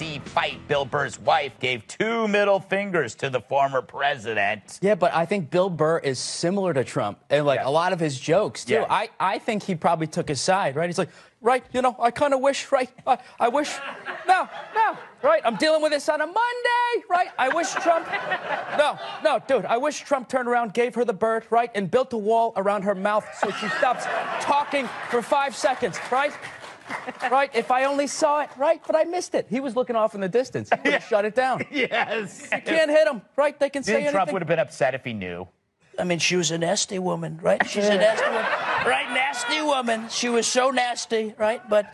UFC fight, Bill Burr's wife gave two middle fingers to the former president. Yeah, but I think Bill Burr is similar to Trump and like Yeah. a lot of his jokes too. Yeah. I, I think he probably took his side, right? He's like, right, you know, I kind of wish, right? I, I wish, no, no, right? I'm dealing with this on a Monday, right? I wish Trump, no, no, dude, I wish Trump turned around, gave her the bird, right, and built a wall around her mouth so she stops talking for five seconds, right? Right? If I only saw it, right? But I missed it. He was looking off in the distance. He would've shut it down. Yes. You can't hit him, right? They can Do you say anything. Trump would have been upset if he knew? I mean, she was a nasty woman, right? She's a nasty woman. Right, nasty woman. She was so nasty, right? But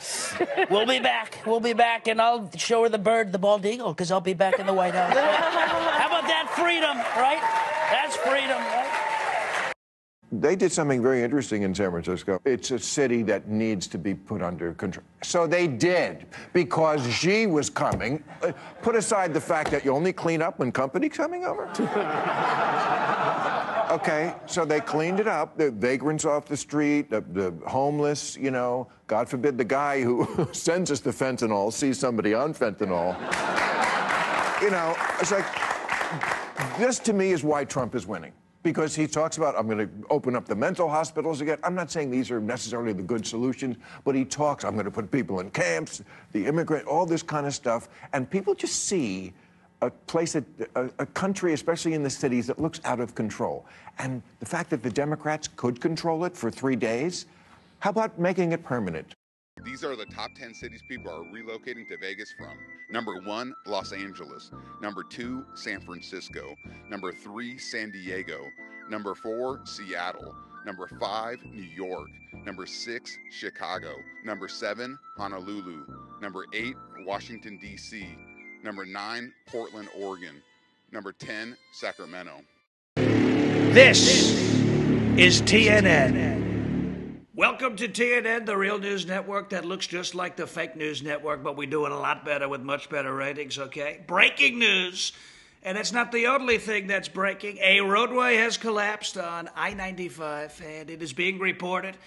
we'll be back. We'll be back, and I'll show her the bird, the bald eagle, because I'll be back in the White House. How about that freedom, right? That's freedom, right? They did something very interesting in San Francisco. It's a city that needs to be put under control. So they did, because Xi was coming. Uh, Put aside the fact that you only clean up when company coming over. okay, so they cleaned it up. The vagrants off the street, the, the homeless, you know. God forbid the guy who sends us the fentanyl sees somebody on fentanyl. you know, it's like this to me is why Trump is winning. Because he talks about, I'm going to open up the mental hospitals again. I'm not saying these are necessarily the good solutions, but he talks, I'm going to put people in camps, the immigrant, all this kind of stuff. And people just see a place, that, a, a country, especially in the cities, that looks out of control. And the fact that the Democrats could control it for three days, how about making it permanent? These are the top 10 cities people are relocating to Vegas from. Number one, Los Angeles. Number two, San Francisco. Number three, San Diego. Number four, Seattle. Number five, New York. Number six, Chicago. Number seven, Honolulu. Number eight, Washington, D.C. Number nine, Portland, Oregon. Number 10, Sacramento. This is TNN. Welcome to TNN, the real news network that looks just like the fake news network, but we do it a lot better with much better ratings, okay? Breaking news. And it's not the only thing that's breaking. A roadway has collapsed on I 95, and it is being reported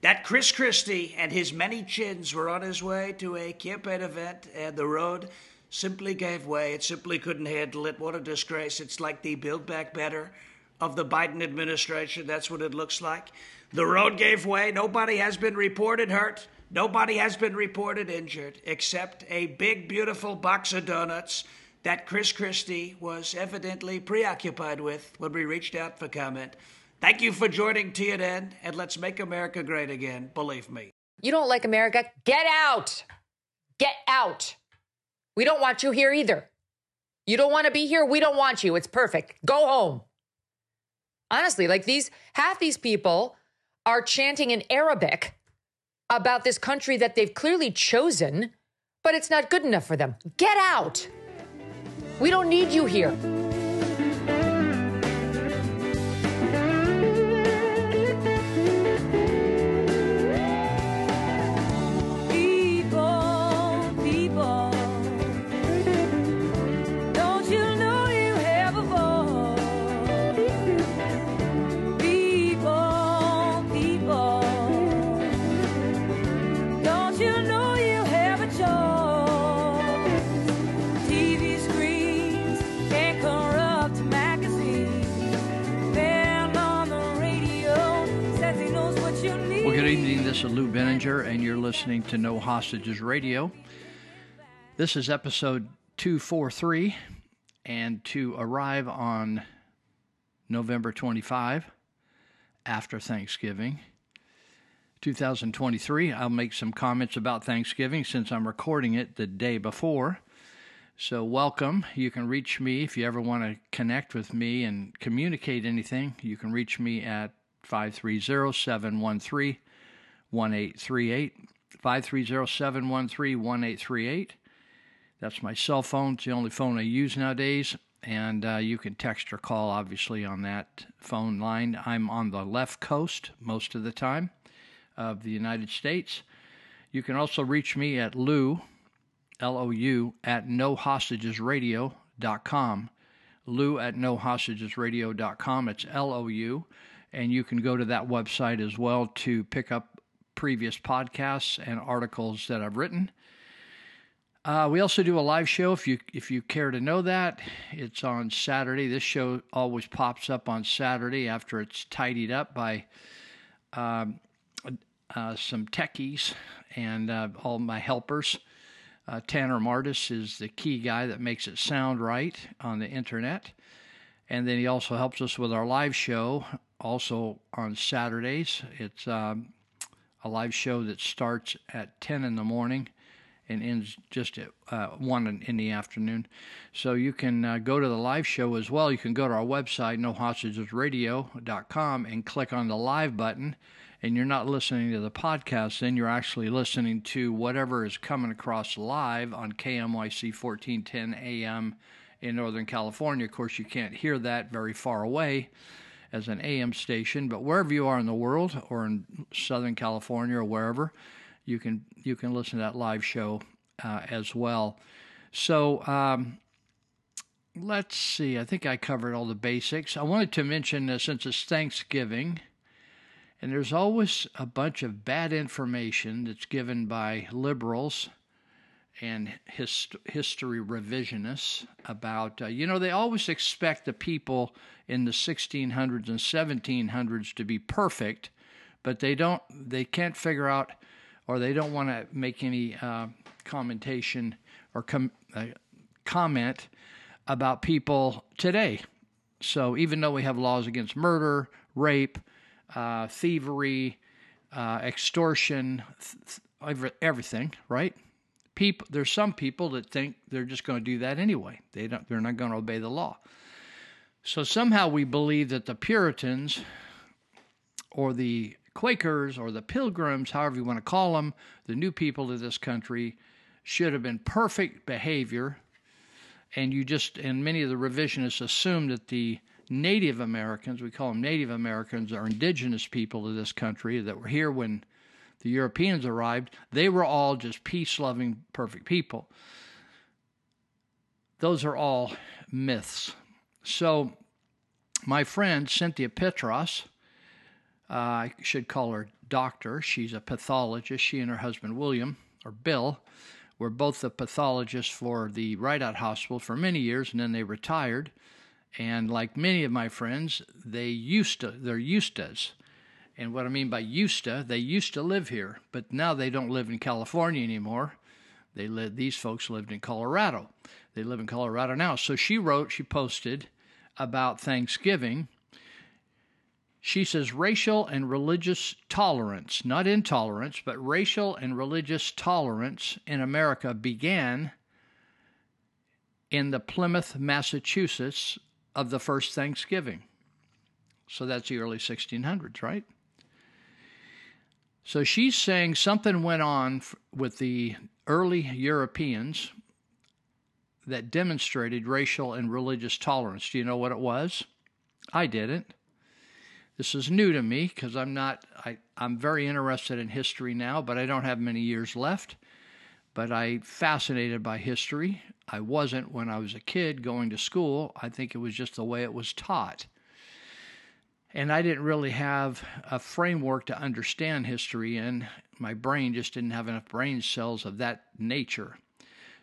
that Chris Christie and his many chins were on his way to a campaign event, and the road simply gave way. It simply couldn't handle it. What a disgrace. It's like the Build Back Better of the Biden administration. That's what it looks like. The road gave way. Nobody has been reported hurt. Nobody has been reported injured, except a big, beautiful box of donuts that Chris Christie was evidently preoccupied with when we reached out for comment. Thank you for joining TNN, and let's make America great again. Believe me. You don't like America? Get out. Get out. We don't want you here either. You don't want to be here? We don't want you. It's perfect. Go home. Honestly, like these, half these people are chanting in Arabic about this country that they've clearly chosen, but it's not good enough for them. Get out. We don't need you here. Lou Binninger, and you're listening to No Hostages Radio. This is episode 243, and to arrive on November 25, after Thanksgiving, 2023, I'll make some comments about Thanksgiving since I'm recording it the day before. So, welcome. You can reach me if you ever want to connect with me and communicate anything. You can reach me at 530 713 1838. 530 713 1838. That's my cell phone. It's the only phone I use nowadays. And uh, you can text or call, obviously, on that phone line. I'm on the left coast most of the time of the United States. You can also reach me at Lou, L O U, at nohostagesradio.com. Lou at nohostagesradio.com. It's L O U. And you can go to that website as well to pick up previous podcasts and articles that I've written. Uh, we also do a live show if you if you care to know that. It's on Saturday. This show always pops up on Saturday after it's tidied up by um, uh, some techies and uh, all my helpers. Uh, Tanner Martis is the key guy that makes it sound right on the internet. And then he also helps us with our live show, also on Saturdays. It's um, a live show that starts at 10 in the morning and ends just at uh, 1 in, the afternoon. So you can uh, go to the live show as well. You can go to our website, nohostagesradio.com, and click on the live button. And you're not listening to the podcast, then you're actually listening to whatever is coming across live on KMYC 1410 AM in Northern California. Of course, you can't hear that very far away as an AM station, but wherever you are in the world or in Southern California or wherever, you can you can listen to that live show uh, as well. So um, let's see. I think I covered all the basics. I wanted to mention uh, since it's Thanksgiving, and there's always a bunch of bad information that's given by liberals and hist- history revisionists about, uh, you know, they always expect the people in the 1600s and 1700s to be perfect, but they don't, they can't figure out, or they don't want to make any uh, commentation or com- uh, comment about people today. So even though we have laws against murder, rape, uh, thievery, uh, extortion, th- every, everything, right? People, there's some people that think they're just going to do that anyway. They don't. They're not going to obey the law. So somehow we believe that the Puritans, or the Quakers, or the Pilgrims, however you want to call them, the new people to this country, should have been perfect behavior. And you just, and many of the revisionists assume that the Native Americans, we call them Native Americans, are indigenous people to this country that were here when the Europeans arrived. They were all just peace loving, perfect people. Those are all myths. So, my friend Cynthia Petros, uh, I should call her doctor, she's a pathologist. She and her husband William, or Bill, were both the pathologists for the Rideout Hospital for many years, and then they retired. And like many of my friends, they used to, they're used Eustas. And what I mean by used to, they used to live here, but now they don't live in California anymore. They live, these folks lived in Colorado. They live in Colorado now. So she wrote, she posted about Thanksgiving. She says racial and religious tolerance, not intolerance, but racial and religious tolerance in America began in the Plymouth, Massachusetts of the first Thanksgiving. So that's the early 1600s, right? So she's saying something went on with the early Europeans that demonstrated racial and religious tolerance. Do you know what it was? I didn't. This is new to me because I'm not, I, I'm very interested in history now, but I don't have many years left. But I'm fascinated by history. I wasn't when I was a kid going to school. I think it was just the way it was taught. And I didn't really have a framework to understand history, and my brain just didn't have enough brain cells of that nature.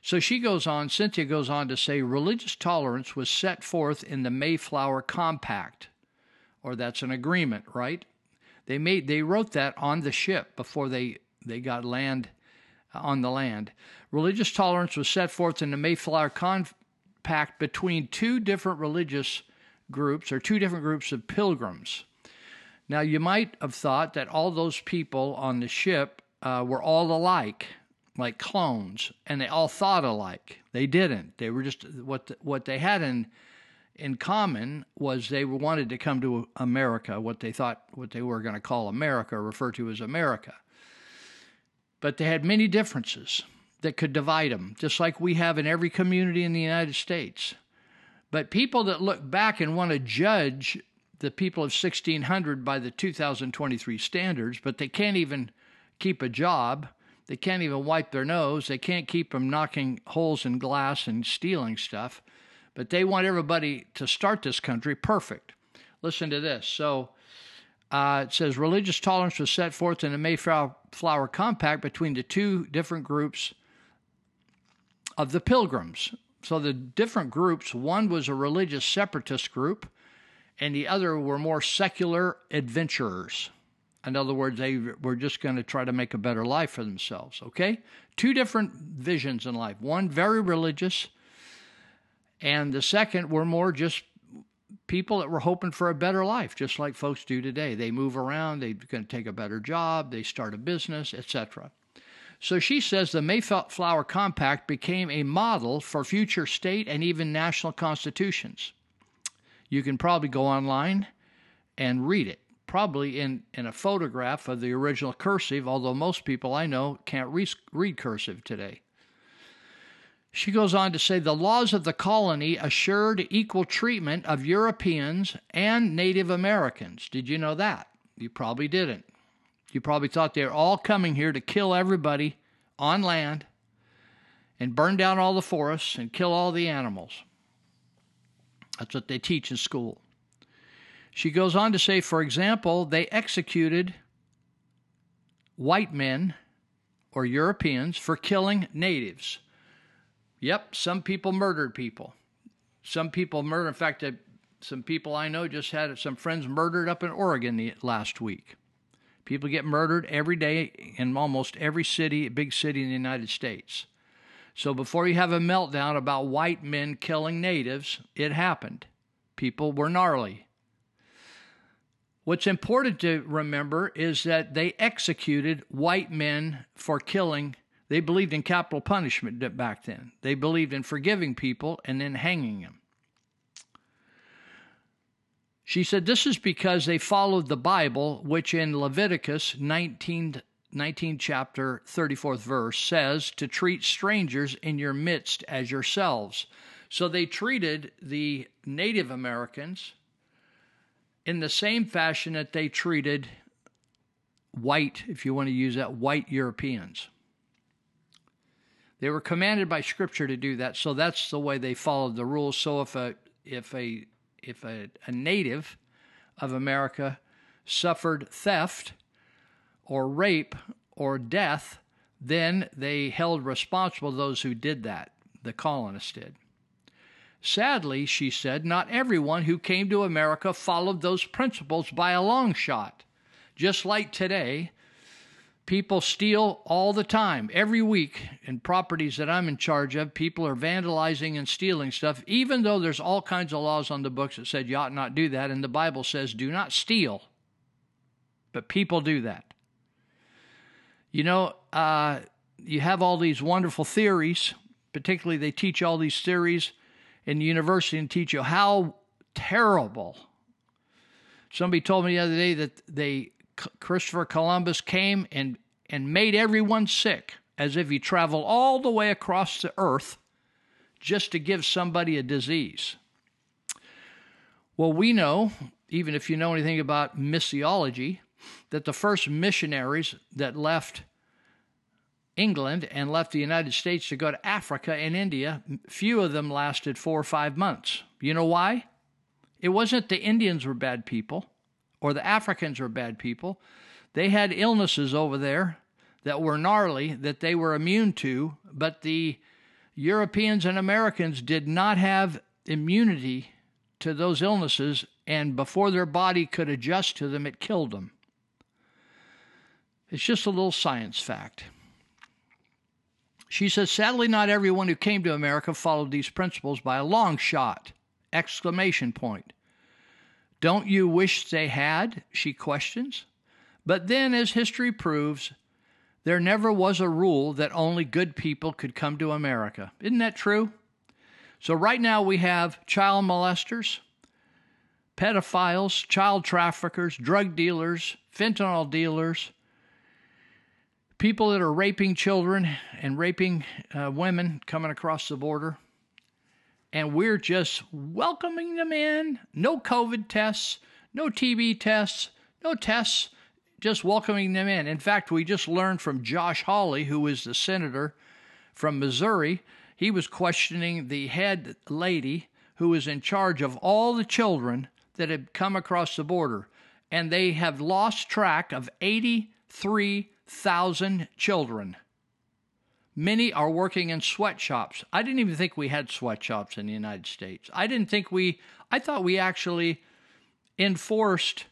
So she goes on, Cynthia goes on to say religious tolerance was set forth in the Mayflower Compact, or that's an agreement, right? They made they wrote that on the ship before they they got land uh, on the land. Religious tolerance was set forth in the Mayflower Compact between two different religious groups or two different groups of pilgrims. Now, you might have thought that all those people on the ship uh, were all alike, like clones, and they all thought alike. They didn't. They were just what what they had in in common was they wanted to come to America, what they thought what they were going to call America, refer to as America. But they had many differences that could divide them, just like we have in every community in the United States. But people that look back and want to judge the people of 1600 by the 2023 standards, but they can't even keep a job, They can't even wipe their nose. They can't keep from knocking holes in glass and stealing stuff. But they want everybody to start this country perfect. Listen to this. So uh, it says religious tolerance was set forth in the Mayflower Compact between the two different groups of the pilgrims. So the different groups, one was a religious separatist group, and the other were more secular adventurers. In other words, they were just going to try to make a better life for themselves. Okay? Two different visions in life. One very religious, and the second were more just people that were hoping for a better life, just like folks do today. They move around, they're going to take a better job, they start a business, etc. So she says the Mayflower Compact became a model for future state and even national constitutions. You can probably go online and read it, probably in, in a photograph of the original cursive, although most people I know can't re- read cursive today. She goes on to say the laws of the colony assured equal treatment of Europeans and Native Americans. Did you know that? You probably didn't. You probably thought they were all coming here to kill everybody on land and burn down all the forests and kill all the animals. That's what they teach in school. She goes on to say, for example, they executed white men or Europeans for killing natives. Yep, some people murdered people. Some people murdered. In fact, uh, some people I know just had some friends murdered up in Oregon the, last week. People get murdered every day in almost every city, big city in the United States. So before you have a meltdown about white men killing natives, it happened. People were gnarly. What's important to remember is that they executed white men for killing they believed in capital punishment back then. They believed in forgiving people and then hanging them. She said this is because they followed the Bible, which in Leviticus 19, 19 chapter 34th verse says to treat strangers in your midst as yourselves. So they treated the Native Americans in the same fashion that they treated white, if you want to use that, white Europeans. They were commanded by Scripture to do that, so that's the way they followed the rules. So if a if a if a, a native of America suffered theft or rape or death, then they held responsible those who did that. The colonists did. Sadly, she said, not everyone who came to America followed those principles by a long shot. Just like today, People steal all the time, every week, in properties that I'm in charge of. People are vandalizing and stealing stuff, even though there's all kinds of laws on the books that said you ought not do that, and the Bible says do not steal. But people do that. You know, uh, you have all these wonderful theories, particularly they teach all these theories in the university and teach you how terrible. Somebody told me the other day that they Christopher Columbus came and, and made everyone sick as if he traveled all the way across the earth just to give somebody a disease. Well, we know, even if you know anything about missiology, that the first missionaries that left England and left the United States to go to Africa and India, few of them lasted four or five months. You know why? It wasn't the Indians were bad people or the Africans are bad people. They had illnesses over there that were gnarly that they were immune to, but the Europeans and Americans did not have immunity to those illnesses, and before their body could adjust to them, it killed them. It's just a little science fact. She says, sadly, not everyone who came to America followed these principles by a long shot! Exclamation point. Don't you wish they had? She questions. But then, as history proves, there never was a rule that only good people could come to America. Isn't that true? So, right now, we have child molesters, pedophiles, child traffickers, drug dealers, fentanyl dealers, people that are raping children and raping uh, women coming across the border and we're just welcoming them in. No COVID tests, no TB tests, no tests just welcoming them in. In fact, we just learned from Josh Hawley, who is the senator from Missouri, he was questioning the head lady who is in charge of all the children that had come across the border. And they have lost track of 83,000 children. Many are working in sweatshops. I didn't even think we had sweatshops in the United States. I didn't think we, I thought we actually enforced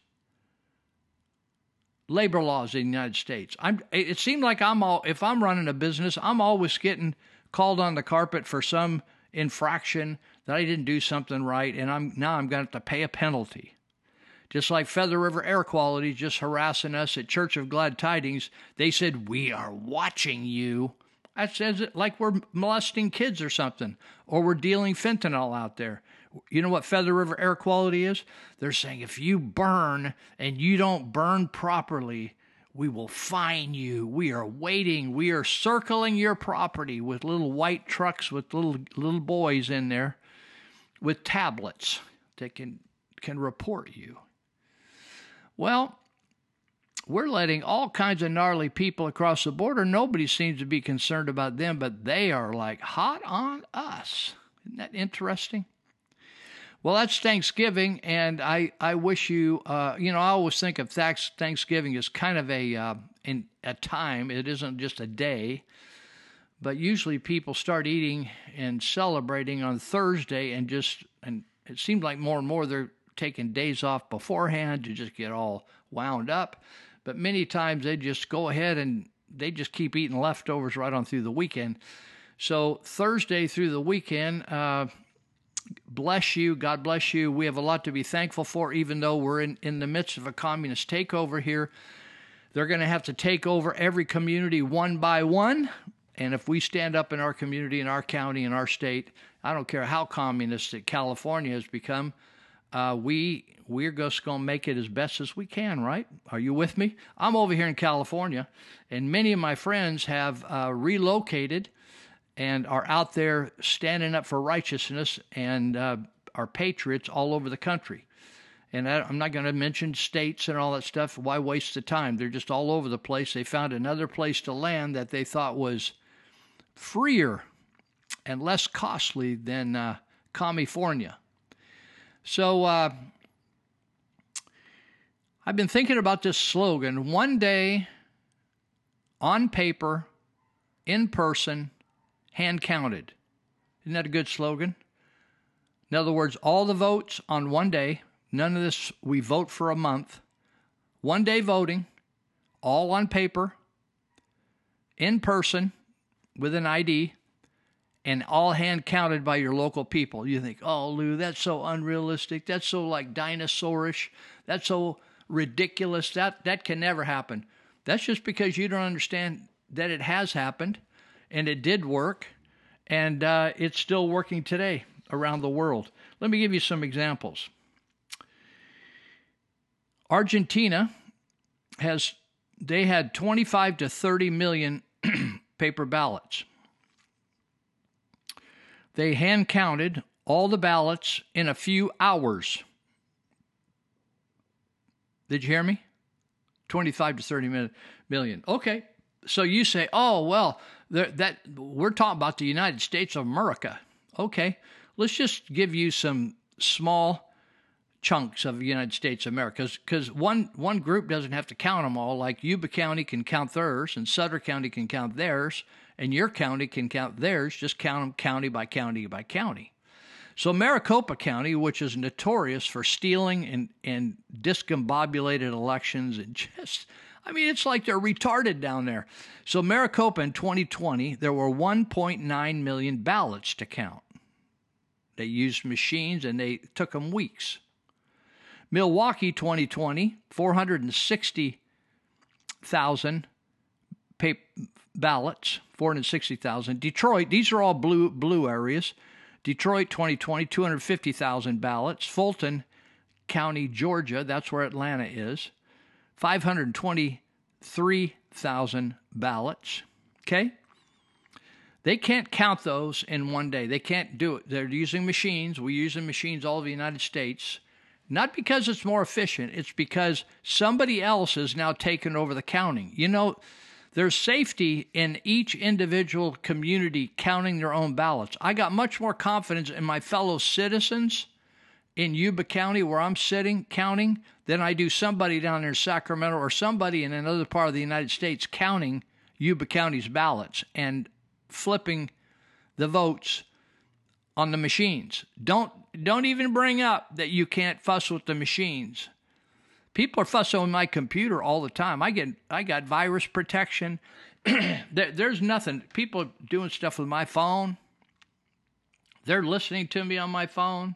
labor laws in the United States. I'm, it seemed like I'm all, if I'm running a business, I'm always getting called on the carpet for some infraction that I didn't do something right, and I'm now I'm going to have to pay a penalty. Just like Feather River Air Quality just harassing us at Church of Glad Tidings, they said we are watching you. That says it like we're molesting kids or something, or we're dealing fentanyl out there. You know what Feather River Air Quality is? They're saying if you burn and you don't burn properly, we will fine you. We are waiting. We are circling your property with little white trucks with little little boys in there with tablets that can can report you. Well, we're letting all kinds of gnarly people across the border. Nobody seems to be concerned about them, but they are like hot on us. Isn't that interesting? Well, that's Thanksgiving, and I, I wish you, uh, you know, I always think of Thanksgiving as kind of a, uh, in, a time. It isn't just a day, but usually people start eating and celebrating on Thursday, and just, and it seems like more and more they're taking days off beforehand to just get all wound up. But many times they just go ahead and they just keep eating leftovers right on through the weekend. So Thursday through the weekend, uh, bless you. God bless you. We have a lot to be thankful for, even though we're in, in the midst of a communist takeover here. They're going to have to take over every community one by one. And if we stand up in our community, in our county, in our state, I don't care how communistic California has become, uh, we we're just going to make it as best as we can, right? Are you with me? I'm over here in California, and many of my friends have uh, relocated and are out there standing up for righteousness and uh, are patriots all over the country. And I, I'm not going to mention states and all that stuff. Why waste the time? They're just all over the place. They found another place to land that they thought was freer and less costly than uh, California. So uh, I've been thinking about this slogan one day on paper, in person, hand counted. Isn't that a good slogan? In other words, all the votes on one day, none of this, we vote for a month, one day voting, all on paper, in person, with an ID, and all hand counted by your local people. You think, oh, Lou, that's so unrealistic. That's so like dinosaurish. That's so ridiculous. That that can never happen. That's just because you don't understand that it has happened, and it did work, and uh, it's still working today around the world. Let me give you some examples. Argentina has they had 25 to 30 million paper ballots. They hand counted all the ballots in a few hours. Did you hear me? 25 to 30 million. Okay. So you say, oh, well, that we're talking about the United States of America. Okay. Let's just give you some small chunks of the United States of America because one, one group doesn't have to count them all. Like Yuba County can count theirs, and Sutter County can count theirs, and your county can count theirs. Just count them county by county by county. So Maricopa County, which is notorious for stealing and, and discombobulated elections and just I mean, it's like they're retarded down there. So, Maricopa in 2020, there were 1.9 million ballots to count. They used machines and they took them weeks. Milwaukee 2020, 460,000 ballots, 460,000. Detroit, these are all blue blue areas. Detroit 2020, 250,000 ballots. Fulton County, Georgia, that's where Atlanta is. 523,000 ballots. Okay? They can't count those in one day. They can't do it. They're using machines. We're using machines all over the United States. Not because it's more efficient, it's because somebody else has now taken over the counting. You know, there's safety in each individual community counting their own ballots. I got much more confidence in my fellow citizens in Yuba County, where I'm sitting counting, than I do somebody down there in Sacramento or somebody in another part of the United States counting Yuba County's ballots and flipping the votes on the machines. Don't don't even bring up that you can't fuss with the machines. People are fussing with my computer all the time. I get I got virus protection. there, there's nothing. People doing stuff with my phone. They're listening to me on my phone.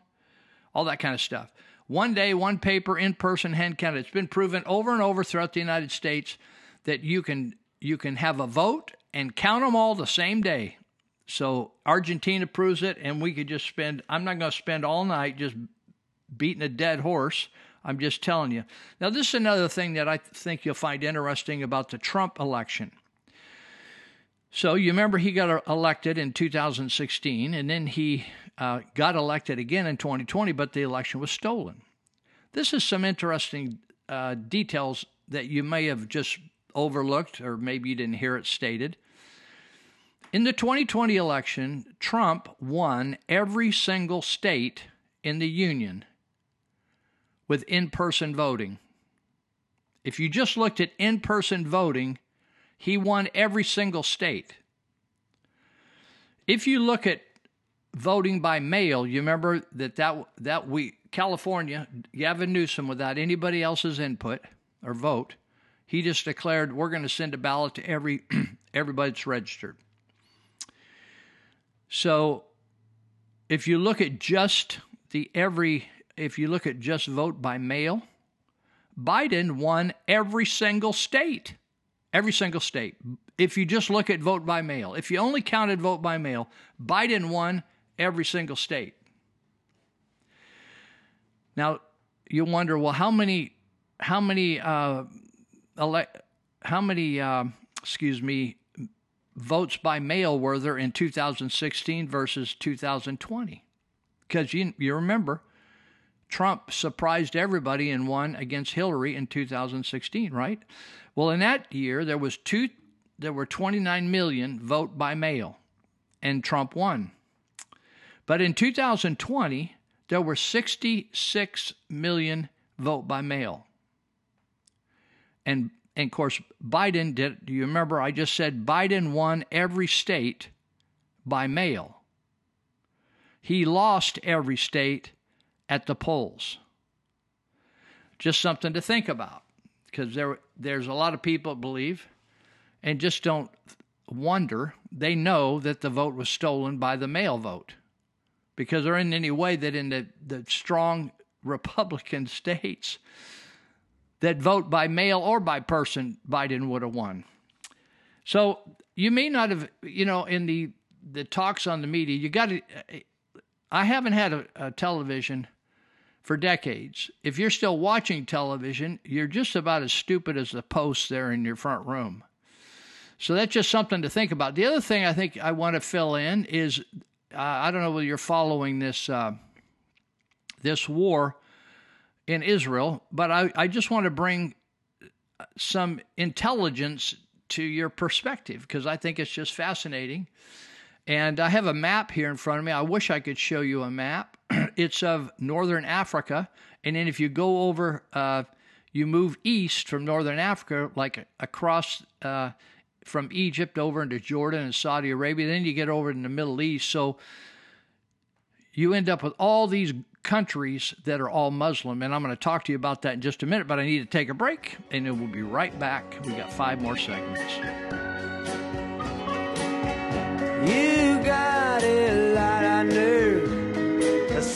All that kind of stuff. One day, one paper, in person, hand counted. It's been proven over and over throughout the United States that you can you can have a vote and count them all the same day. So Argentina proves it, and we could just spend. I'm not going to spend all night just beating a dead horse. I'm just telling you. Now, this is another thing that I think you'll find interesting about the Trump election. So you remember he got elected in 2016, and then he uh, got elected again in 2020, but the election was stolen. This is some interesting uh, details that you may have just overlooked, or maybe you didn't hear it stated. In the 2020 election, Trump won every single state in the union with in person voting. If you just looked at in person voting, he won every single state. If you look at voting by mail, you remember that that, that we California, Gavin Newsom, without anybody else's input or vote, he just declared we're going to send a ballot to every everybody that's registered. So if you look at just the every if you look at just vote by mail, Biden won every single state. Every single state. If you just look at vote by mail, if you only counted vote by mail, Biden won every single state. Now, you wonder, well, how many, how many, uh, ele- how many, uh, excuse me, votes by mail were there in 2016 versus 2020? Because you, you remember, Trump surprised everybody and won against Hillary in 2016, right? Well, in that year there was two there were 29 million vote by mail and Trump won. But in 2020 there were 66 million vote by mail. And, and of course Biden did do you remember I just said Biden won every state by mail. He lost every state at the polls. Just something to think about because there there's a lot of people believe and just don't wonder. They know that the vote was stolen by the mail vote because there isn't any way that in the, the strong Republican states that vote by mail or by person, Biden would have won. So you may not have, you know, in the the talks on the media, you got to. I haven't had a, a television for decades. If you're still watching television, you're just about as stupid as the post there in your front room. So that's just something to think about. The other thing I think I want to fill in is uh, I don't know whether you're following this uh, this war in Israel, but I, I just want to bring some intelligence to your perspective because I think it's just fascinating. And I have a map here in front of me. I wish I could show you a map. it's of northern Africa. And then if you go over, uh, you move east from northern Africa, like across uh, from Egypt over into Jordan and Saudi Arabia. Then you get over in the Middle East. So you end up with all these countries that are all Muslim. And I'm going to talk to you about that in just a minute, but I need to take a break and then we'll be right back. We got five more segments. You got lot of nerve to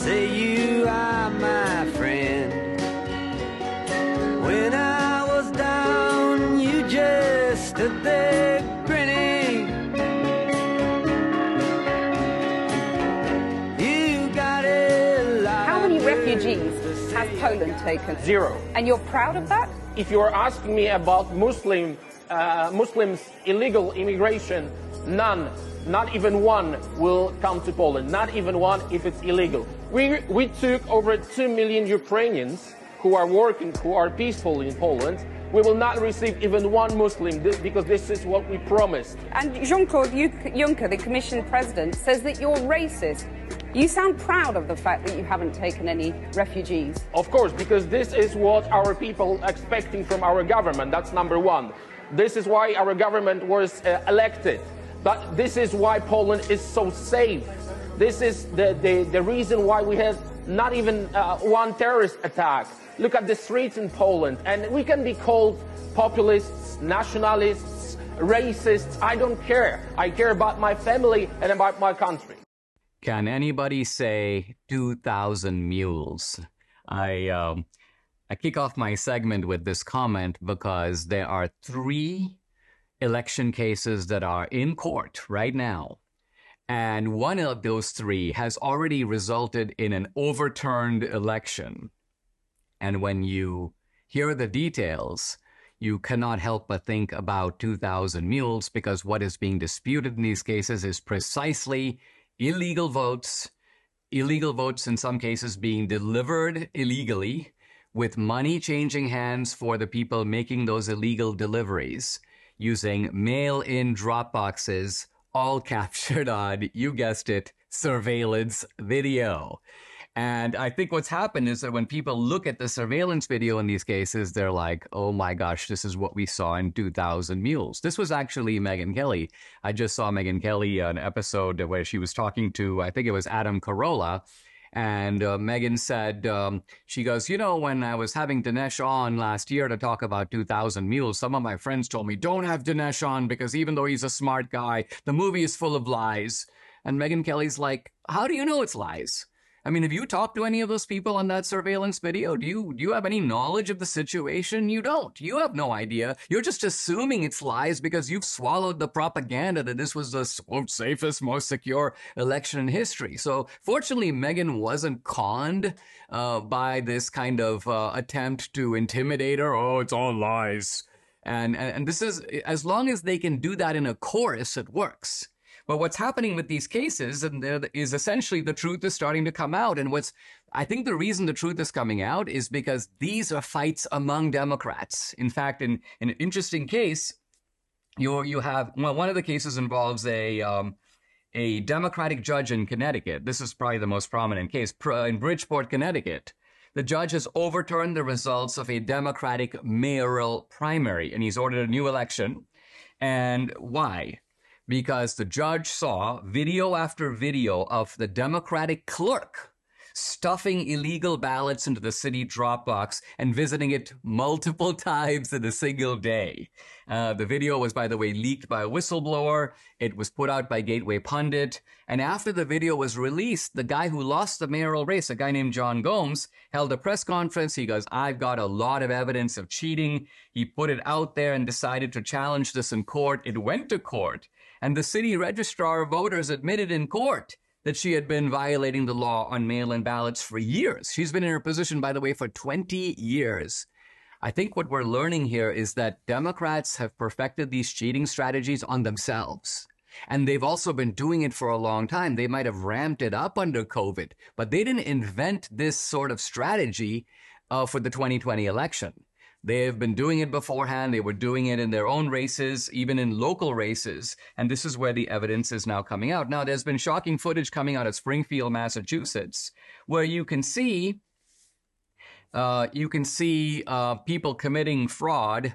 say you are my friend. When I was down, you just stood there grinning. You got a lot How many refugees has Poland taken? Zero. And you're proud of that? If you're asking me about Muslim, uh, Muslims' illegal immigration, None, not even one, will come to Poland. Not even one if it's illegal. We, we took over 2 million Ukrainians who are working, who are peaceful in Poland. We will not receive even one Muslim because this is what we promised. And Jean Claude Juncker, the Commission President, says that you're racist. You sound proud of the fact that you haven't taken any refugees. Of course, because this is what our people are expecting from our government. That's number one. This is why our government was uh, elected. But this is why Poland is so safe. This is the, the, the reason why we have not even uh, one terrorist attack. Look at the streets in Poland, and we can be called populists, nationalists, racists. I don't care. I care about my family and about my country. Can anybody say 2,000 mules? I, um, I kick off my segment with this comment because there are three election cases that are in court right now. And one of those three has already resulted in an overturned election. And when you hear the details, you cannot help but think about 2,000 mules because what is being disputed in these cases is precisely illegal votes, illegal votes in some cases being delivered illegally with money changing hands for the people making those illegal deliveries using mail in drop boxes, all captured on, you guessed it, surveillance video. And I think what's happened is that when people look at the surveillance video in these cases, they're like, oh my gosh, this is what we saw in 2000 Mules. This was actually Megyn Kelly. I just saw Megyn Kelly, on an episode where she was talking to, I think it was Adam Carolla. And uh, Megyn said, um, she goes, you know, when I was having Dinesh on last year to talk about 2000 Mules, some of my friends told me, don't have Dinesh on because even though he's a smart guy, the movie is full of lies. And Megyn Kelly's like, how do you know it's lies? I mean, have you talked to any of those people on that surveillance video? Do you do you have any knowledge of the situation? You don't. You have no idea. You're just assuming it's lies because you've swallowed the propaganda that this was the safest, most secure election in history. So, fortunately, Megyn wasn't conned uh, by this kind of uh, attempt to intimidate her. Oh, it's all lies. And, and and this is as long as they can do that in a chorus, it works. But what's happening with these cases and is essentially the truth is starting to come out. And what's, I think the reason the truth is coming out is because these are fights among Democrats. In fact, in, in an interesting case, you you have well, one of the cases involves a um, a Democratic judge in Connecticut. This is probably the most prominent case in Bridgeport, Connecticut. The judge has overturned the results of a Democratic mayoral primary, and he's ordered a new election. And why? Because the judge saw video after video of the Democratic clerk stuffing illegal ballots into the city Dropbox and visiting it multiple times in a single day. Uh, the video was, by the way, leaked by a whistleblower. It was put out by Gateway Pundit. And after the video was released, the guy who lost the mayoral race, a guy named John Gomes, held a press conference. He goes, I've got a lot of evidence of cheating. He put it out there and decided to challenge this in court. It went to court. And the city registrar of voters admitted in court that she had been violating the law on mail in ballots for years. She's been in her position, by the way, for 20 years. I think what we're learning here is that Democrats have perfected these cheating strategies on themselves. And they've also been doing it for a long time. They might have ramped it up under COVID, but they didn't invent this sort of strategy uh, for the 2020 election. They have been doing it beforehand. They were doing it in their own races, even in local races. And this is where the evidence is now coming out. Now, there's been shocking footage coming out of Springfield, Massachusetts, where you can see, uh, you can see uh, people committing fraud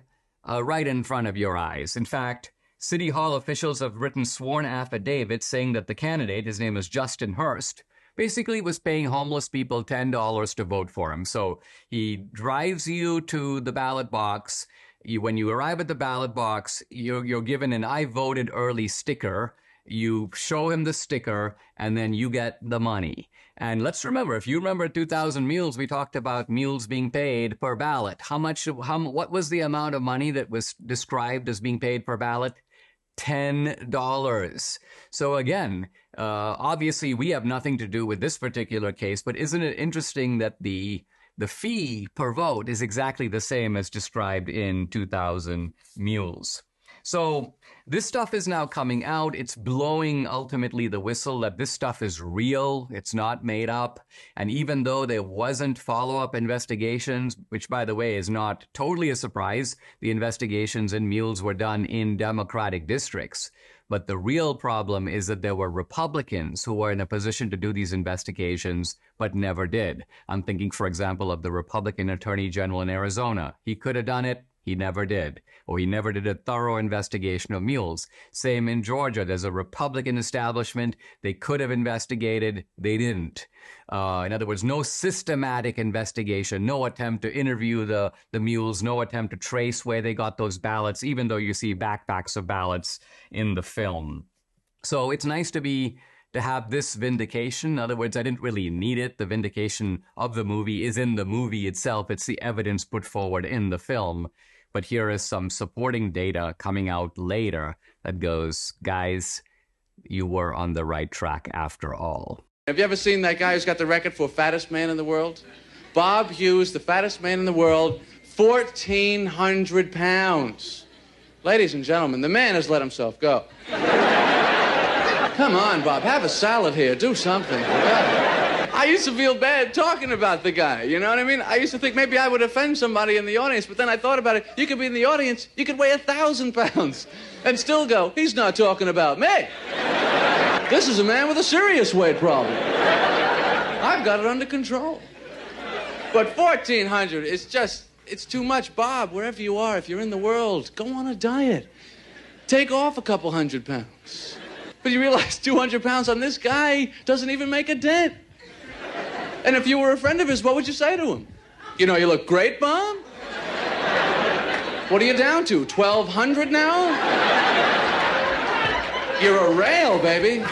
uh, right in front of your eyes. In fact, City Hall officials have written sworn affidavits saying that the candidate, his name is Justin Hurst, basically was paying homeless people $10 to vote for him. So he drives you to the ballot box. You, when you arrive at the ballot box, you're, you're given an I voted early sticker. You show him the sticker and then you get the money. And let's remember, if you remember 2000 mules, we talked about mules being paid per ballot. How much, how, what was the amount of money that was described as being paid per ballot? $10. So again, uh, obviously we have nothing to do with this particular case, but isn't it interesting that the the fee per vote is exactly the same as described in 2000 mules? So this stuff is now coming out. It's blowing ultimately the whistle that this stuff is real. It's not made up. And even though there wasn't follow-up investigations, which by the way is not totally a surprise, the investigations in Mules were done in Democratic districts. But the real problem is that there were Republicans who were in a position to do these investigations, but never did. I'm thinking, for example, of the Republican Attorney General in Arizona. He could have done it. He never did. Or he never did a thorough investigation of mules. Same in Georgia. There's a Republican establishment. They could have investigated. They didn't. Uh, in other words, no systematic investigation, no attempt to interview the, the mules, no attempt to trace where they got those ballots, even though you see backpacks of ballots in the film. So it's nice to be to have this vindication. In other words, I didn't really need it. The vindication of the movie is in the movie itself. It's the evidence put forward in the film. But here is some supporting data coming out later that goes, guys, you were on the right track after all. Have you ever seen that guy who's got the record for fattest man in the world? Bob Hughes, the fattest man in the world, 1,400 pounds. Ladies and gentlemen, the man has let himself go. Come on, Bob, have a salad here. Do something. I used to feel bad talking about the guy, you know what I mean? I used to think maybe I would offend somebody in the audience, but then I thought about it. You could be in the audience, you could weigh a thousand pounds and still go, he's not talking about me. This is a man with a serious weight problem. I've got it under control. But 1,400 is just, it's too much. Bob, wherever you are, if you're in the world, go on a diet. Take off a couple hundred pounds. But you realize 200 pounds on this guy doesn't even make a dent. And if you were a friend of his, what would you say to him? You know, you look great, Mom. What are you down to? 1,200 now? You're a rail, baby.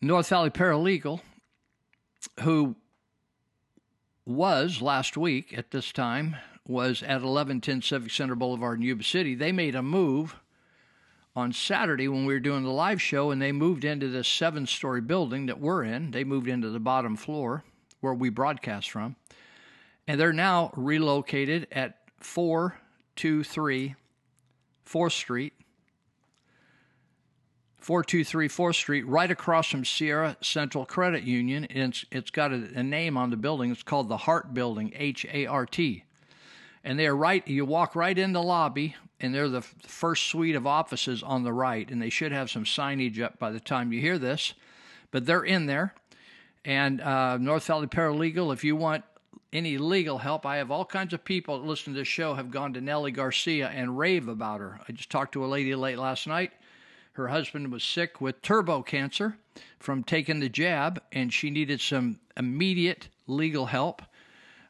North Valley Paralegal, who was last week at this time, was at 1110 Civic Center Boulevard in Yuba City. They made a move on Saturday when we were doing the live show, and they moved into this seven story building that we're in. They moved into the bottom floor where we broadcast from. And they're now relocated at 423 4th Street. 423 4th Street, right across from Sierra Central Credit Union. It's, it's got a, a name on the building. It's called the Hart Building, H A R T. And they're right, you walk right in the lobby, and they're the f- first suite of offices on the right. And they should have some signage up by the time you hear this. But they're in there. And uh, North Valley Paralegal, if you want any legal help, I have all kinds of people that listen to this show have gone to Nellie Garcia and rave about her. I just talked to a lady late last night. Her husband was sick with turbo cancer from taking the jab, and she needed some immediate legal help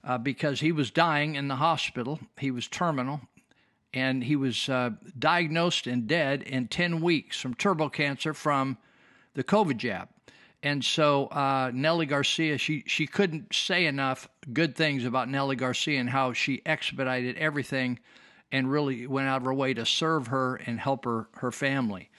uh, because he was dying in the hospital. He was terminal, and he was uh, diagnosed and dead in 10 weeks from turbo cancer from the COVID jab. And so uh, Nellie Garcia, she she couldn't say enough good things about Nellie Garcia and how she expedited everything, and really went out of her way to serve her and help her her family.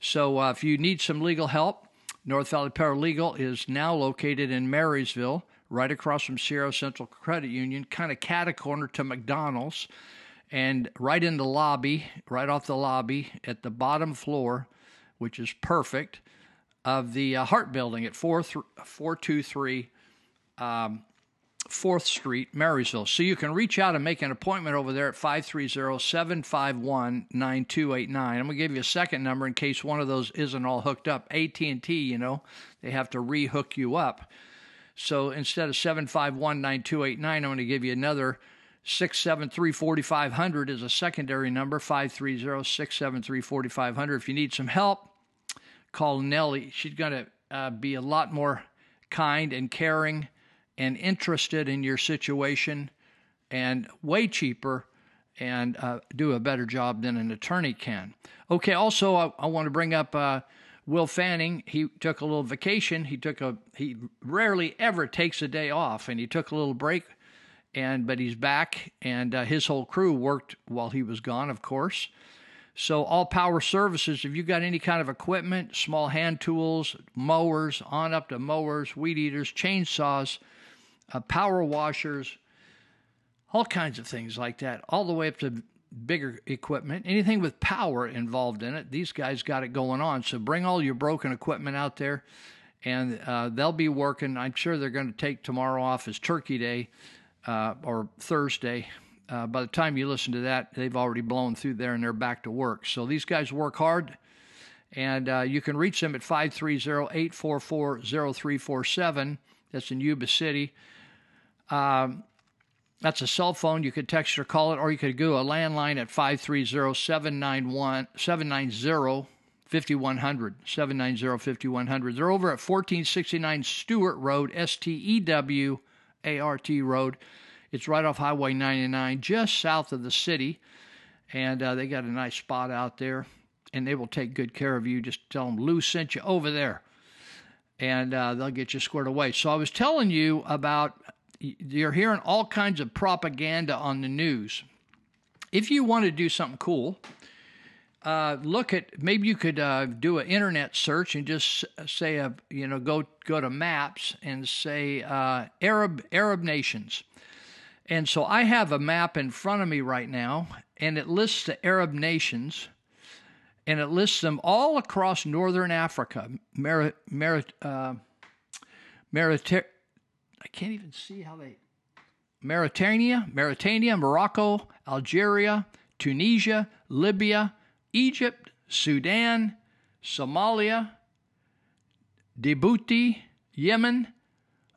So uh, if you need some legal help, North Valley Paralegal is now located in Marysville, right across from Sierra Central Credit Union, kind of cat a corner to McDonald's, and right in the lobby, right off the lobby at the bottom floor, which is perfect of the uh, Building at 4 th- 423 um, 4th Street, Marysville. So you can reach out and make an appointment over there at 530 751 9289. I'm going to give you a second number in case one of those isn't all hooked up. AT&T, you know, they have to re-hook you up. So instead of 751 9289, I'm going to give you another 673 4500 is a secondary number 530 673 4500. If you need some help, call Nellie. She's going to uh, be a lot more kind and caring and interested in your situation and way cheaper and uh, do a better job than an attorney can. Okay, also, I, I want to bring up uh, Will Fanning. He took a little vacation. He took a he rarely ever takes a day off, and he took a little break. And but he's back, and uh, his whole crew worked while he was gone, of course. So, all power services, if you've got any kind of equipment, small hand tools, mowers, on up to mowers, weed eaters, chainsaws, uh, power washers, all kinds of things like that, all the way up to bigger equipment, anything with power involved in it, these guys got it going on. So, bring all your broken equipment out there, and uh, they'll be working. I'm sure they're going to take tomorrow off as Turkey Day uh, or Thursday. Uh, by the time you listen to that, they've already blown through there and they're back to work. So these guys work hard, and uh, you can reach them at 530 844 0347. That's in Yuba City. Um, that's a cell phone. You could text or call it, or you could go a landline at 530 791 790 5100. 790 5100. They're over at 1469 Stewart Road, S T E W A R T Road. It's right off Highway 99, just south of the city. And uh, they got a nice spot out there. And they will take good care of you. Just tell them Lou sent you over there. And uh, they'll get you squared away. So I was telling you about you're hearing all kinds of propaganda on the news. If you want to do something cool, uh, look at maybe you could uh, do an internet search and just say a you know go go to maps and say uh, Arab Arab nations, and so I have a map in front of me right now, and it lists the Arab nations, and it lists them all across northern Africa, Meri, Meri, uh, Merita- I can't even see how they Mauritania, Mauritania, Morocco, Algeria, Tunisia, Libya, Egypt, Sudan, Somalia, Djibouti, Yemen,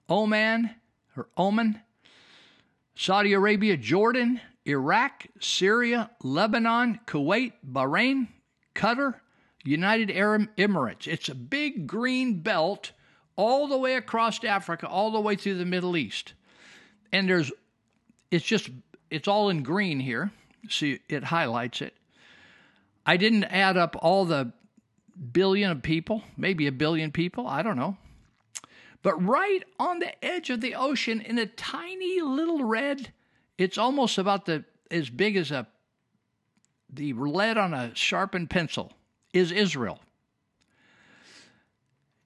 Oman or Oman, Saudi Arabia, Jordan, Iraq, Syria, Lebanon, Kuwait, Bahrain, Qatar, United Arab Emirates. It's a big green belt all the way across Africa, all the way through the Middle East. And there's, it's just, it's all in green here. See, it highlights it. I didn't add up all the billion of people, maybe a billion people, I don't know. But right on the edge of the ocean in a tiny little red, it's almost about the as big as a the lead on a sharpened pencil is Israel.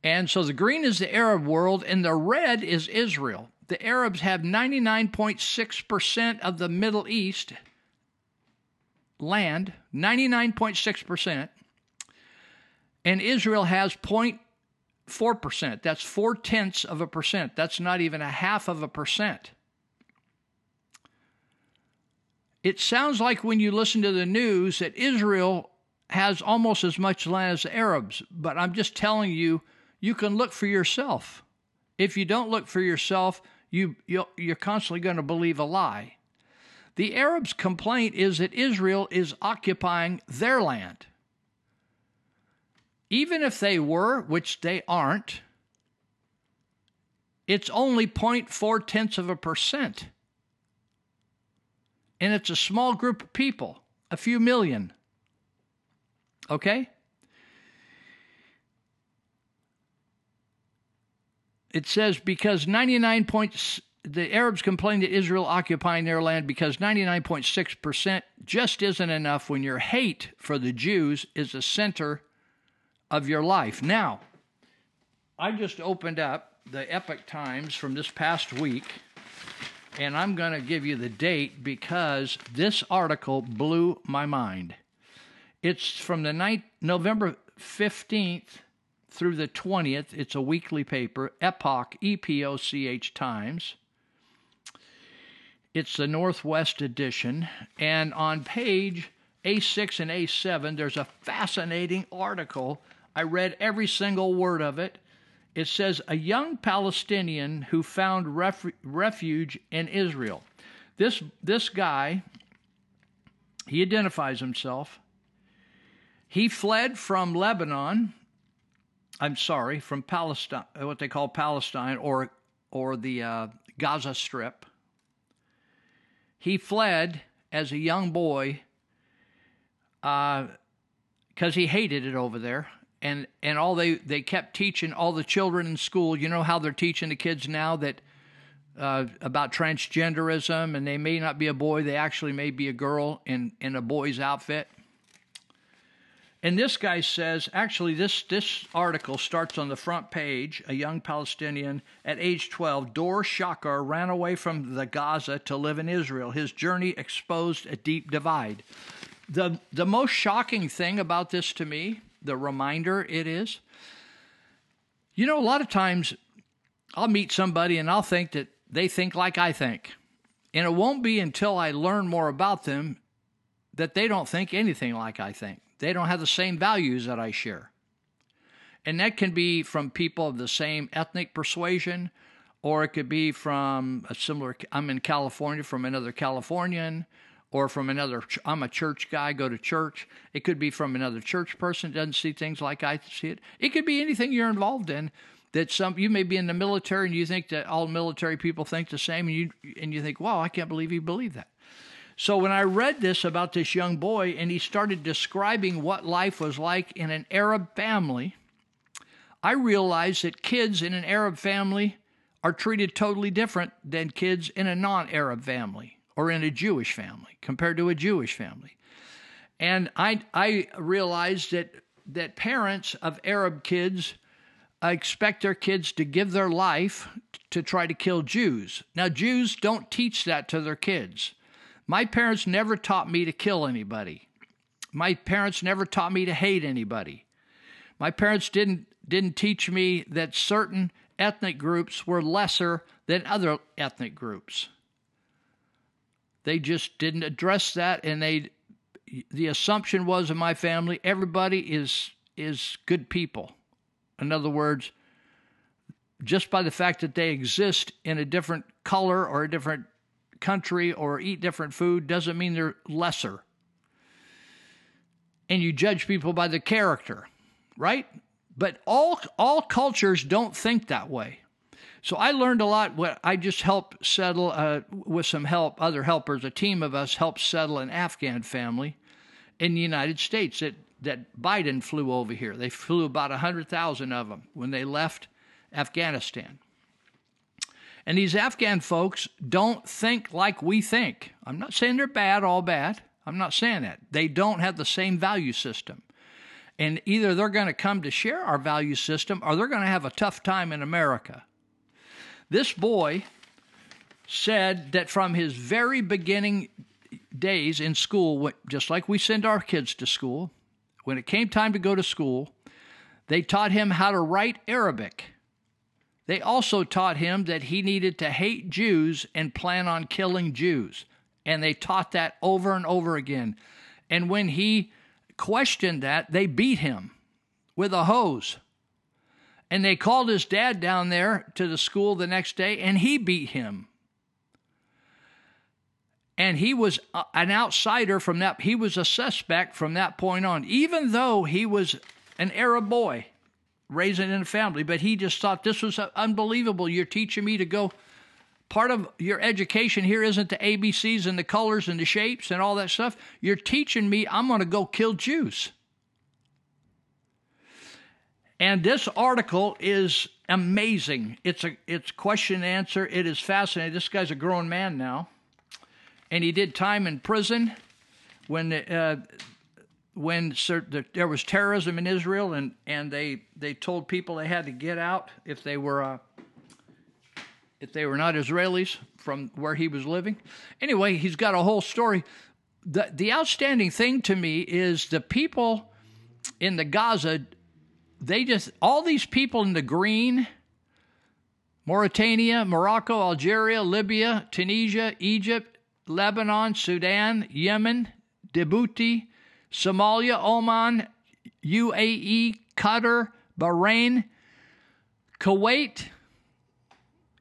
And so the green is the Arab world and the red is Israel. The Arabs have 99.6% of the Middle East land, 99.6%, and Israel has 0.4%. That's four tenths of a percent. That's not even a half of a percent. It sounds like when you listen to the news that Israel has almost as much land as the Arabs, but I'm just telling you, you can look for yourself. If you don't look for yourself, you, you're constantly going to believe a lie. The Arabs' complaint is that Israel is occupying their land. Even if they were, which they aren't, it's only 0.4 tenths of a percent. And it's a small group of people, a few million. Okay? It says because 99 points the Arabs complain that Israel occupying their land because 99.6% just isn't enough when your hate for the Jews is the center of your life. Now, I just opened up the Epoch Times from this past week, and I'm going to give you the date because this article blew my mind. It's from the night, November 15th through the 20th. It's a weekly paper, Epoch, E P O C H Times. It's the Northwest edition. And on page A6 and A7, there's a fascinating article. I read every single word of it. It says a young Palestinian who found ref- refuge in Israel. This, this guy, he identifies himself. He fled from Lebanon. I'm sorry, from Palestine, what they call Palestine or or the uh, Gaza Strip. He fled as a young boy because he hated it over there. And, and all they, they kept teaching all the children in school, you know how they're teaching the kids now that uh, about transgenderism and they may not be a boy, they actually may be a girl in, in a boy's outfit. And this guy says, actually, this, this article starts on the front page. A young Palestinian at age 12, Dor Shakar, ran away from the Gaza to live in Israel. His journey exposed a deep divide. The, the most shocking thing about this to me, the reminder it is, you know, a lot of times I'll meet somebody and I'll think that they think like I think. And it won't be until I learn more about them that they don't think anything like I think. They don't have the same values that I share. And that can be from people of the same ethnic persuasion, or it could be from a similar, I'm in California from another Californian, or from another, I'm a church guy, go to church. It could be from another church person, doesn't see things like I see it. It could be anything you're involved in that some you may be in the military and you think that all military people think the same and you and you think wow i can't believe you believe that so when i read this about this young boy and he started describing what life was like in an arab family i realized that kids in an arab family are treated totally different than kids in a non-arab family or in a jewish family compared to a jewish family and i i realized that that parents of arab kids expect their kids to give their life to try to kill Jews. Now, Jews don't teach that to their kids. My parents never taught me to kill anybody. My parents never taught me to hate anybody. My parents didn't didn't teach me that certain ethnic groups were lesser than other ethnic groups. They just didn't address that and they the assumption was in my family everybody is is good people. In other words, just by the fact that they exist in a different color or a different country or eat different food doesn't mean they're lesser. And you judge people by the character, right? But all all cultures don't think that way. So I learned a lot. What I just helped settle uh, with some help, other helpers, a team of us helped settle an Afghan family in the United States that that Biden flew over here. They flew about 100,000 of them when they left Afghanistan. And these Afghan folks don't think like we think. I'm not saying they're bad, all bad. I'm not saying that. They don't have the same value system. And either they're going to come to share our value system or they're going to have a tough time in America. This boy said that from his very beginning days in school, just like we send our kids to school, when it came time to go to school, they taught him how to write Arabic. They also taught him that he needed to hate Jews and plan on killing Jews. And they taught that over and over again. And when he questioned that, they beat him with a hose. And they called his dad down there to the school the next day, and he beat him. And he was an outsider from that, he was a suspect from that point on, even though he was an Arab boy raised in a family. But he just thought this was unbelievable. You're teaching me to go. Part of your education here isn't the ABCs and the colors and the shapes and all that stuff. You're teaching me I'm going to go kill Jews. And this article is amazing. It's a it's question and answer. It is fascinating. This guy's a grown man now, and he did time in prison when uh, when there was terrorism in Israel, and, and they they told people they had to get out if they were uh, if they were not Israelis from where he was living. Anyway, he's got a whole story. the The outstanding thing to me is the people in the Gaza. They just all these people in the green. Mauritania, Morocco, Algeria, Libya, Tunisia, Egypt, Lebanon, Sudan, Yemen, Djibouti, Somalia, Oman, UAE, Qatar, Bahrain, Kuwait,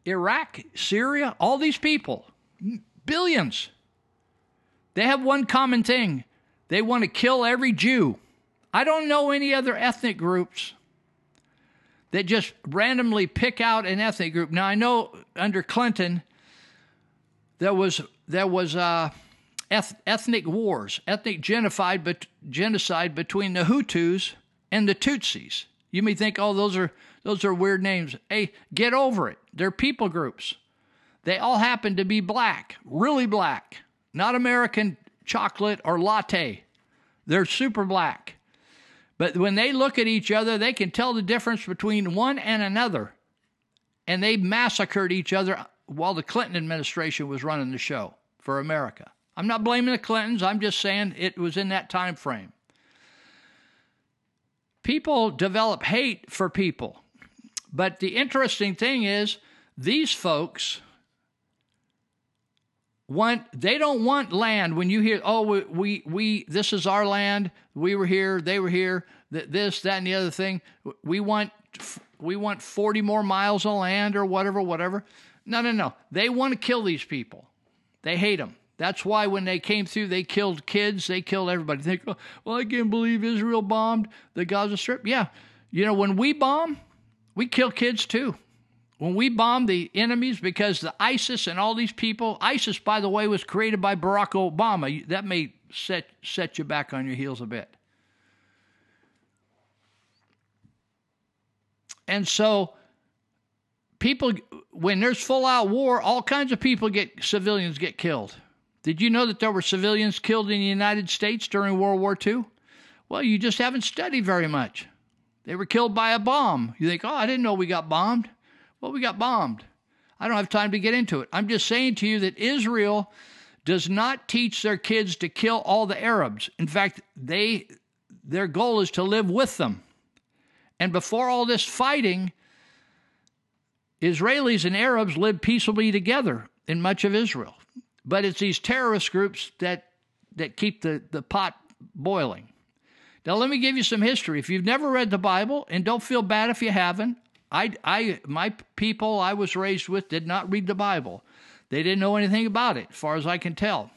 Iraq, Syria, all these people, billions. They have one common thing they want to kill every Jew. I don't know any other ethnic groups that just randomly pick out an ethnic group. Now I know under Clinton there was there was uh, eth- ethnic wars, ethnic genocide, but genocide between the Hutus and the Tutsis. You may think, oh, those are those are weird names. Hey, get over it. They're people groups. They all happen to be black, really black, not American chocolate or latte. They're super black. But when they look at each other, they can tell the difference between one and another. And they massacred each other while the Clinton administration was running the show for America. I'm not blaming the Clintons, I'm just saying it was in that time frame. People develop hate for people. But the interesting thing is, these folks want they don't want land. When you hear oh we we, we this is our land. We were here they were here th- this that and the other thing. We want we want 40 more miles of land or whatever whatever. No no no. They want to kill these people. They hate them that's why when they came through they killed kids they killed everybody they think oh, well i can't believe israel bombed the gaza strip yeah you know when we bomb we kill kids too when we bomb the enemies because the ISIS and all these people, ISIS, by the way, was created by Barack Obama. That may set, set you back on your heels a bit. And so, people, when there's full out war, all kinds of people get, civilians get killed. Did you know that there were civilians killed in the United States during World War II? Well, you just haven't studied very much. They were killed by a bomb. You think, oh, I didn't know we got bombed. Well, we got bombed. I don't have time to get into it. I'm just saying to you that Israel does not teach their kids to kill all the Arabs. In fact, they their goal is to live with them. And before all this fighting, Israelis and Arabs lived peaceably together in much of Israel. But it's these terrorist groups that that keep the, the pot boiling. Now let me give you some history. If you've never read the Bible, and don't feel bad if you haven't, I, I, my people I was raised with did not read the Bible. They didn't know anything about it, as far as I can tell.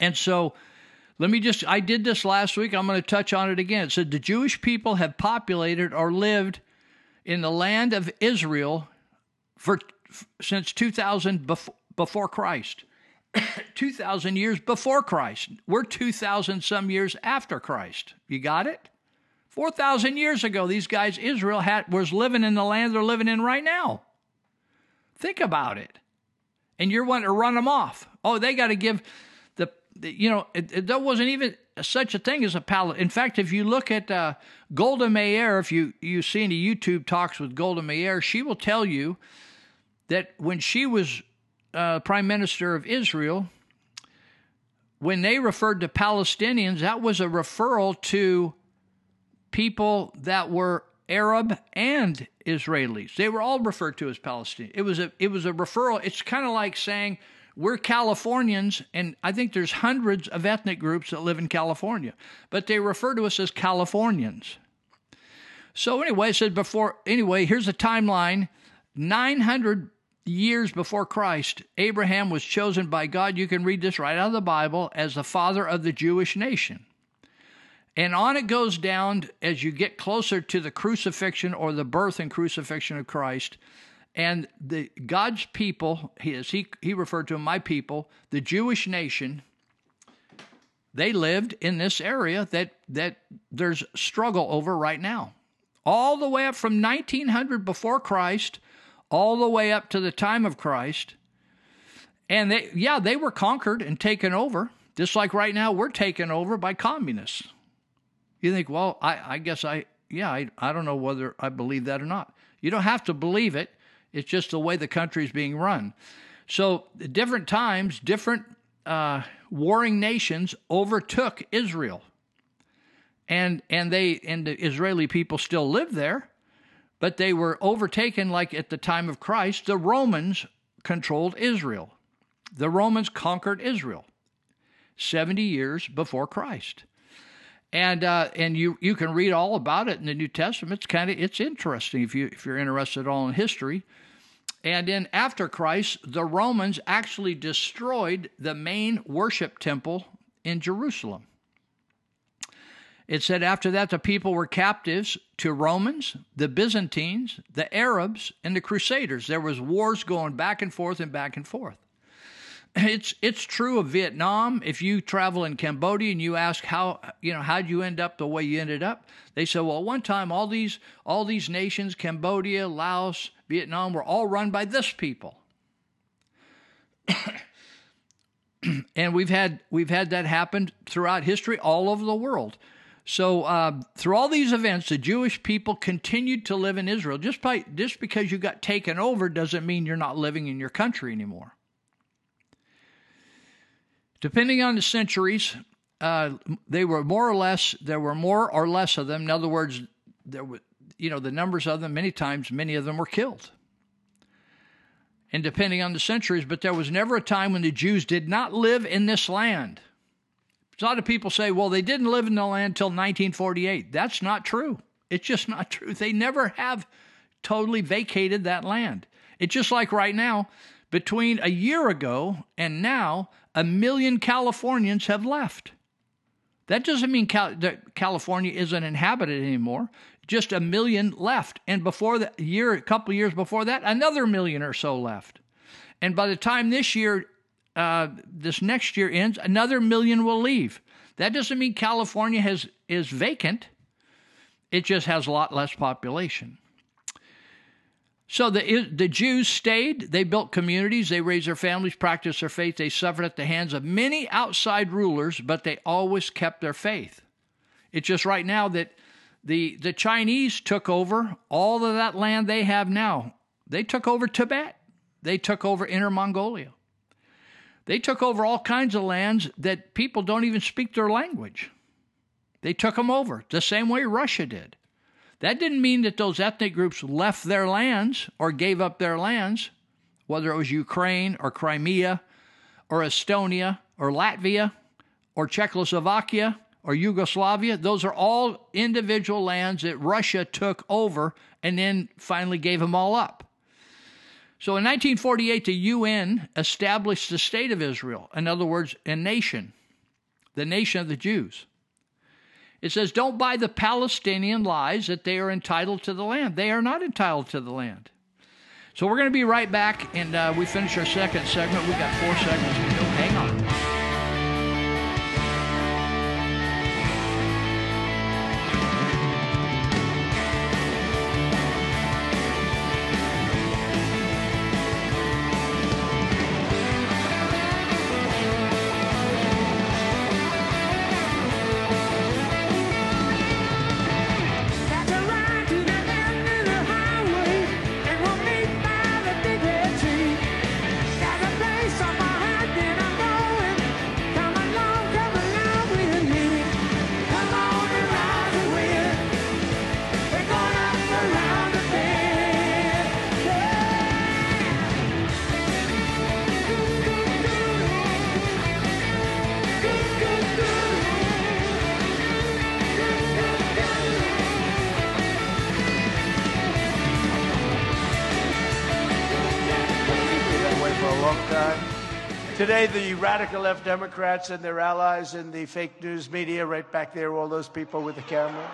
And so, let me just, I did this last week. I'm going to touch on it again. It said the Jewish people have populated or lived in the land of Israel for since 2000 before, before Christ. 2,000 years before Christ. We're 2,000 some years after Christ. You got it? 4,000 years ago, these guys, Israel, had, was living in the land they're living in right now. Think about it. And you're wanting to run them off. Oh, they got to give the, the, you know, it, it, there wasn't even such a thing as a palette. In fact, if you look at uh, Golda Meir, if you, you see any YouTube talks with Golda Meir, she will tell you that when she was uh, prime minister of Israel, when they referred to Palestinians, that was a referral to people that were Arab and Israelis. They were all referred to as Palestinians. It was a it was a referral. It's kind of like saying we're Californians, and I think there's hundreds of ethnic groups that live in California, but they refer to us as Californians. So anyway, I said before. Anyway, here's a timeline: 900 years before Christ, Abraham was chosen by God. You can read this right out of the Bible as the father of the Jewish nation. And on it goes down as you get closer to the crucifixion or the birth and crucifixion of Christ. And the God's people, his, he, he referred to them, my people, the Jewish nation, they lived in this area that, that there's struggle over right now. All the way up from 1900 before Christ, all the way up to the time of Christ. And they, yeah, they were conquered and taken over, just like right now we're taken over by communists. You think, well, I, I guess I, yeah, I, I don't know whether I believe that or not. You don't have to believe it. It's just the way the country is being run. So, different times, different uh, warring nations overtook Israel, and and they and the Israeli people still live there, but they were overtaken. Like at the time of Christ, the Romans controlled Israel. The Romans conquered Israel, seventy years before Christ and uh, and you you can read all about it in the New Testament. It's kind of it's interesting if you if you're interested at all in history. And then after Christ, the Romans actually destroyed the main worship temple in Jerusalem. It said after that the people were captives to Romans, the Byzantines, the Arabs, and the Crusaders. There was wars going back and forth and back and forth. It's it's true of Vietnam. If you travel in Cambodia and you ask how you know how'd you end up the way you ended up, they say, well, one time all these all these nations, Cambodia, Laos, Vietnam, were all run by this people. and we've had we've had that happen throughout history all over the world. So uh, through all these events, the Jewish people continued to live in Israel. Just by just because you got taken over doesn't mean you're not living in your country anymore. Depending on the centuries, uh, they were more or less there were more or less of them. In other words, there were you know the numbers of them. Many times, many of them were killed and depending on the centuries, but there was never a time when the Jews did not live in this land. A lot of people say, well, they didn't live in the land until 1948. That's not true. It's just not true. They never have totally vacated that land. It's just like right now, between a year ago and now, a million Californians have left. That doesn't mean Cal- that California isn't inhabited anymore. Just a million left, and before the year, a couple years before that, another million or so left. And by the time this year, uh, this next year ends, another million will leave. That doesn't mean California has is vacant. It just has a lot less population. So the the Jews stayed. They built communities. They raised their families, practiced their faith. They suffered at the hands of many outside rulers, but they always kept their faith. It's just right now that the the Chinese took over all of that land they have now. They took over Tibet. They took over Inner Mongolia. They took over all kinds of lands that people don't even speak their language. They took them over the same way Russia did. That didn't mean that those ethnic groups left their lands or gave up their lands, whether it was Ukraine or Crimea or Estonia or Latvia or Czechoslovakia or Yugoslavia. Those are all individual lands that Russia took over and then finally gave them all up. So in 1948, the UN established the state of Israel. In other words, a nation, the nation of the Jews. It says, don't buy the Palestinian lies that they are entitled to the land. They are not entitled to the land. So we're going to be right back, and uh, we finish our second segment. We've got four segments to go. Hang on. The radical left Democrats and their allies in the fake news media, right back there, all those people with the camera.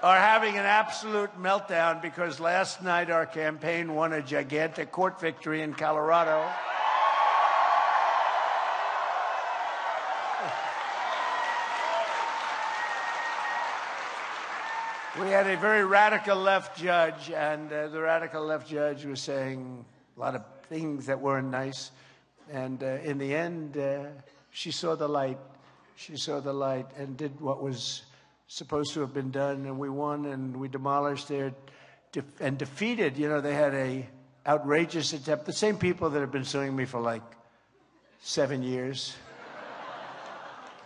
Are having an absolute meltdown because last night our campaign won a gigantic court victory in Colorado. We had a very radical left judge, and uh, the radical left judge was saying a lot of things that weren't nice. And uh, in the end, uh, she saw the light. She saw the light and did what was supposed to have been done, and we won, and we demolished their de- and defeated. You know, they had a outrageous attempt. The same people that have been suing me for like seven years.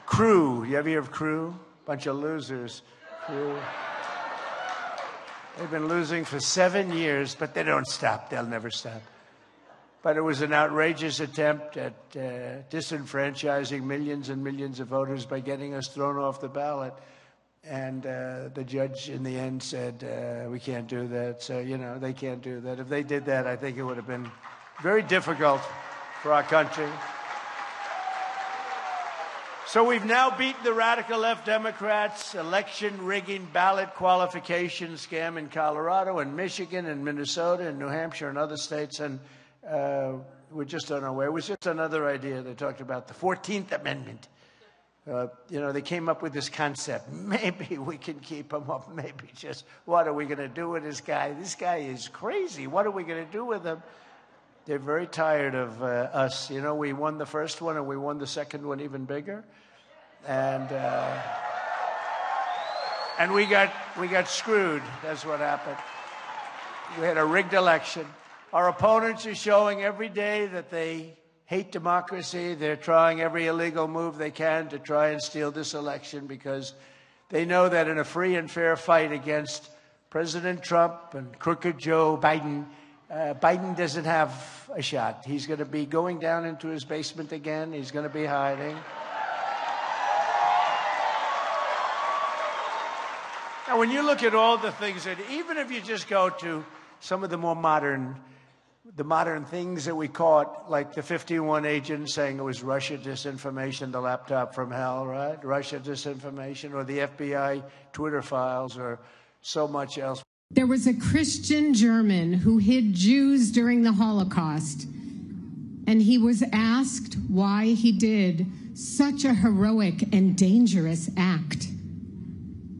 Crew, you ever hear of Crew? Bunch of losers. Crew. They've been losing for seven years, but they don't stop. They'll never stop. But it was an outrageous attempt at uh, disenfranchising millions and millions of voters by getting us thrown off the ballot. And uh, the judge, in the end, said, uh, We can't do that. So, you know, they can't do that. If they did that, I think it would have been very difficult for our country. So we've now beaten the radical left Democrats' election rigging ballot qualification scam in Colorado and Michigan and Minnesota and New Hampshire and other states, and uh, we're just on our way. It was just another idea. They talked about the 14th Amendment. Uh, you know, they came up with this concept. Maybe we can keep him up. Maybe just what are we going to do with this guy? This guy is crazy. What are we going to do with him? They're very tired of uh, us. You know, we won the first one and we won the second one even bigger, and uh, and we got we got screwed. That's what happened. We had a rigged election. Our opponents are showing every day that they hate democracy. They're trying every illegal move they can to try and steal this election because they know that in a free and fair fight against President Trump and crooked Joe Biden, uh, Biden doesn't have a shot. He's going to be going down into his basement again. He's going to be hiding. Now, when you look at all the things that, even if you just go to some of the more modern, the modern things that we caught, like the 51 agent saying it was Russia disinformation, the laptop from hell, right? Russia disinformation, or the FBI Twitter files, or so much else. There was a Christian German who hid Jews during the Holocaust, and he was asked why he did such a heroic and dangerous act.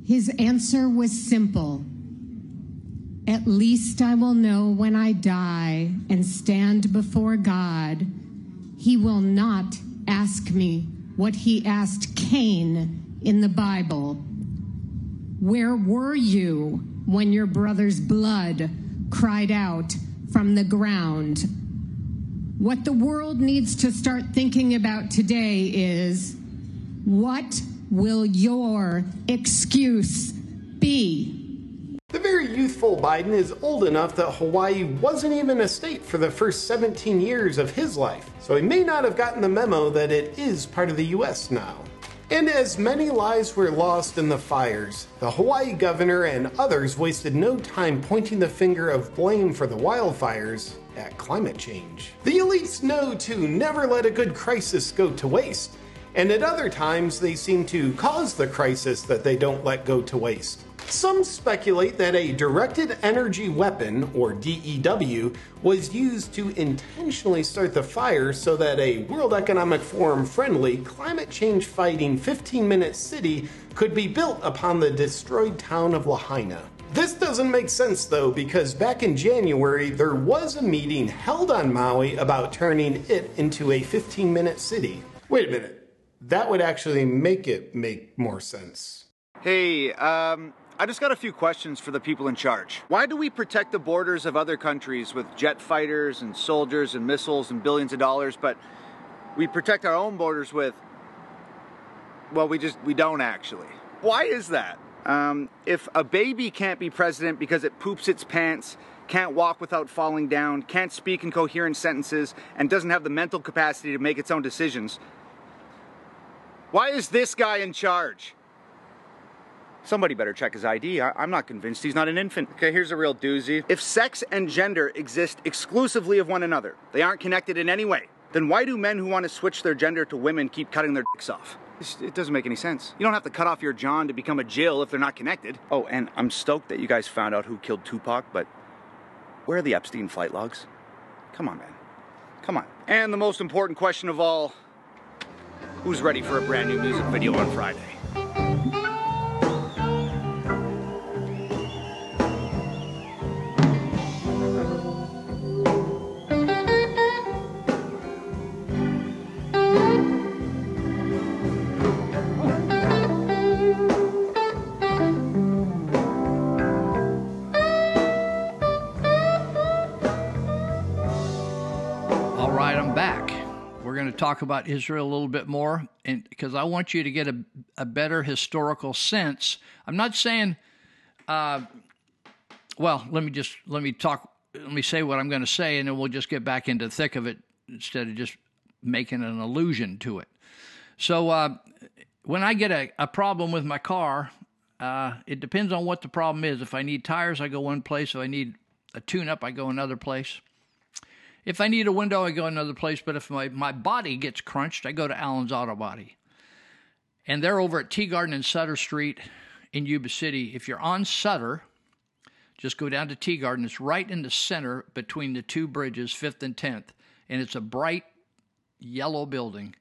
His answer was simple At least I will know when I die and stand before God, he will not ask me what he asked Cain in the Bible. Where were you when your brother's blood cried out from the ground? What the world needs to start thinking about today is what will your excuse be? The very youthful Biden is old enough that Hawaii wasn't even a state for the first 17 years of his life, so he may not have gotten the memo that it is part of the US now. And as many lives were lost in the fires, the Hawaii governor and others wasted no time pointing the finger of blame for the wildfires at climate change. The elites know to never let a good crisis go to waste, and at other times they seem to cause the crisis that they don't let go to waste. Some speculate that a directed energy weapon, or DEW, was used to intentionally start the fire so that a World Economic Forum friendly, climate change fighting 15 minute city could be built upon the destroyed town of Lahaina. This doesn't make sense though, because back in January there was a meeting held on Maui about turning it into a 15 minute city. Wait a minute. That would actually make it make more sense. Hey, um, I just got a few questions for the people in charge. Why do we protect the borders of other countries with jet fighters and soldiers and missiles and billions of dollars, but we protect our own borders with, well, we just, we don't actually. Why is that? Um, if a baby can't be president because it poops its pants, can't walk without falling down, can't speak in coherent sentences, and doesn't have the mental capacity to make its own decisions, why is this guy in charge? Somebody better check his ID. I- am not convinced he's not an infant. Okay, here's a real doozy. If sex and gender exist exclusively of one another, they aren't connected in any way, then why do men who want to switch their gender to women keep cutting their dicks off? It doesn't make any sense. You don't have to cut off your John to become a Jill if they're not connected. Oh, and I'm stoked that you guys found out who killed Tupac, but where are the Epstein flight logs? Come on, man. Come on. And the most important question of all who's ready for a brand new music video on Friday? Talk about Israel a little bit more, and because I want you to get a, a better historical sense. I'm not saying, uh, well, let me just let me talk. Let me say what I'm going to say, and then we'll just get back into the thick of it instead of just making an allusion to it. So, uh, when I get a, a problem with my car, uh, it depends on what the problem is. If I need tires, I go one place. If I need a tune up, I go another place. If I need a window, I go another place. But if my, my body gets crunched, I go to Allen's Auto Body. And they're over at Teegarden and Sutter Street in Yuba City. If you're on Sutter, just go down to Teegarden. It's right in the center between the two bridges, 5th and 10th. And it's a bright yellow building.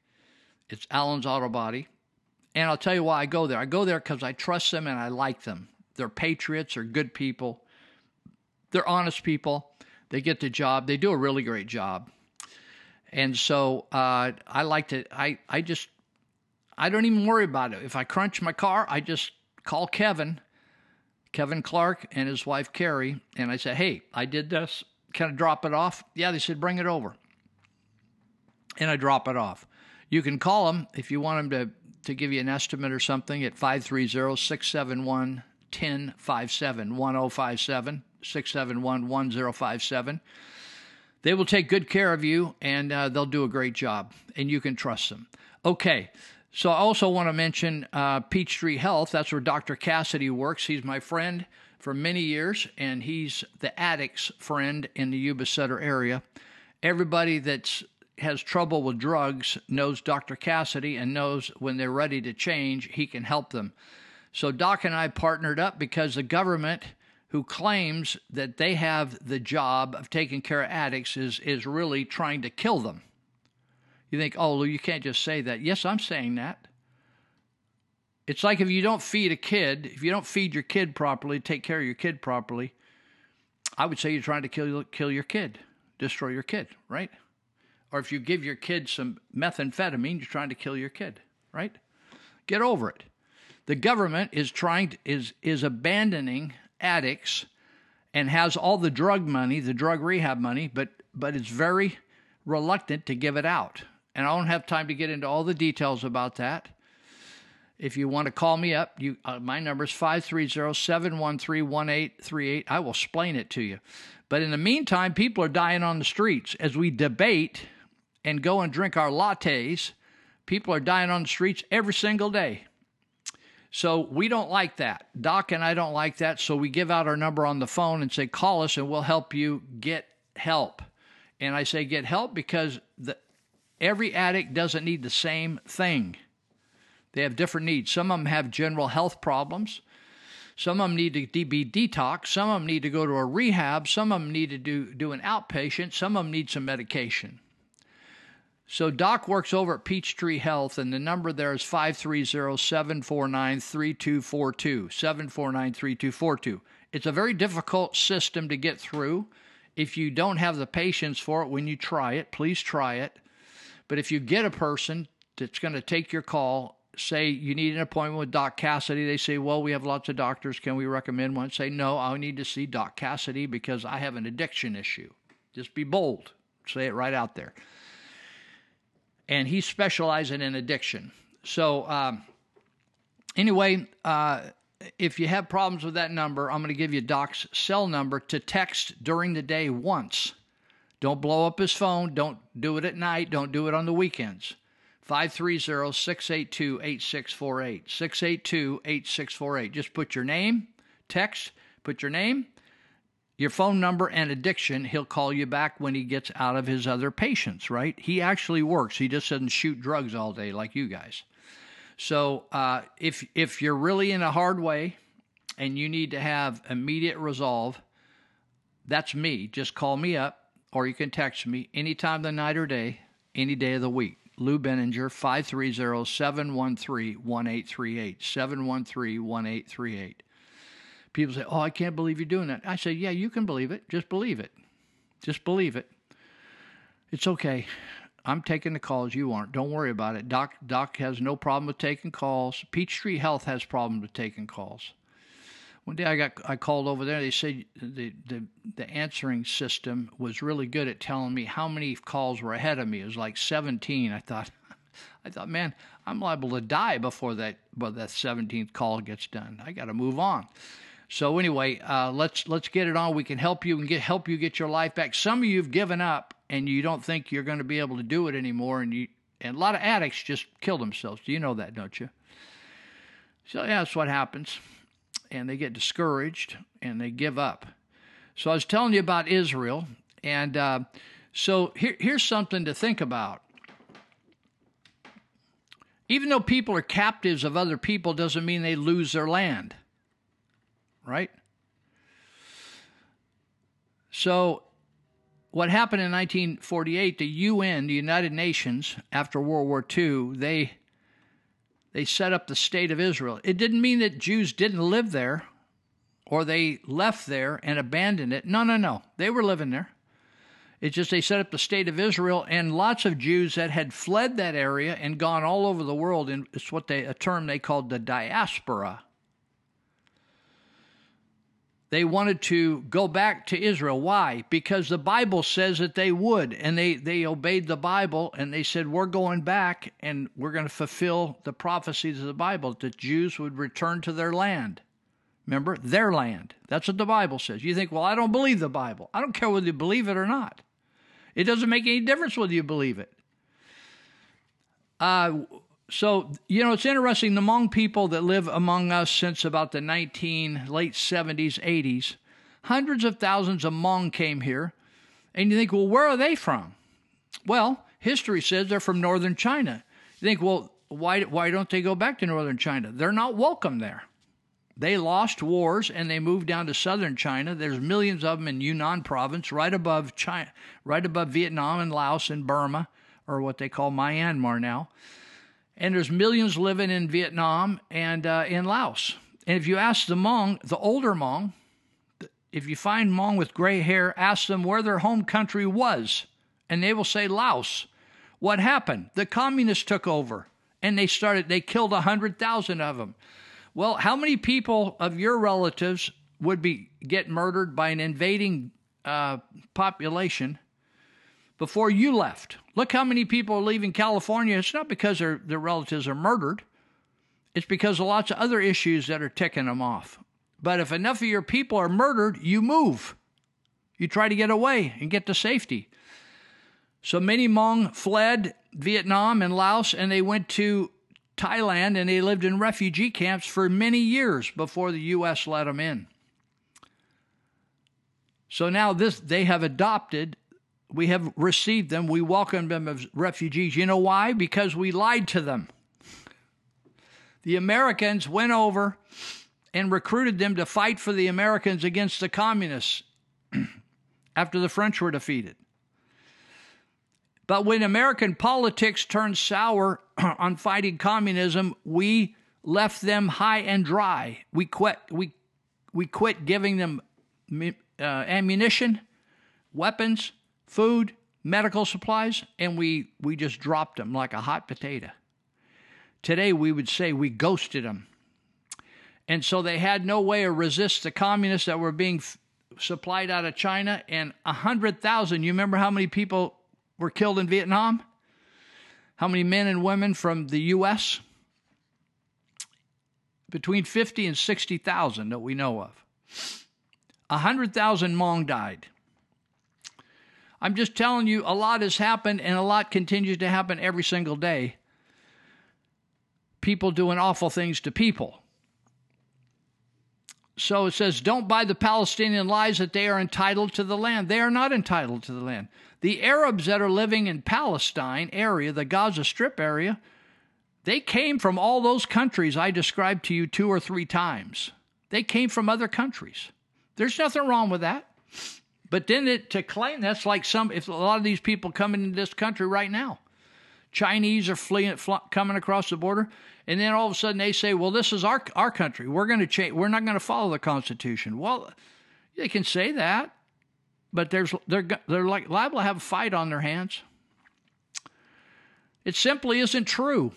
It's Allen's Auto Body. And I'll tell you why I go there. I go there because I trust them and I like them. They're patriots, they're good people, they're honest people. They get the job, they do a really great job. And so uh, I like to, I, I just, I don't even worry about it. If I crunch my car, I just call Kevin, Kevin Clark, and his wife Carrie, and I say, hey, I did this. Can I drop it off? Yeah, they said, bring it over. And I drop it off. You can call them if you want them to, to give you an estimate or something at 530 671 1057 1057 671 1057. They will take good care of you and uh, they'll do a great job, and you can trust them. Okay, so I also want to mention uh, Peach Tree Health. That's where Dr. Cassady works. He's my friend for many years, and he's the addict's friend in the Yuba Sutter area. Everybody that's has trouble with drugs knows Dr. Cassady and knows when they're ready to change, he can help them. So Doc and I partnered up because the government who claims that they have the job of taking care of addicts is is really trying to kill them. You think, "Oh, you can't just say that." Yes, I'm saying that. It's like if you don't feed a kid, if you don't feed your kid properly, take care of your kid properly, I would say you're trying to kill kill your kid, destroy your kid, right? Or if you give your kid some methamphetamine, you're trying to kill your kid, right? Get over it. The government is trying to, is is abandoning addicts and has all the drug money, the drug rehab money, but but it's very reluctant to give it out. And I don't have time to get into all the details about that. If you want to call me up, you uh, my number is 530-713-1838. I will explain it to you. But in the meantime, people are dying on the streets as we debate and go and drink our lattes. People are dying on the streets every single day. So we don't like that. Doc and I don't like that. So we give out our number on the phone and say, call us and we'll help you get help. And I say get help because the, every addict doesn't need the same thing. They have different needs. Some of them have general health problems. Some of them need to be detox. Some of them need to go to a rehab. Some of them need to do, do an outpatient. Some of them need some medication. So Doc works over at Peach Tree Health, and the number there is 530-749-3242, 749-3242. It's a very difficult system to get through. If you don't have the patience for it when you try it, please try it. But if you get a person that's going to take your call, say you need an appointment with Doc Cassady, they say, Well, we have lots of doctors. Can we recommend one? Say, No, I need to see Doc Cassady because I have an addiction issue. Just be bold. Say it right out there and he's specializing in addiction. So, um, anyway, uh, if you have problems with that number, I'm going to give you Doc's cell number to text during the day once. Don't blow up his phone. Don't do it at night. Don't do it on the weekends. 530 682 8648. 682 8648. Just put your name, text, put your name, your phone number and addiction, he'll call you back when he gets out of his other patients, right? He actually works. He just doesn't shoot drugs all day like you guys. So uh, if if you're really in a hard way and you need to have immediate resolve, that's me. Just call me up or you can text me anytime of the night or day, any day of the week. Lou Binninger, 530 713 1838. 713 1838 people say, "Oh, I can't believe you're doing that." I say, "Yeah, you can believe it. Just believe it. Just believe it. It's okay. I'm taking the calls. You aren't. Don't worry about it. Doc Doc has no problem with taking calls. Peach Tree Health has problem with taking calls. One day I got I called over there. They said the the the answering system was really good at telling me how many calls were ahead of me. It was like 17. I thought. I thought, man, I'm liable to die before that, before that 17th call gets done. I got to move on. So anyway, uh, let's let's get it on. We can help you and get help you get your life back. Some of you've given up and you don't think you're going to be able to do it anymore, and you and a lot of addicts just kill themselves. Do you know that, don't you? So yeah, that's what happens, and they get discouraged and they give up. So I was telling you about Israel, and uh, so here, here's something to think about. Even though people are captives of other people, doesn't mean they lose their land. Right? So, what happened in 1948, the UN, the United Nations, after World War II, they they set up the state of Israel. It didn't mean that Jews didn't live there or they left there and abandoned it. No, no, no. They were living there. It's just they set up the state of Israel, and lots of Jews that had fled that area and gone all over the world. And it's what they a term they called the diaspora. They wanted to go back to Israel. Why? Because the Bible says that they would, and they they obeyed the Bible, and they said we're going back, and we're going to fulfill the prophecies of the Bible that Jews would return to their land. Remember, their land. That's what the Bible says. You think, well, I don't believe the Bible. I don't care whether you believe it or not. It doesn't make any difference whether you believe it. Uh, so, you know, it's interesting. The Hmong people that live among us since about the 19, late 70s, 80s, hundreds of thousands of Hmong came here. And you think, well, where are they from? Well, history says they're from northern China. You think, well, why, why don't they go back to northern China? They're not welcome there. They lost wars and they moved down to southern China. There's millions of them in Yunnan province, right above China, right above Vietnam and Laos and Burma, or what they call Myanmar now. And there's millions living in Vietnam and uh, in Laos. And if you ask the Hmong, the older Hmong, if you find Hmong with gray hair, ask them where their home country was, and they will say Laos. What happened? The communists took over, and they started. They killed a hundred thousand of them. Well, how many people of your relatives would be get murdered by an invading uh, population before you left? Look how many people are leaving California. It's not because their, their relatives are murdered. It's because of lots of other issues that are ticking them off. But if enough of your people are murdered, you move. You try to get away and get to safety. So many Hmong fled Vietnam and Laos and they went to Thailand and they lived in refugee camps for many years before the U.S. let them in. So now this they have adopted, we have received them, we welcome them as refugees. You know why? Because we lied to them. The Americans went over and recruited them to fight for the Americans against the communists after the French were defeated. But when American politics turned sour on fighting communism, we left them high and dry. We quit. We we quit giving them uh, ammunition, weapons, food, medical supplies, and we we just dropped them like a hot potato. Today we would say we ghosted them, and so they had no way to resist the communists that were being f- supplied out of China. And a hundred thousand. You remember how many people were killed in Vietnam? How many men and women from the U.S.? Between 50 and 60,000 that we know of. 100,000 Hmong died. I'm just telling you, a lot has happened and a lot continues to happen every single day. People doing awful things to people. So it says, don't buy the Palestinian lies that they are entitled to the land. They are not entitled to the land. The Arabs that are living in Palestine area, the Gaza Strip area, they came from all those countries I described to you two or three times. They came from other countries. There's nothing wrong with that. But then it, to claim that's like some, if a lot of these people coming into this country right now, Chinese are fleeing, fl- coming across the border, and then all of a sudden they say, "Well, this is our our country. We're going to change. We're not going to follow the Constitution." Well, they can say that, but there's they're they're like liable to have a fight on their hands. It simply isn't true,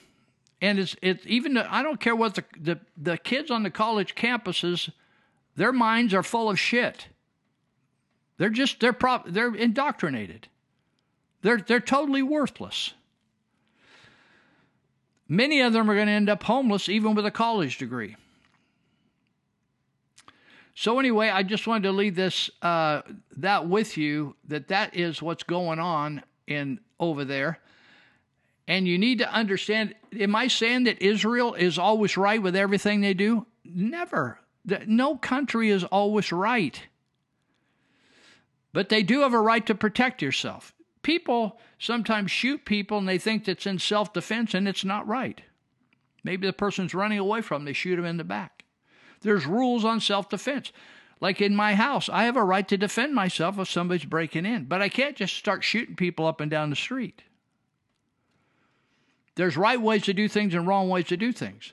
and it's it's even I don't care what the, the the kids on the college campuses, their minds are full of shit. They're just they're prop they're indoctrinated. They're they're totally worthless. Many of them are going to end up homeless even with a college degree. So anyway, I just wanted to leave this uh, that with you that that is what's going on in over there, and you need to understand. Am I saying that Israel is always right with everything they do? Never. No country is always right, but they do have a right to protect yourself. People sometimes shoot people and they think that's in self defense, and it's not right. Maybe the person's running away from them, they shoot them in the back. There's rules on self defense. Like in my house, I have a right to defend myself if somebody's breaking in, but I can't just start shooting people up and down the street. There's right ways to do things and wrong ways to do things.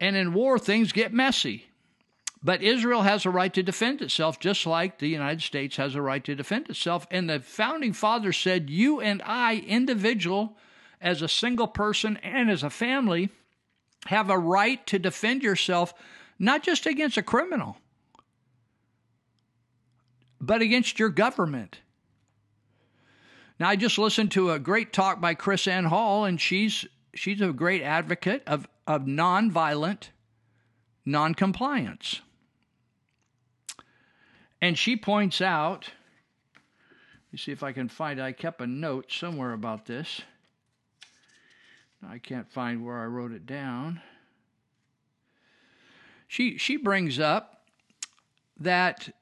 And in war, things get messy. But Israel has a right to defend itself, just like the United States has a right to defend itself. And the founding fathers said, You and I, individual, as a single person and as a family, have a right to defend yourself, not just against a criminal, but against your government. Now, I just listened to a great talk by KrisAnne Hall, and she's she's a great advocate of, of nonviolent noncompliance. And she points out, let me see if I can find. I kept a note somewhere about this. I can't find where I wrote it down. She she brings up that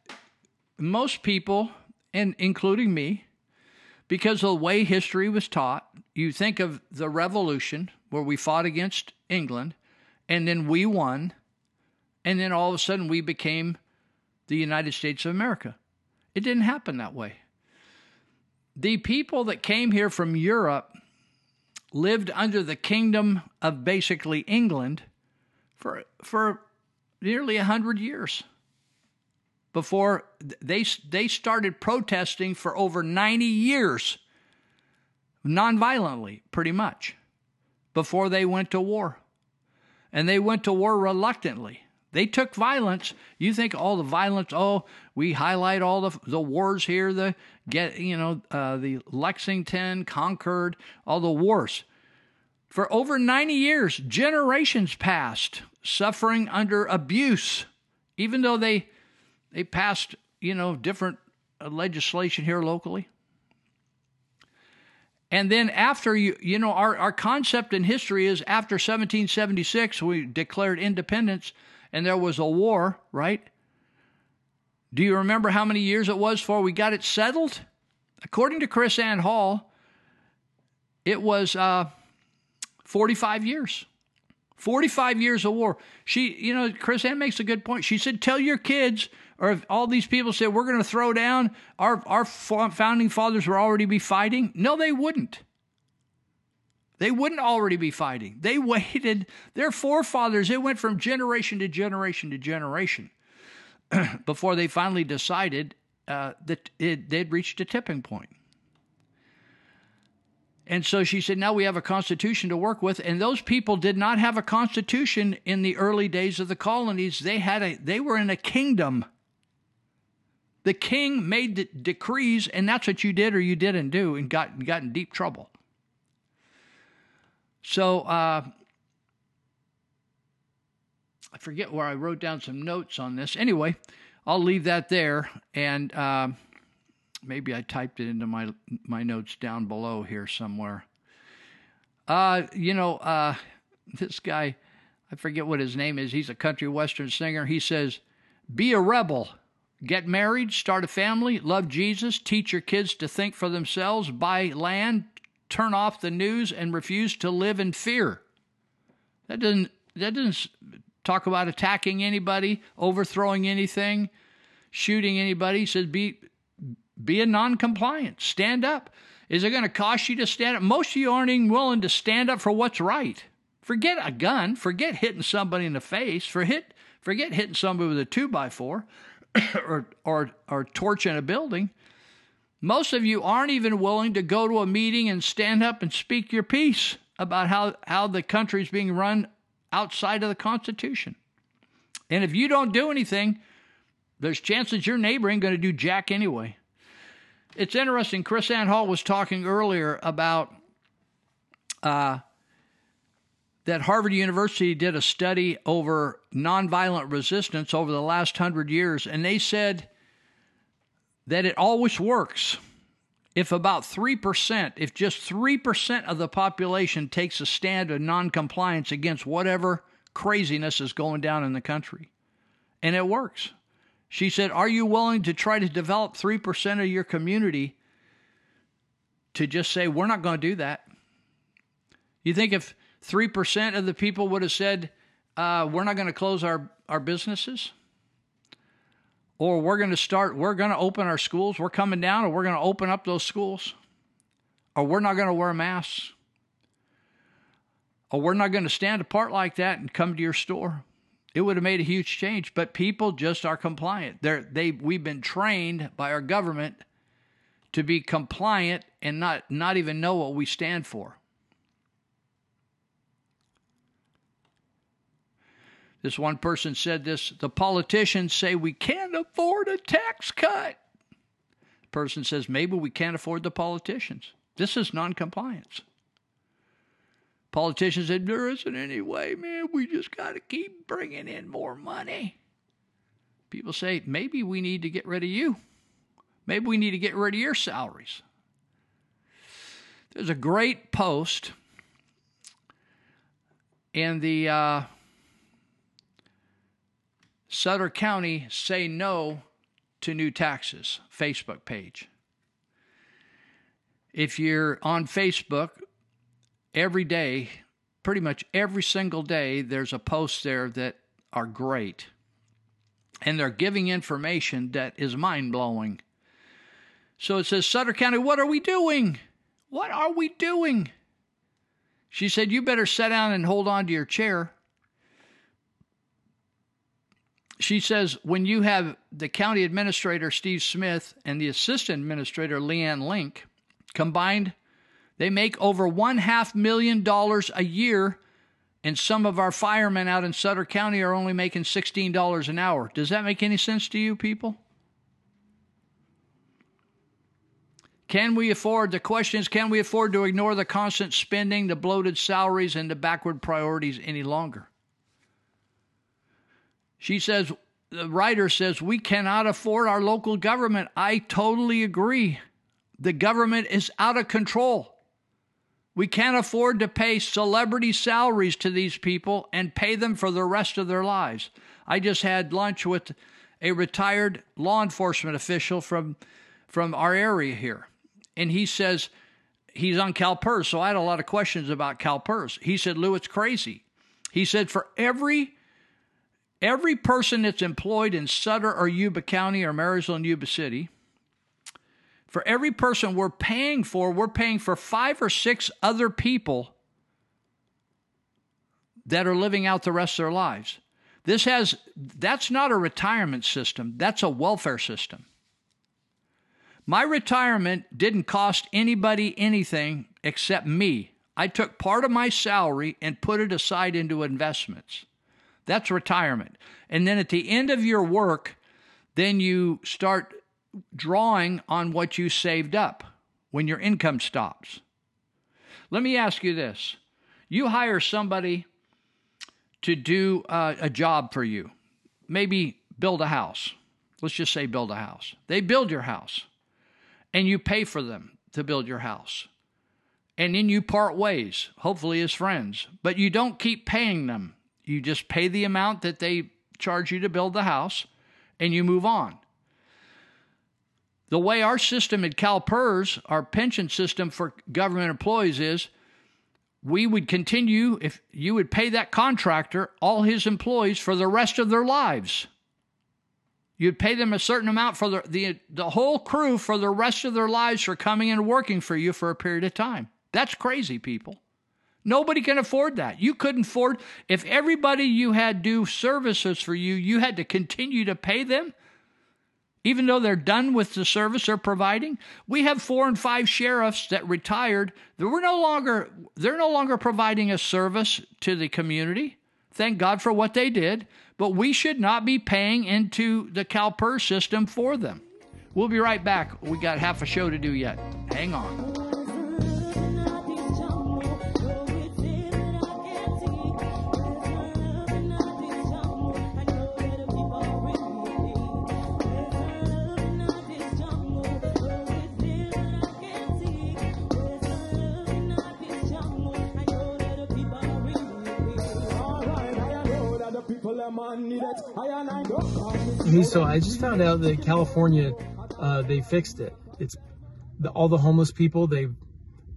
most people, and including me, because of the way history was taught, you think of the revolution where we fought against England, and then we won, and then all of a sudden we became the United States of America. It didn't happen that way. The people that came here from Europe lived under the kingdom of basically England for for nearly a hundred years before they they started protesting for over 90 years nonviolently pretty much before they went to war and they went to war reluctantly they took violence. You think all the violence oh we highlight all the the wars here the get you know uh, the lexington concord all the wars. For over 90 years generations passed suffering under abuse even though they they passed, you know, different uh, legislation here locally. And then after you, you know, our, our concept in history is after 1776, we declared independence and there was a war, right? Do you remember how many years it was before we got it settled? According to KrisAnne Hall, it was uh, 45 years. 45 years of war. She, you know, KrisAnne makes a good point. She said, Tell your kids or if all these people said we're going to throw down, our our founding fathers would already be fighting. No, they wouldn't. They wouldn't already be fighting. They waited. Their forefathers, it went from generation to generation to generation before they finally decided uh, that it, they'd reached a tipping point. And so she said, now we have a constitution to work with. And those people did not have a constitution in the early days of the colonies. They had a they were in a kingdom. The king made the decrees, and that's what you did or you didn't do, and got got in deep trouble. So uh, I forget where I wrote down some notes on this. Anyway, I'll leave that there, and uh, maybe I typed it into my my notes down below here somewhere. Uh, you know, uh, this guy, I forget what his name is. He's a country western singer. He says, "Be a rebel." Get married, start a family, love Jesus, teach your kids to think for themselves, buy land, turn off the news, and refuse to live in fear. That doesn't that doesn't talk about attacking anybody, overthrowing anything, shooting anybody. Says be be a non-compliant. Stand up. Is it going to cost you to stand up? Most of you aren't even willing to stand up for what's right. Forget a gun. Forget hitting somebody in the face. Forget forget hitting somebody with a two by four. or, or, or torch in a building. Most of you aren't even willing to go to a meeting and stand up and speak your piece about how, how the country is being run outside of the Constitution. And if you don't do anything, there's chances your neighbor ain't going to do jack anyway. It's interesting. KrisAnne Hall was talking earlier about uh, that Harvard University did a study over nonviolent resistance over the last hundred years, and they said that it always works if about 3%, if just 3% of the population takes a stand of noncompliance against whatever craziness is going down in the country. And it works. She said, Are you willing to try to develop 3% of your community to just say, We're not going to do that? You think if 3% of the people would have said, uh, we're not going to close our, our businesses? Or we're going to start, we're going to open our schools, we're coming down, or we're going to open up those schools? Or we're not going to wear masks? Or we're not going to stand apart like that and come to your store? It would have made a huge change, but people just are compliant. They're, they, we've been trained by our government to be compliant and not, not even know what we stand for. This one person said this the politicians say we can't afford a tax cut. The person says maybe we can't afford the politicians. This is noncompliance. Politicians said there isn't any way, man. We just got to keep bringing in more money. People say maybe we need to get rid of you. Maybe we need to get rid of your salaries. There's a great post in the uh, Sutter County Say No to New Taxes Facebook page. If you're on Facebook, every day, pretty much every single day, there's a post there that are great. And they're giving information that is mind blowing. So it says, Sutter County, what are we doing? What are we doing? She said, You better sit down and hold on to your chair. She says, When you have the county administrator, Steve Smith, and the assistant administrator, Leanne Link, combined, they make over one half million dollars a year. And some of our firemen out in Sutter County are only making $16 an hour. Does that make any sense to you, people? Can we afford, the question is, can we afford to ignore the constant spending, the bloated salaries, and the backward priorities any longer? She says, the writer says, we cannot afford our local government. I totally agree. The government is out of control. We can't afford to pay celebrity salaries to these people and pay them for the rest of their lives. I just had lunch with a retired law enforcement official from from our area here. And he says he's on CalPERS, so I had a lot of questions about CalPERS. He said, "Lou, it's crazy." He said for every every person that's employed in Sutter or Yuba County or Marysville and Yuba City, for every person we're paying for, we're paying for five or six other people that are living out the rest of their lives. This has, that's not a retirement system, that's a welfare system. My retirement didn't cost anybody anything except me. I took part of my salary and put it aside into investments. That's retirement. And then at the end of your work, then you start drawing on what you saved up when your income stops. Let me ask you this you hire somebody to do uh, a job for you, maybe build a house. Let's just say build a house. They build your house, and you pay for them to build your house. And then you part ways, hopefully as friends, but you don't keep paying them. You just pay the amount that they charge you to build the house, and you move on. The way our system at CalPERS, our pension system for government employees is, we would continue if you would pay that contractor all his employees for the rest of their lives. You'd pay them a certain amount for the, the, the whole crew for the rest of their lives for coming and working for you for a period of time. That's crazy, people. Nobody can afford that. You couldn't afford, if everybody you had do services for you, you had to continue to pay them even though they're done with the service they're providing. We have four and five sheriffs that retired. We're no longer they're no longer providing a service to the community. Thank God for what they did, but we should not be paying into the CalPERS system for them. We'll be right back. We got half a show to do yet. Hang on. So I just found out that California, uh, they fixed it. It's the, all the homeless people they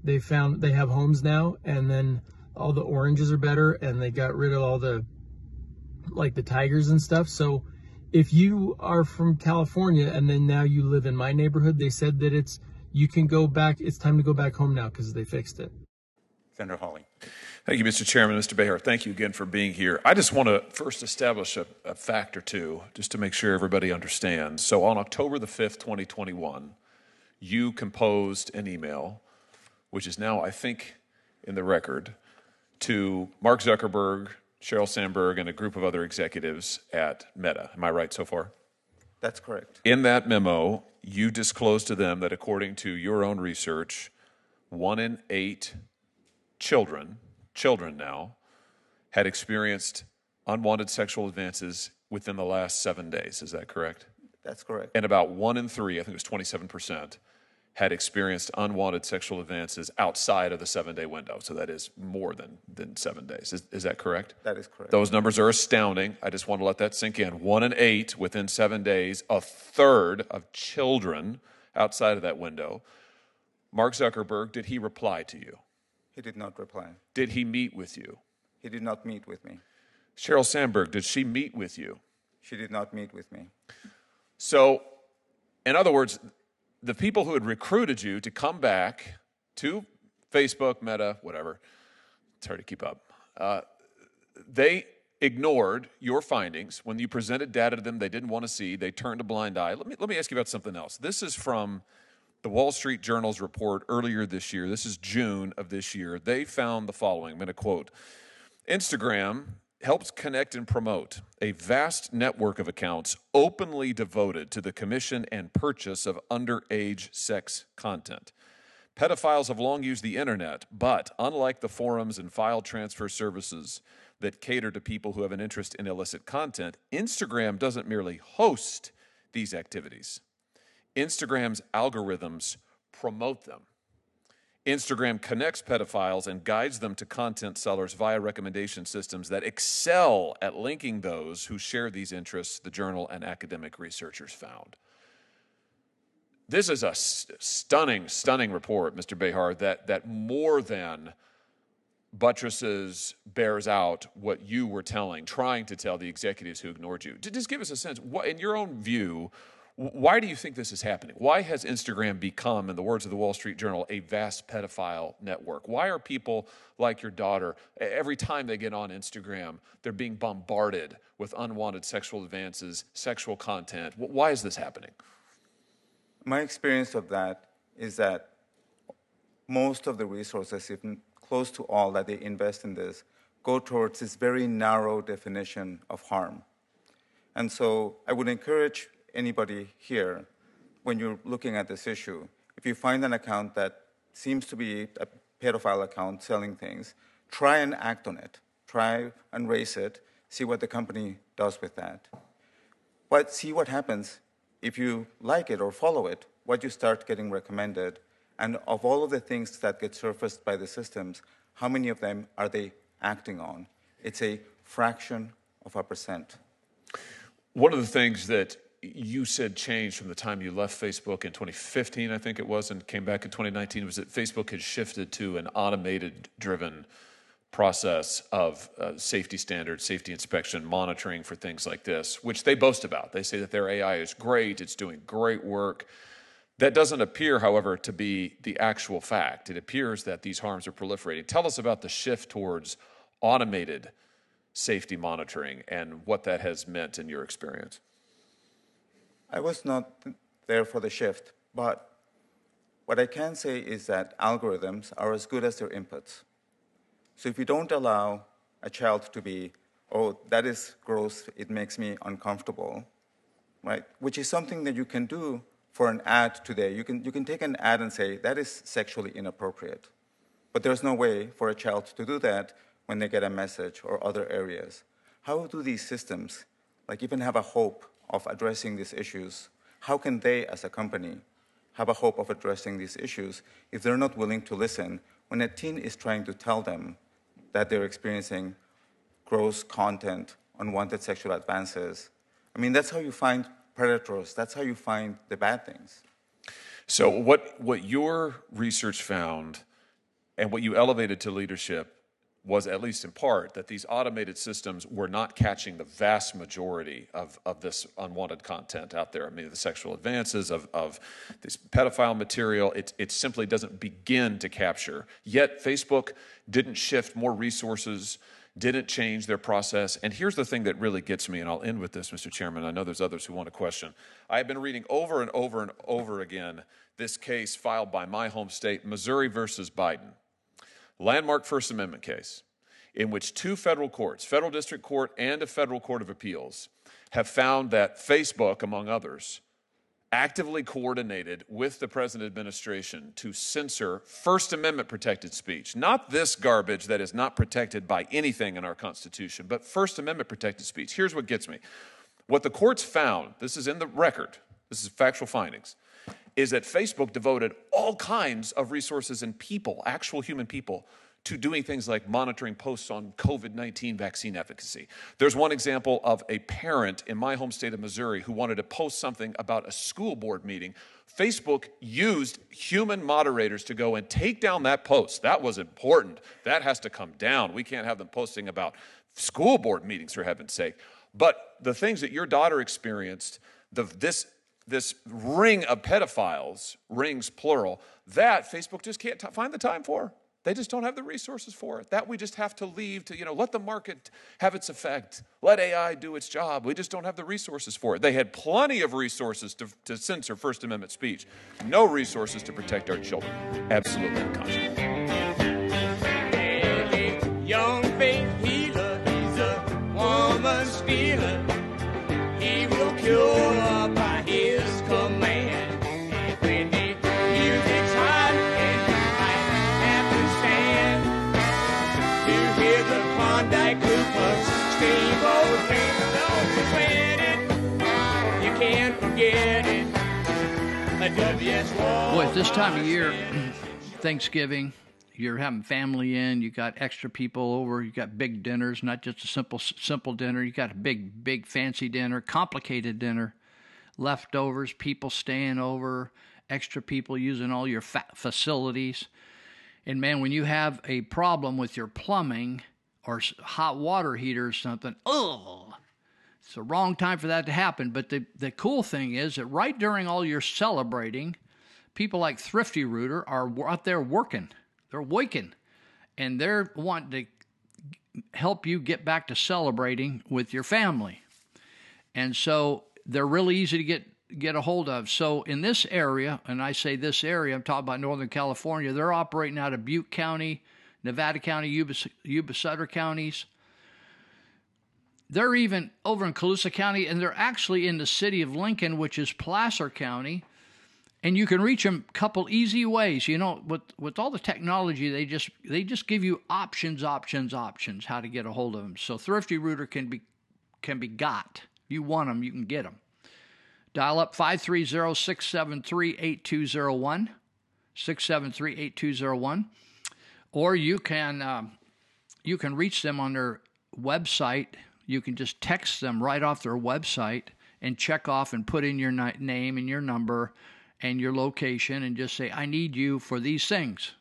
they found they have homes now, and then all the oranges are better and they got rid of all the like the tigers and stuff. So if you are from California and then now you live in my neighborhood, they said that it's you can go back. It's time to go back home now because they fixed it. Senator Hawley. Thank you, Mr. Chairman. Mr. Béjar, thank you again for being here. I just want to first establish a, a fact or two just to make sure everybody understands. So, on October the 5th, 2021, you composed an email, which is now, I think, in the record, to Mark Zuckerberg, Sheryl Sandberg, and a group of other executives at Meta. Am I right so far? That's correct. In that memo, you disclosed to them that according to your own research, one in eight children, children now, had experienced unwanted sexual advances within the last seven days. Is that correct? That's correct. And about one in three, I think it was 27%, had experienced unwanted sexual advances outside of the seven day window. So that is more than, than seven days. Is, is that correct? That is correct. Those numbers are astounding. I just want to let that sink in. One in eight within seven days, a third of children outside of that window. Mark Zuckerberg, did he reply to you? He did not reply. Did he meet with you? He did not meet with me. Sheryl Sandberg, did she meet with you? She did not meet with me. So, in other words, the people who had recruited you to come back to Facebook, Meta, whatever, it's hard to keep up, uh, they ignored your findings. When you presented data to them they didn't want to see, they turned a blind eye. Let me, let me ask you about something else. This is from the Wall Street Journal's report earlier this year. This is June of this year. They found the following I'm going to quote Instagram helps connect and promote a vast network of accounts openly devoted to the commission and purchase of underage sex content. Pedophiles have long used the internet, but unlike the forums and file transfer services that cater to people who have an interest in illicit content, Instagram doesn't merely host these activities. Instagram's algorithms promote them. Instagram connects pedophiles and guides them to content sellers via recommendation systems that excel at linking those who share these interests, the journal and academic researchers found. This is a s- stunning, stunning report, Mr. Béjar, that, that more than buttresses, bears out what you were telling, trying to tell the executives who ignored you. Just give us a sense, what, in your own view, why do you think this is happening? Why has Instagram become, in the words of the Wall Street Journal, a vast pedophile network? Why are people like your daughter, every time they get on Instagram, they're being bombarded with unwanted sexual advances, sexual content? Why is this happening? My experience of that is that most of the resources, if close to all that they invest in this, go towards this very narrow definition of harm. And so I would encourage anybody here, when you're looking at this issue, if you find an account that seems to be a pedophile account selling things, try and act on it. Try and raise it, see what the company does with that. But see what happens if you like it or follow it, what you start getting recommended, and of all of the things that get surfaced by the systems, how many of them are they acting on? It's a fraction of a percent. One of the things that you said changed from the time you left Facebook in 2015, I think it was, and came back in 2019 was that Facebook had shifted to an automated driven process of uh, safety standards, safety inspection, monitoring for things like this, which they boast about. They say that their AI is great, it's doing great work. That doesn't appear, however, to be the actual fact. It appears that these harms are proliferating. Tell us about the shift towards automated safety monitoring and what that has meant in your experience. I was not there for the shift, but what I can say is that algorithms are as good as their inputs. So if you don't allow a child to be, oh, that is gross, it makes me uncomfortable, right? Which is something that you can do for an ad today. You can, you can take an ad and say, that is sexually inappropriate. But there's no way for a child to do that when they get a message or other areas. How do these systems, like even have a hope of addressing these issues? How can they, as a company, have a hope of addressing these issues if they're not willing to listen when a teen is trying to tell them that they're experiencing gross content, unwanted sexual advances? I mean, that's how you find predators, that's how you find the bad things. So, what, what your research found and what you elevated to leadership was, at least in part, that these automated systems were not catching the vast majority of, of this unwanted content out there. I mean, the sexual advances of, of this pedophile material, it, it simply doesn't begin to capture. Yet, Facebook didn't shift more resources, didn't change their process. And here's the thing that really gets me, and I'll end with this, Mr. Chairman. I know there's others who want to question. I have been reading over and over and over again this case filed by my home state, Missouri versus Biden landmark First Amendment case in which two federal courts, federal district court and a federal court of appeals, have found that Facebook, among others, actively coordinated with the present administration to censor First Amendment protected speech. Not this garbage that is not protected by anything in our Constitution, but First Amendment protected speech. Here's what gets me. What the courts found, this is in the record, this is factual findings, is that Facebook devoted all kinds of resources and people, actual human people, to doing things like monitoring posts on COVID 19 vaccine efficacy. There's one example of a parent in my home state of Missouri who wanted to post something about a school board meeting. Facebook used human moderators to go and take down that post. That was important. That has to come down. We can't have them posting about school board meetings, for heaven's sake. But the things that your daughter experienced, the, this this ring of pedophiles, rings plural, that Facebook just can't t- find the time for. They just don't have the resources for it. That we just have to leave to, you know, let the market have its effect. Let AI do its job. We just don't have the resources for it. They had plenty of resources to, to censor First Amendment speech, no resources to protect our children. Absolutely unconscionable. Young faith Boy, at this time of year, Thanksgiving, you're having family in, you got extra people over, you got big dinners, not just a simple simple dinner. You got a big, big fancy dinner, complicated dinner, leftovers, people staying over, extra people using all your fa- facilities. And man, when you have a problem with your plumbing or hot water heater or something, oh, it's the wrong time for that to happen. But the, the cool thing is that right during all your celebrating, people like Thrifty Rooter are out there working. They're waking. And they're wanting to help you get back to celebrating with your family. And so they're really easy to get get a hold of. So in this area, and I say this area, I'm talking about Northern California, they're operating out of Butte County, Nevada County, Yuba, Yuba Sutter counties. They're even over in Colusa County, and they're actually in the city of Lincoln, which is Placer County. And you can reach them a couple easy ways. You know, with with all the technology, they just they just give you options, options, options how to get a hold of them. So Thrifty Rooter can be can be got. You want them, you can get them. Dial up 530-673-8201, 673-8201, or you can um, you can reach them on their website. You can just text them right off their website and check off and put in your name and your number and your location and just say, I need you for these things.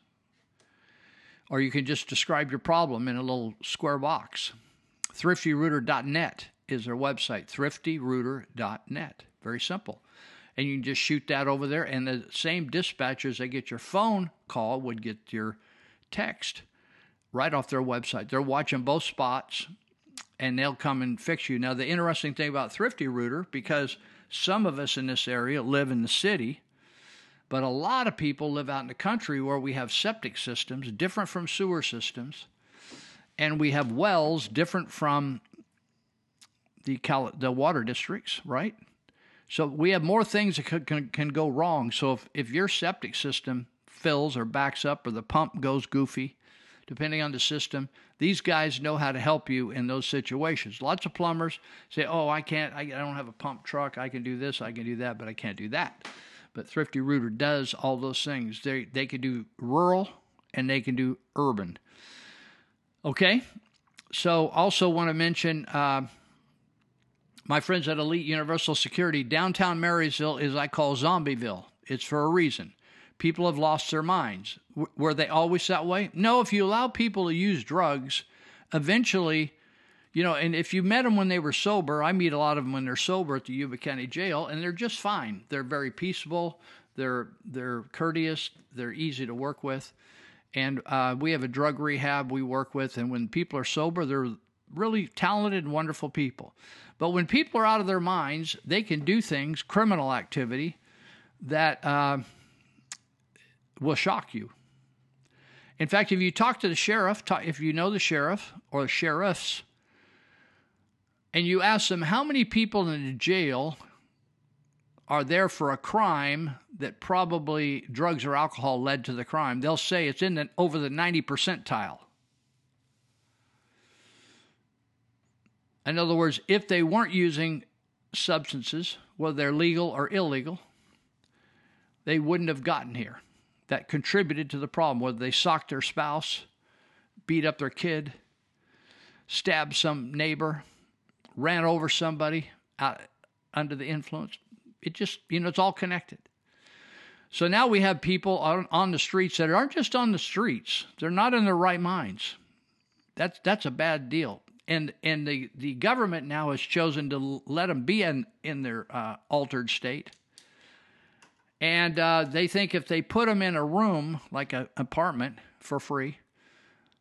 Or you can just describe your problem in a little square box. ThriftyRooter.net is their website, thriftyrooter.net. Very simple. And you can just shoot that over there, and the same dispatchers that get your phone call would get your text right off their website. They're watching both spots and they'll come and fix you. Now, the interesting thing about Thrifty Rooter, because some of us in this area live in the city, but a lot of people live out in the country where we have septic systems different from sewer systems, and we have wells different from the Cal- the water districts, right? So we have more things that could, can, can go wrong. So if, if your septic system fills or backs up or the pump goes goofy, depending on the system, these guys know how to help you in those situations. Lots of plumbers say, "Oh, I can't. I, I don't have a pump truck. I can do this. I can do that, but I can't do that." But Thrifty Rooter does all those things. They they can do rural and they can do urban. Okay, so also want to mention. Uh, my friends at Elite Universal Security, downtown Marysville is I call Zombieville. It's for a reason people have lost their minds. W- were they always that way? No, if you allow people to use drugs, eventually, you know, and if you met them when they were sober, I meet a lot of them when they're sober at the Yuba County Jail, and they're just fine. They're very peaceable. They're they're courteous. They're easy to work with, and uh, we have a drug rehab we work with. And when people are sober, they're really talented and wonderful people. But when people are out of their minds, they can do things, criminal activity, that uh, will shock you. In fact, if you talk to the sheriff, if you know the sheriff or the sheriffs, and you ask them how many people in the jail are there for a crime that probably drugs or alcohol led to the crime, they'll say it's in the, over the 90 percentile. In other words, if they weren't using substances, whether they're legal or illegal, they wouldn't have gotten here. That contributed to the problem, whether they socked their spouse, beat up their kid, stabbed some neighbor, ran over somebody out, under the influence. It just, you know, it's all connected. So now we have people on, on the streets that aren't just on the streets, they're not in their right minds. That's, that's a bad deal. And, and the, the government now has chosen to let them be in, in their uh, altered state. And uh, they think if they put them in a room, like an apartment, for free,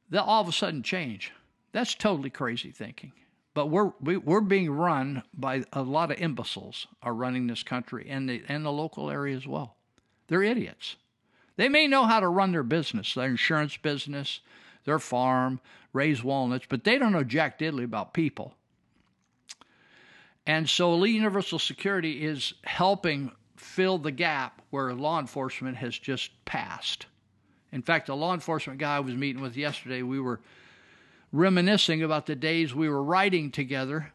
they'll all of a sudden change. That's totally crazy thinking. But we're we, we're being run by a lot of imbeciles are running this country and the and the local area as well. They're idiots. They may know how to run their business, their insurance business, their farm, raise walnuts, but they don't know jack diddley about people. And so Elite Universal Security is helping fill the gap where law enforcement has just passed. In fact, the law enforcement guy I was meeting with yesterday, we were reminiscing about the days we were riding together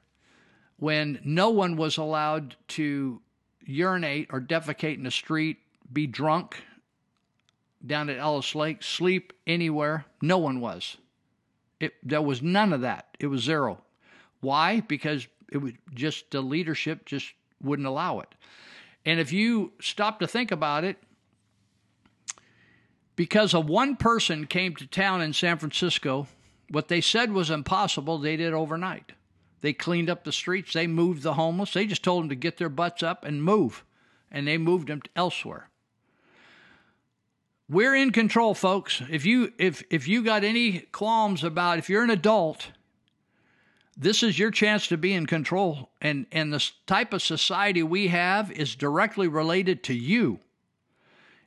when no one was allowed to urinate or defecate in the street, be drunk down at Ellis Lake, sleep anywhere. No one was. It, there was none of that. It was zero. Why? Because it was just the leadership just wouldn't allow it. And if you stop to think about it, because a one person came to town in San Francisco, what they said was impossible, they did overnight. They cleaned up the streets, they moved the homeless, they just told them to get their butts up and move, and they moved them elsewhere. We're in control, folks. If you if if you got any qualms about if you're an adult, this is your chance to be in control. And and the type of society we have is directly related to you.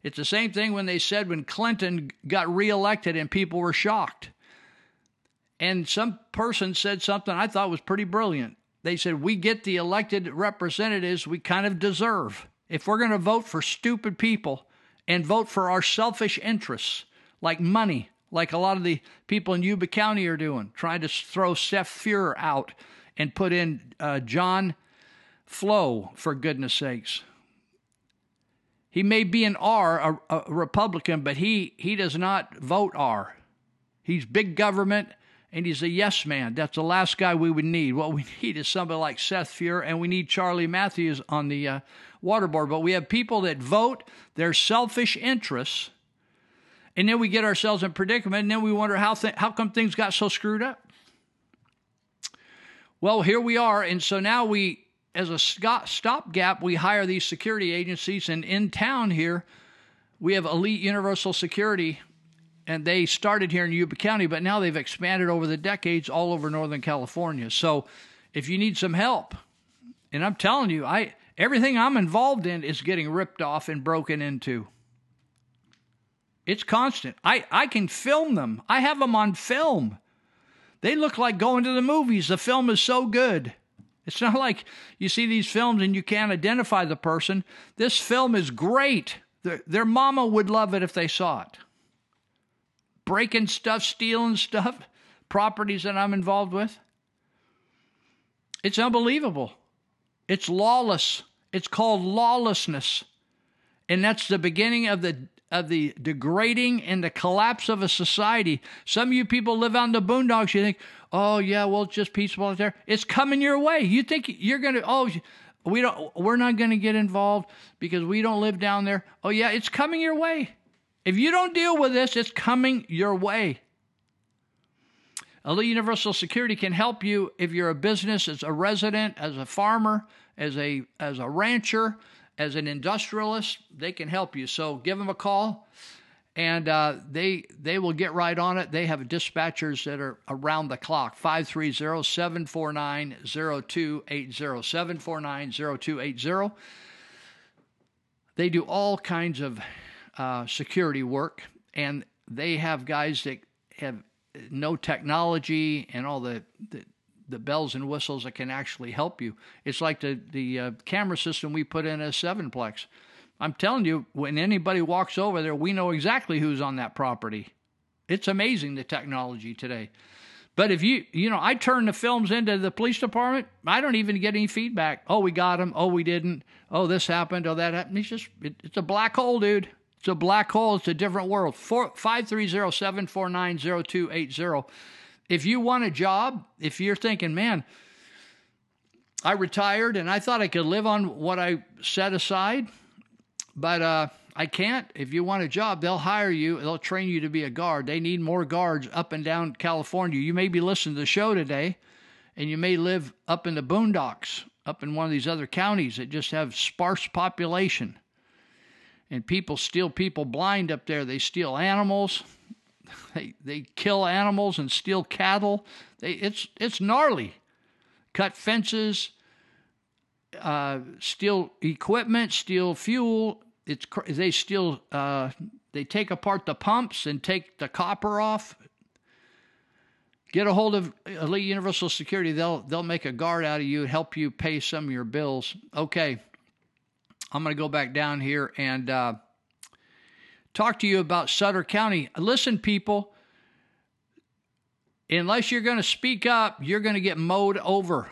It's the same thing when they said when Clinton got reelected and people were shocked. And some person said something I thought was pretty brilliant. They said, We get the elected representatives we kind of deserve. If we're going to vote for stupid people and vote for our selfish interests, like money, like a lot of the people in Yuba County are doing, trying to throw Seth Fuhrer out and put in uh, John Flo, for goodness sakes. He may be an R, a, a Republican, but he, he does not vote R. He's big government and he's a yes man. That's the last guy we would need. What we need is somebody like Seth Fuhrer, and we need Charlie Matthews on the uh, water board. But we have people that vote their selfish interests, and then we get ourselves in predicament, and then we wonder how th- how come things got so screwed up. Well, here we are, and so now we, as a stopgap, we hire these security agencies, and in town here, we have Elite Universal Security and they started here in Yuba County, but now they've expanded over the decades all over Northern California. So if you need some help, and I'm telling you, I everything I'm involved in is getting ripped off and broken into. It's constant. I, I can film them. I have them on film. They look like going to the movies. The film is so good. It's not like you see these films and you can't identify the person. This film is great. Their, their mama would love it if they saw it breaking stuff, stealing stuff, properties that I'm involved with. It's unbelievable. It's lawless. It's called lawlessness. And that's the beginning of the of the degrading and the collapse of a society. Some of you people live on the boondocks. You think, oh yeah, well, it's just peaceful out there. It's coming your way. You think you're gonna oh We don't. We're not to get involved because we don't live down there. Oh yeah, it's coming your way. If you don't deal with this, it's coming your way. Elite Universal Security can help you if you're a business, as a resident, as a farmer, as a as a rancher, as an industrialist. They can help you. So give them a call, and uh, they they will get right on it. They have dispatchers that are around the clock. 530-749-0280. 749-0280. They do all kinds of uh, security work, and they have guys that have no technology and all the, the the bells and whistles that can actually help you. It's like the the uh, camera system we put in a sevenplex. I'm telling you, when anybody walks over there, we know exactly who's on that property. It's amazing the technology today. But if you, you know, I turn the films into the police department, I don't even get any feedback. Oh, we got him. Oh, we didn't. Oh, this happened. Oh, that happened. It's just, it, it's a black hole, dude. It's a black hole. It's a different world. 530 749 0280. If you want a job, if you're thinking, man, I retired and I thought I could live on what I set aside, but uh, I can't. If you want a job, they'll hire you. They'll train you to be a guard. They need more guards up and down California. You may be listening to the show today, and you may live up in the boondocks, up in one of these other counties that just have sparse population. And people steal people blind up there. They steal animals. They they kill animals and steal cattle. They it's it's gnarly. Cut fences, uh, steal equipment, steal fuel. It's they steal. Uh, they take apart the pumps and take the copper off. Get a hold of Elite Universal Security. They'll they'll make a guard out of you help you pay some of your bills. Okay, I'm going to go back down here and uh, talk to you about Sutter County. Listen, people. Unless you're going to speak up, you're going to get mowed over.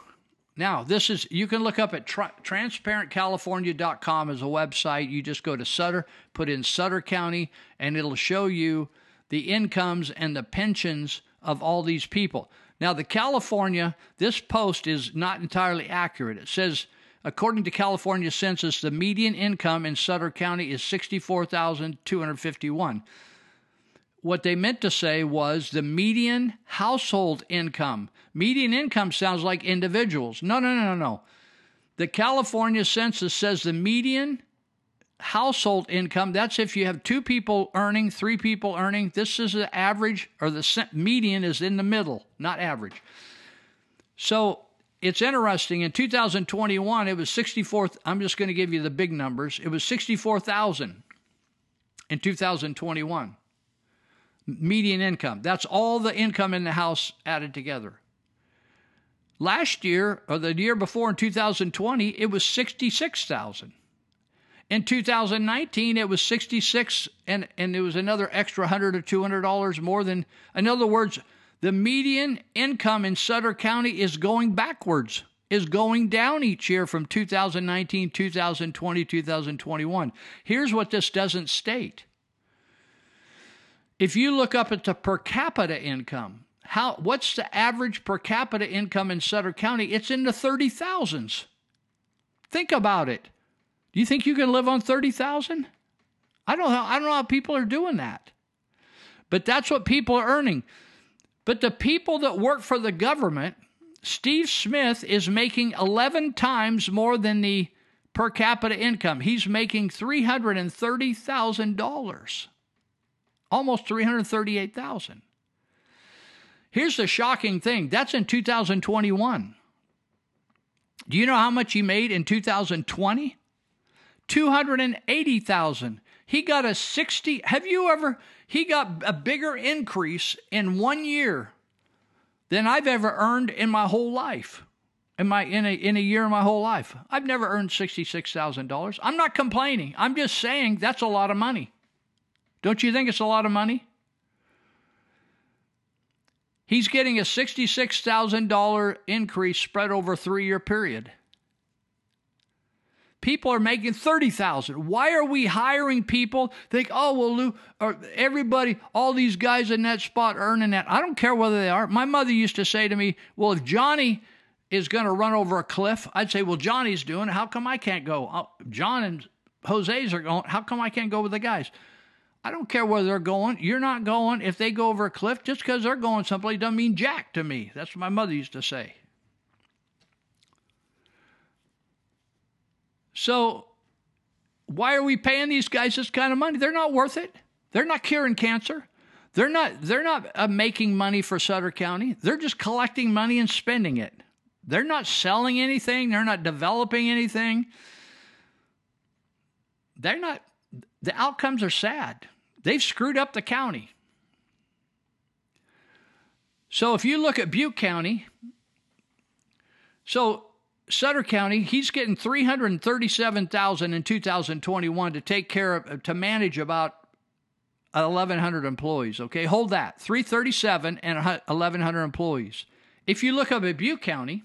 Now, this is, you can look up at tra- transparentcalifornia.com as a website. You just go to Sutter, put in Sutter County, and it'll show you the incomes and the pensions of all these people. Now, the California, this post is not entirely accurate. It says, according to California census, the median income in Sutter County is 64,251 what they meant to say was the median household income. Median income sounds like individuals. No, no, no, no, no. The California census says the median household income, that's if you have two people earning, three people earning. This is the average, or the median is in the middle, not average. So it's interesting. In 2021, it was 64. I'm just going to give you the big numbers. It was 64,000 in 2021 median income. That's all the income in the house added together. Last year, or the year before in 2020, it was 66,000. In 2019, it was 66, and, and it was another extra 100 or 200 dollars more than. In other words, the median income in Sutter County is going backwards, is going down each year from 2019, 2020, 2021. Here's what this doesn't state if you look up at the per capita income, how what's the average per capita income in Sutter County? It's in the thirty thousands. Think about it. Do you think you can live on thirty thousand? I don't know. I don't know how people are doing that. But that's what people are earning. But the people that work for the government, Steve Smith is making 11 times more than the per capita income. He's making $330,000 almost 338,000. Here's the shocking thing that's in 2021. Do you know how much he made in 2020? 280,000. He got a 60 Have you ever he got a bigger increase in 1 year than I've ever earned in my whole life. In my in a in a year in my whole life. I've never earned $66,000. I'm not complaining. I'm just saying that's a lot of money. Don't you think it's a lot of money? He's getting a $66,000 increase spread over a three year period. People are making 30,000. Why are we hiring people? Think, oh, well, Lou, or everybody, all these guys in that spot earning that. I don't care whether they are. My mother used to say to me, well, if Johnny is going to run over a cliff, I'd say, well, Johnny's doing it. How come I can't go? Oh, John and Jose's are going. How come I can't go with the guys? I don't care where they're going. You're not going. If they go over a cliff, just because they're going someplace doesn't mean jack to me. That's what my mother used to say. So, why are we paying these guys this kind of money? They're not worth it. They're not curing cancer. They're not. They're not uh, making money for Sutter County. They're just collecting money and spending it. They're not selling anything. They're not developing anything. They're not. The outcomes are sad. They've screwed up the county. So if you look at Butte County, so Sutter County, he's getting 337,000 in 2021 to take care of to manage about 1100 employees, okay? Hold that. 337 and 1100 employees. If you look up at Butte County,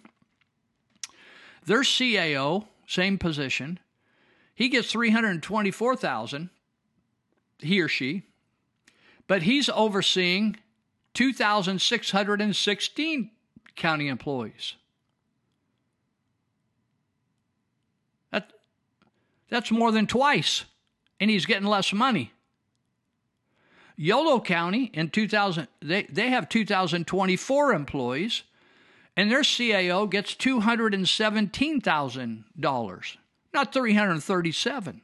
their CAO, same position, he gets 324,000 he or she, but he's overseeing 2,616 county employees. That, that's more than twice, and he's getting less money. Yolo County in 2000, they, they have 2,024 employees, and their CAO gets $217,000, not 337.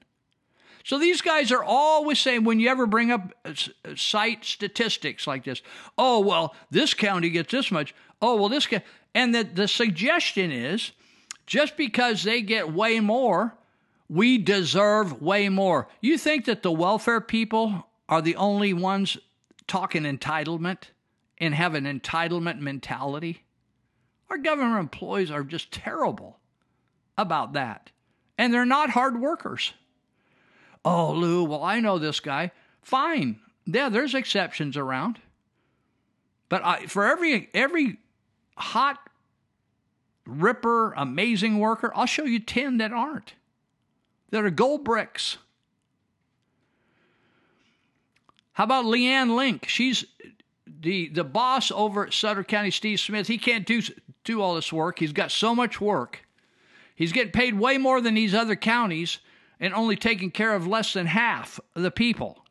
So these guys are always saying when you ever bring up uh, uh, site statistics like this, oh well, this county gets this much. Oh well, this guy, and the the suggestion is just because they get way more, we deserve way more. You think that the welfare people are the only ones talking entitlement and have an entitlement mentality? Our government employees are just terrible about that. And they're not hard workers. Oh, Lou, well, I know this guy. Fine. Yeah, there's exceptions around. But I, for every every hot ripper, amazing worker, I'll show you 10 that aren't. That are gold bricks. How about Leanne Link? She's the the boss over at Sutter County, Steve Smith. He can't do do all this work. He's got so much work. He's getting paid way more than these other counties and only taking care of less than half of the people.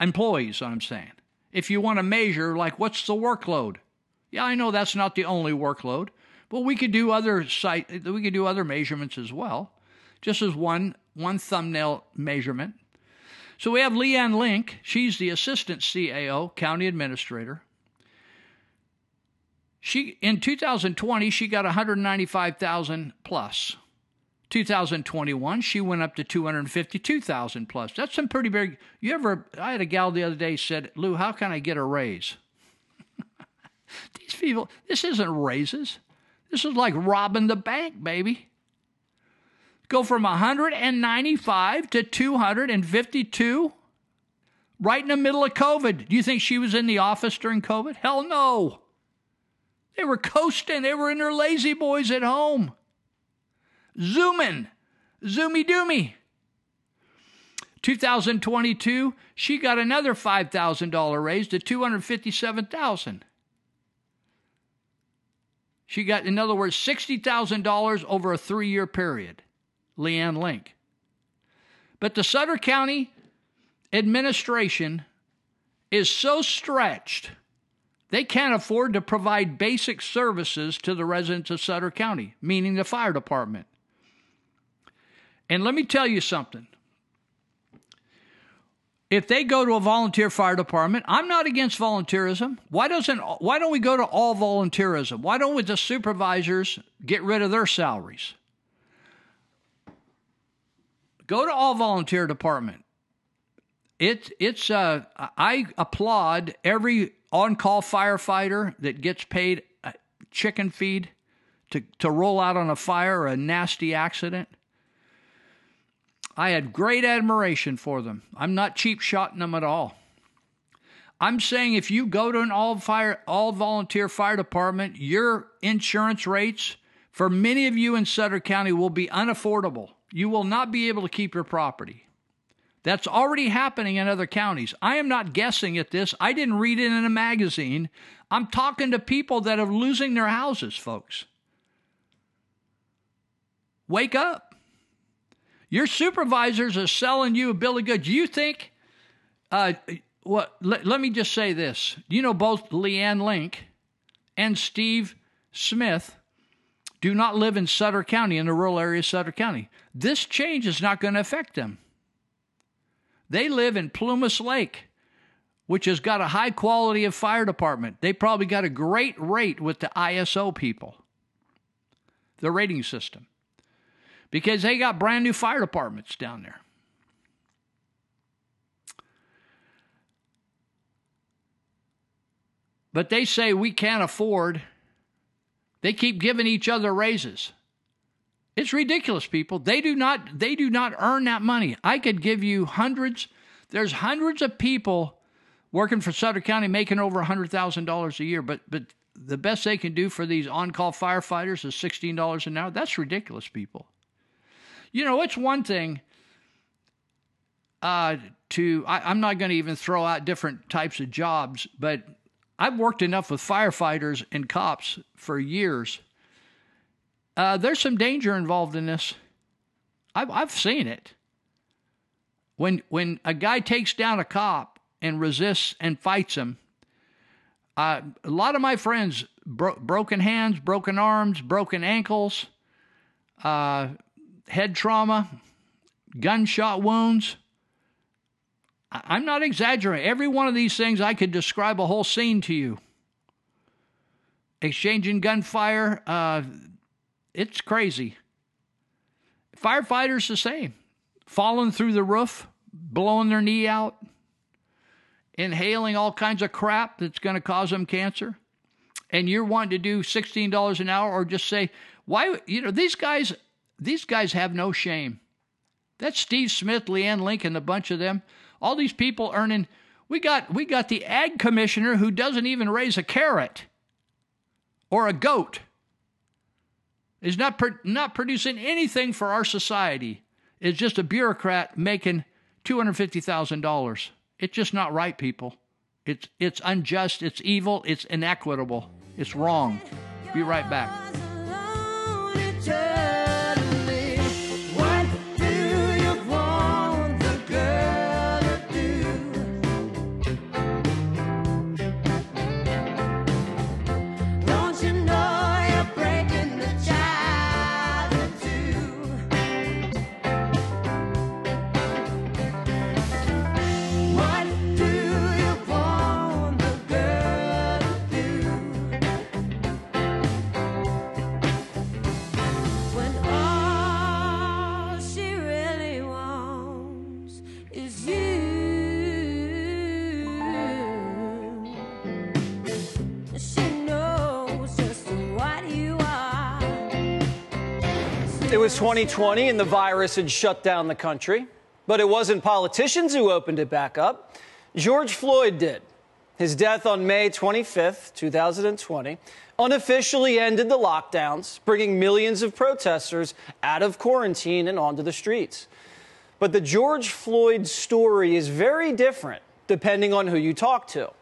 Employees, I'm saying. If you want to measure, like, what's the workload? Yeah, I know that's not the only workload, but we could do other site, we could do other measurements as well, just as one one thumbnail measurement. So we have Leanne Link. She's the assistant CAO, county administrator. She in 2020 she got 195,000 plus. 2021, she went up to 252,000 plus. That's some pretty big. You ever? I had a gal the other day said, "Lou, how can I get a raise?" These people, this isn't raises. This is like robbing the bank, baby. Go from 195 to 252 right in the middle of COVID. Do you think she was in the office during COVID? Hell no. They were coasting. They were in their lazy boys at home. Zooming, zoomy doomy. 2022, she got another $5,000 raise to 257,000. She got, in other words, $60,000 over a three year period. Leanne Link. But the Sutter County administration is so stretched, they can't afford to provide basic services to the residents of Sutter County, meaning the fire department. And let me tell you something. If they go to a volunteer fire department, I'm not against volunteerism. Why doesn't why don't we go to all volunteerism? Why don't we the supervisors get rid of their salaries? Go to all volunteer department. It, it's uh, I applaud every on-call firefighter that gets paid chicken feed to, to roll out on a fire or a nasty accident. I had great admiration for them. I'm not cheap shotting them at all. I'm saying if you go to an all fire all volunteer fire department, your insurance rates for many of you in Sutter County will be unaffordable. You will not be able to keep your property That's already happening in other counties. I am not guessing at this. I didn't read it in a magazine. I'm talking to people that are losing their houses, folks. Wake up. Your supervisors are selling you a bill of goods. You think, uh, what? Let, let me just say this. You know, both Leanne Link and Steve Smith do not live in Sutter County, in the rural area of Sutter County. This change is not going to affect them. They live in Plumas Lake, which has got a high quality of fire department. They probably got a great rate with the ISO people, the rating system, because they got brand new fire departments down there. But they say we can't afford. They keep giving each other raises. It's ridiculous, people. They do not they do not earn that money. I could give you hundreds. There's hundreds of people working for Sutter County making over hundred thousand dollars a year, but but the best they can do for these on-call firefighters is sixteen dollars an hour. That's ridiculous, people. You know, it's one thing uh, to I, I'm not going to even throw out different types of jobs, but I've worked enough with firefighters and cops for years. Uh, there's some danger involved in this. I've, I've seen it. When when a guy takes down a cop and resists and fights him, uh, a lot of my friends bro- broken hands, broken arms, broken ankles, uh, head trauma, gunshot wounds. I- I'm not exaggerating. Every one of these things, I could describe a whole scene to you. Exchanging gunfire, uh, it's crazy. Firefighters the same. Falling through the roof, blowing their knee out, inhaling all kinds of crap that's going to cause them cancer. And you're wanting to do $16 an hour or just say, why, you know, these guys, these guys have no shame. That's Steve Smith, Leanne Lincoln, a bunch of them. All these people earning, we got, we got the ag commissioner who doesn't even raise a carrot or a goat is not pro- not producing anything for our society. Is just a bureaucrat making two hundred fifty thousand dollars. It's just not right, people. It's it's unjust. It's evil. It's inequitable. It's wrong. Be right back. It was 2020 and the virus had shut down the country, but it wasn't politicians who opened it back up. George Floyd did. His death on May 25th, 2020, unofficially ended the lockdowns, bringing millions of protesters out of quarantine and onto the streets. But the George Floyd story is very different depending on who you talk to.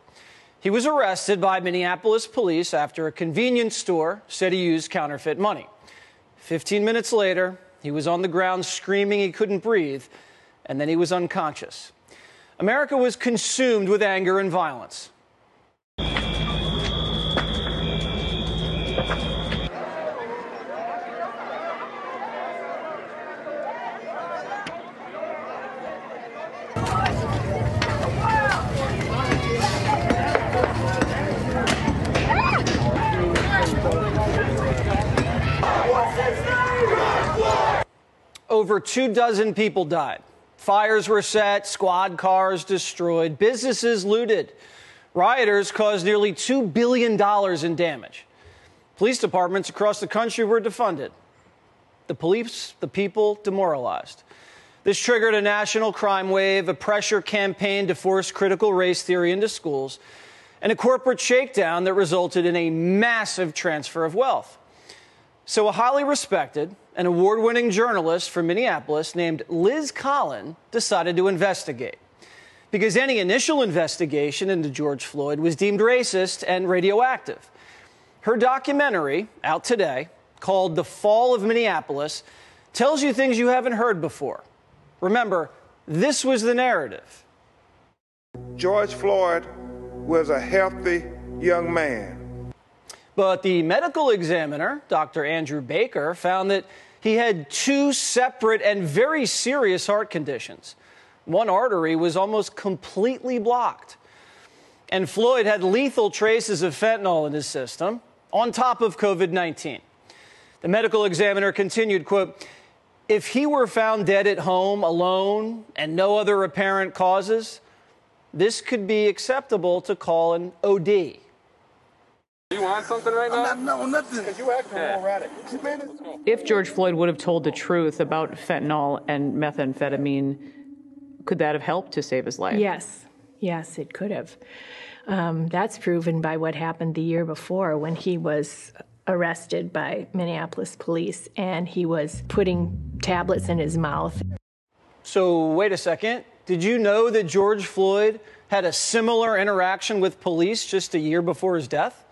He was arrested by Minneapolis police after a convenience store said he used counterfeit money. 15 minutes later, he was on the ground screaming he couldn't breathe, and then he was unconscious. America was consumed with anger and violence. Over two dozen people died. Fires were set, squad cars destroyed, businesses looted. Rioters caused nearly $2 billion in damage. Police departments across the country were defunded. The police, the people, demoralized. This triggered a national crime wave, a pressure campaign to force critical race theory into schools, and a corporate shakedown that resulted in a massive transfer of wealth. So, a highly respected and award winning journalist from Minneapolis named Liz Collin decided to investigate. Because any initial investigation into George Floyd was deemed racist and radioactive. Her documentary, out today, called The Fall of Minneapolis, tells you things you haven't heard before. Remember, this was the narrative. George Floyd was a healthy young man. But the medical examiner, Dr. Andrew Baker, found that he had two separate and very serious heart conditions. One artery was almost completely blocked. And Floyd had lethal traces of fentanyl in his system, on top of COVID 19. The medical examiner continued, quote, if he were found dead at home alone and no other apparent causes, this could be acceptable to call an OD. You want something right now? no, nothing. Because you act Yeah. erratic. If George Floyd would have told the truth about fentanyl and methamphetamine, could that have helped to save his life? Yes, yes, it could have. Um, that's proven by what happened the year before when he was arrested by Minneapolis police and he was putting tablets in his mouth. So, wait a second. Did you know that George Floyd had a similar interaction with police just a year before his death?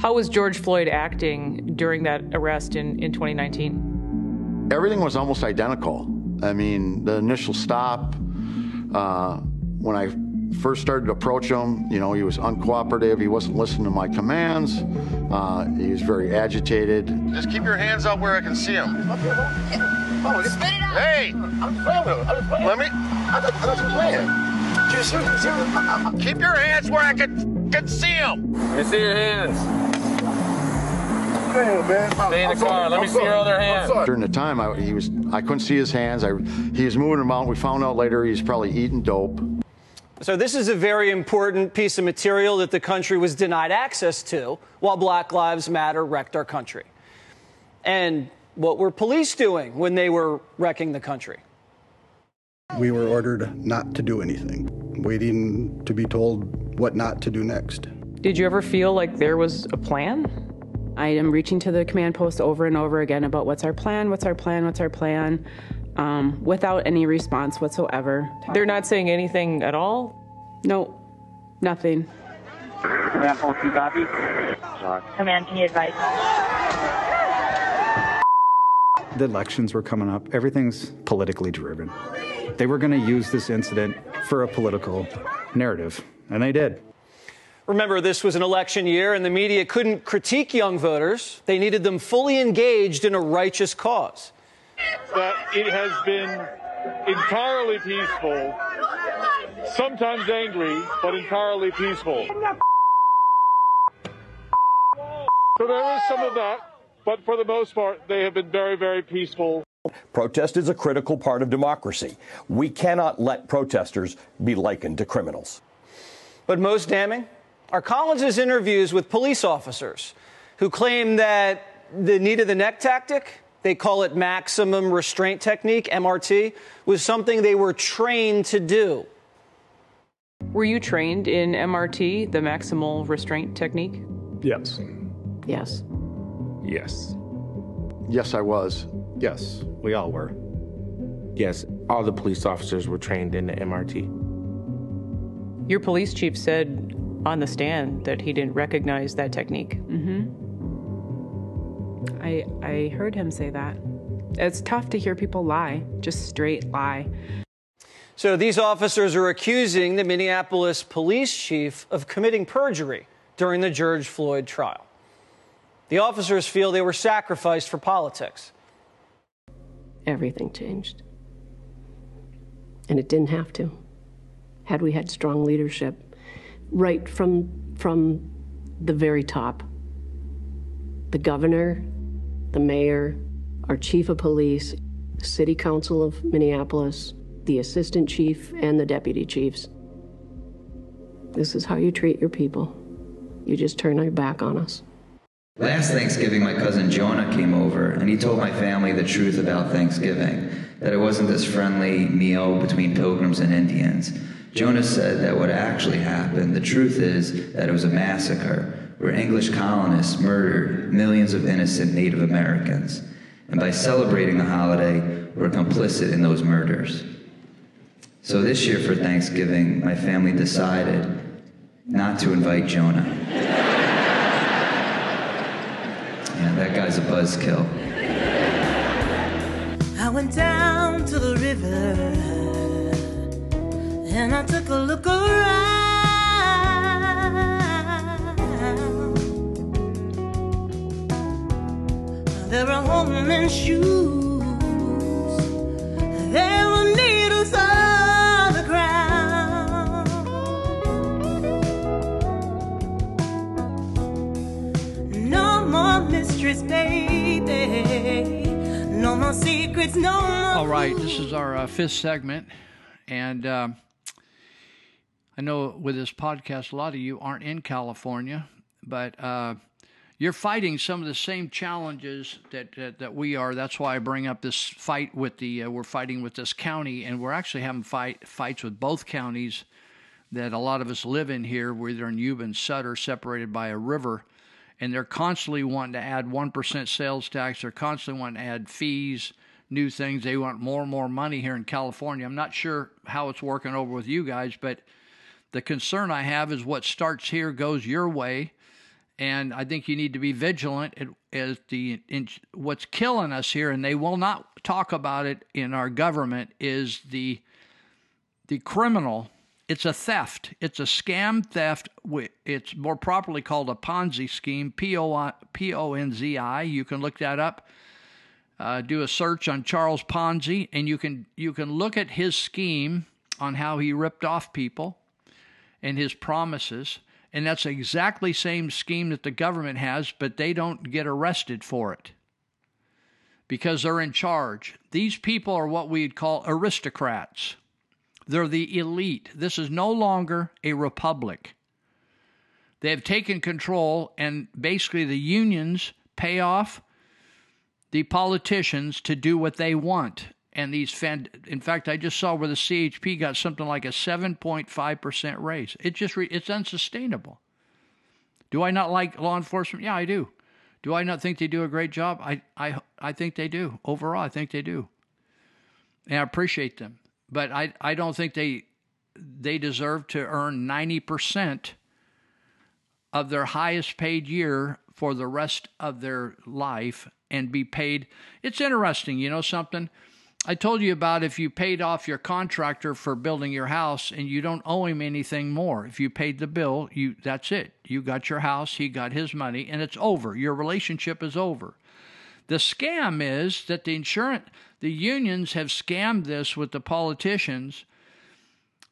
How was George Floyd acting during that arrest in, in 2019? Everything was almost identical. I mean, the initial stop, uh, when I first started to approach him, you know, he was uncooperative. He wasn't listening to my commands. Uh, he was very agitated. Just keep your hands up where I can see them. Hey! i'm just trying Let me. Keep your hands where I can, can see them. Let me see your hands. Damn, man. Stay in the car. Let me see your other hand. During the time, I, he was, I couldn't see his hands. I, he was moving about. We found out later he's probably eating dope. So, this is a very important piece of material that the country was denied access to while Black Lives Matter wrecked our country. And what were police doing when they were wrecking the country? We were ordered not to do anything, waiting to be told what not to do next. Did you ever feel like there was a plan? I am reaching to the command post over and over again about what's our plan, what's our plan, what's our plan, um, without any response whatsoever. They're not saying anything at all? No, nothing. Command post, you copy? Command, can you advise? The elections were coming up. Everything's politically driven. They were going to use this incident for a political narrative, and they did. Remember, this was an election year, and the media couldn't critique young voters. They needed them fully engaged in a righteous cause. that it has been entirely peaceful, sometimes angry, but entirely peaceful. So there is some of that, but for the most part, they have been very, very peaceful. Protest is a critical part of democracy. We cannot let protesters be likened to criminals. But most damning are Collin's interviews with police officers who claim that the knee to the neck tactic, they call it maximum restraint technique, MRT, was something they were trained to do. Were you trained in MRT, the maximal restraint technique? Yes. Yes. Yes. Yes, I was. Yes, we all were. Yes, all the police officers were trained in the MRT. Your police chief said on the stand that he didn't recognize that technique. Mm-hmm. I I heard him say that. It's tough to hear people lie, just straight lie. So these officers are accusing the Minneapolis police chief of committing perjury during the George Floyd trial. The officers feel they were sacrificed for politics. Everything changed. And it didn't have to. Had we had strong leadership right from from the very top. The governor, the mayor, our chief of police, city council of Minneapolis, the assistant chief, and the deputy chiefs. This is how you treat your people. You just turn your back on us. Last Thanksgiving, my cousin Jonah came over and he told my family the truth about Thanksgiving that it wasn't this friendly meal between pilgrims and Indians. Jonah said that what actually happened, the truth is that it was a massacre where English colonists murdered millions of innocent Native Americans. And by celebrating the holiday, we're complicit in those murders. So this year for Thanksgiving, my family decided not to invite Jonah. yeah, that guy's a buzzkill. I went down to the river and I took a look around. There were women's shoes, there were Secrets, no. All right, this is our uh, fifth segment, and um I know with this podcast, a lot of you aren't in California, but uh, you're fighting some of the same challenges that, that that we are. That's why I bring up this fight with the uh, we're fighting with this county, and we're actually having fight fights with both counties that a lot of us live in here. We're either in Yuba and Sutter, separated by a river, and they're constantly wanting to add one percent sales tax. They're constantly wanting to add fees, new things. They want more and more money here in California. I'm not sure how it's working over with you guys, but the concern I have is what starts here goes your way, and I think you need to be vigilant as the in, what's killing us here, and they will not talk about it in our government is the the criminal. It's a theft. It's a scam theft. It's more properly called a Ponzi scheme. P O N Z I. You can look that up. Uh, do a search on Charles Ponzi, and you can you can look at his scheme on how he ripped off people and his promises. And that's exactly same scheme that the government has, but they don't get arrested for it because they're in charge. These people are what we'd call aristocrats. They're the elite. This is no longer a republic. They have taken control, and basically the unions pay off the politicians to do what they want. And these in fact i just saw where the chp got something like a 7.5% raise. It just re, it's unsustainable. Do i not like law enforcement? Yeah i do. Do i not think they do a great job? I i i think they do. Overall i think they do. And i appreciate them but i i don't think they they deserve to earn 90% of their highest paid year for the rest of their life and be paid it's interesting you know something I told you about if you paid off your contractor for building your house and you don't owe him anything more. If you paid the bill, you that's it. You got your house, he got his money, and it's over. Your relationship is over. The scam is that the insurance the unions have scammed this with the politicians.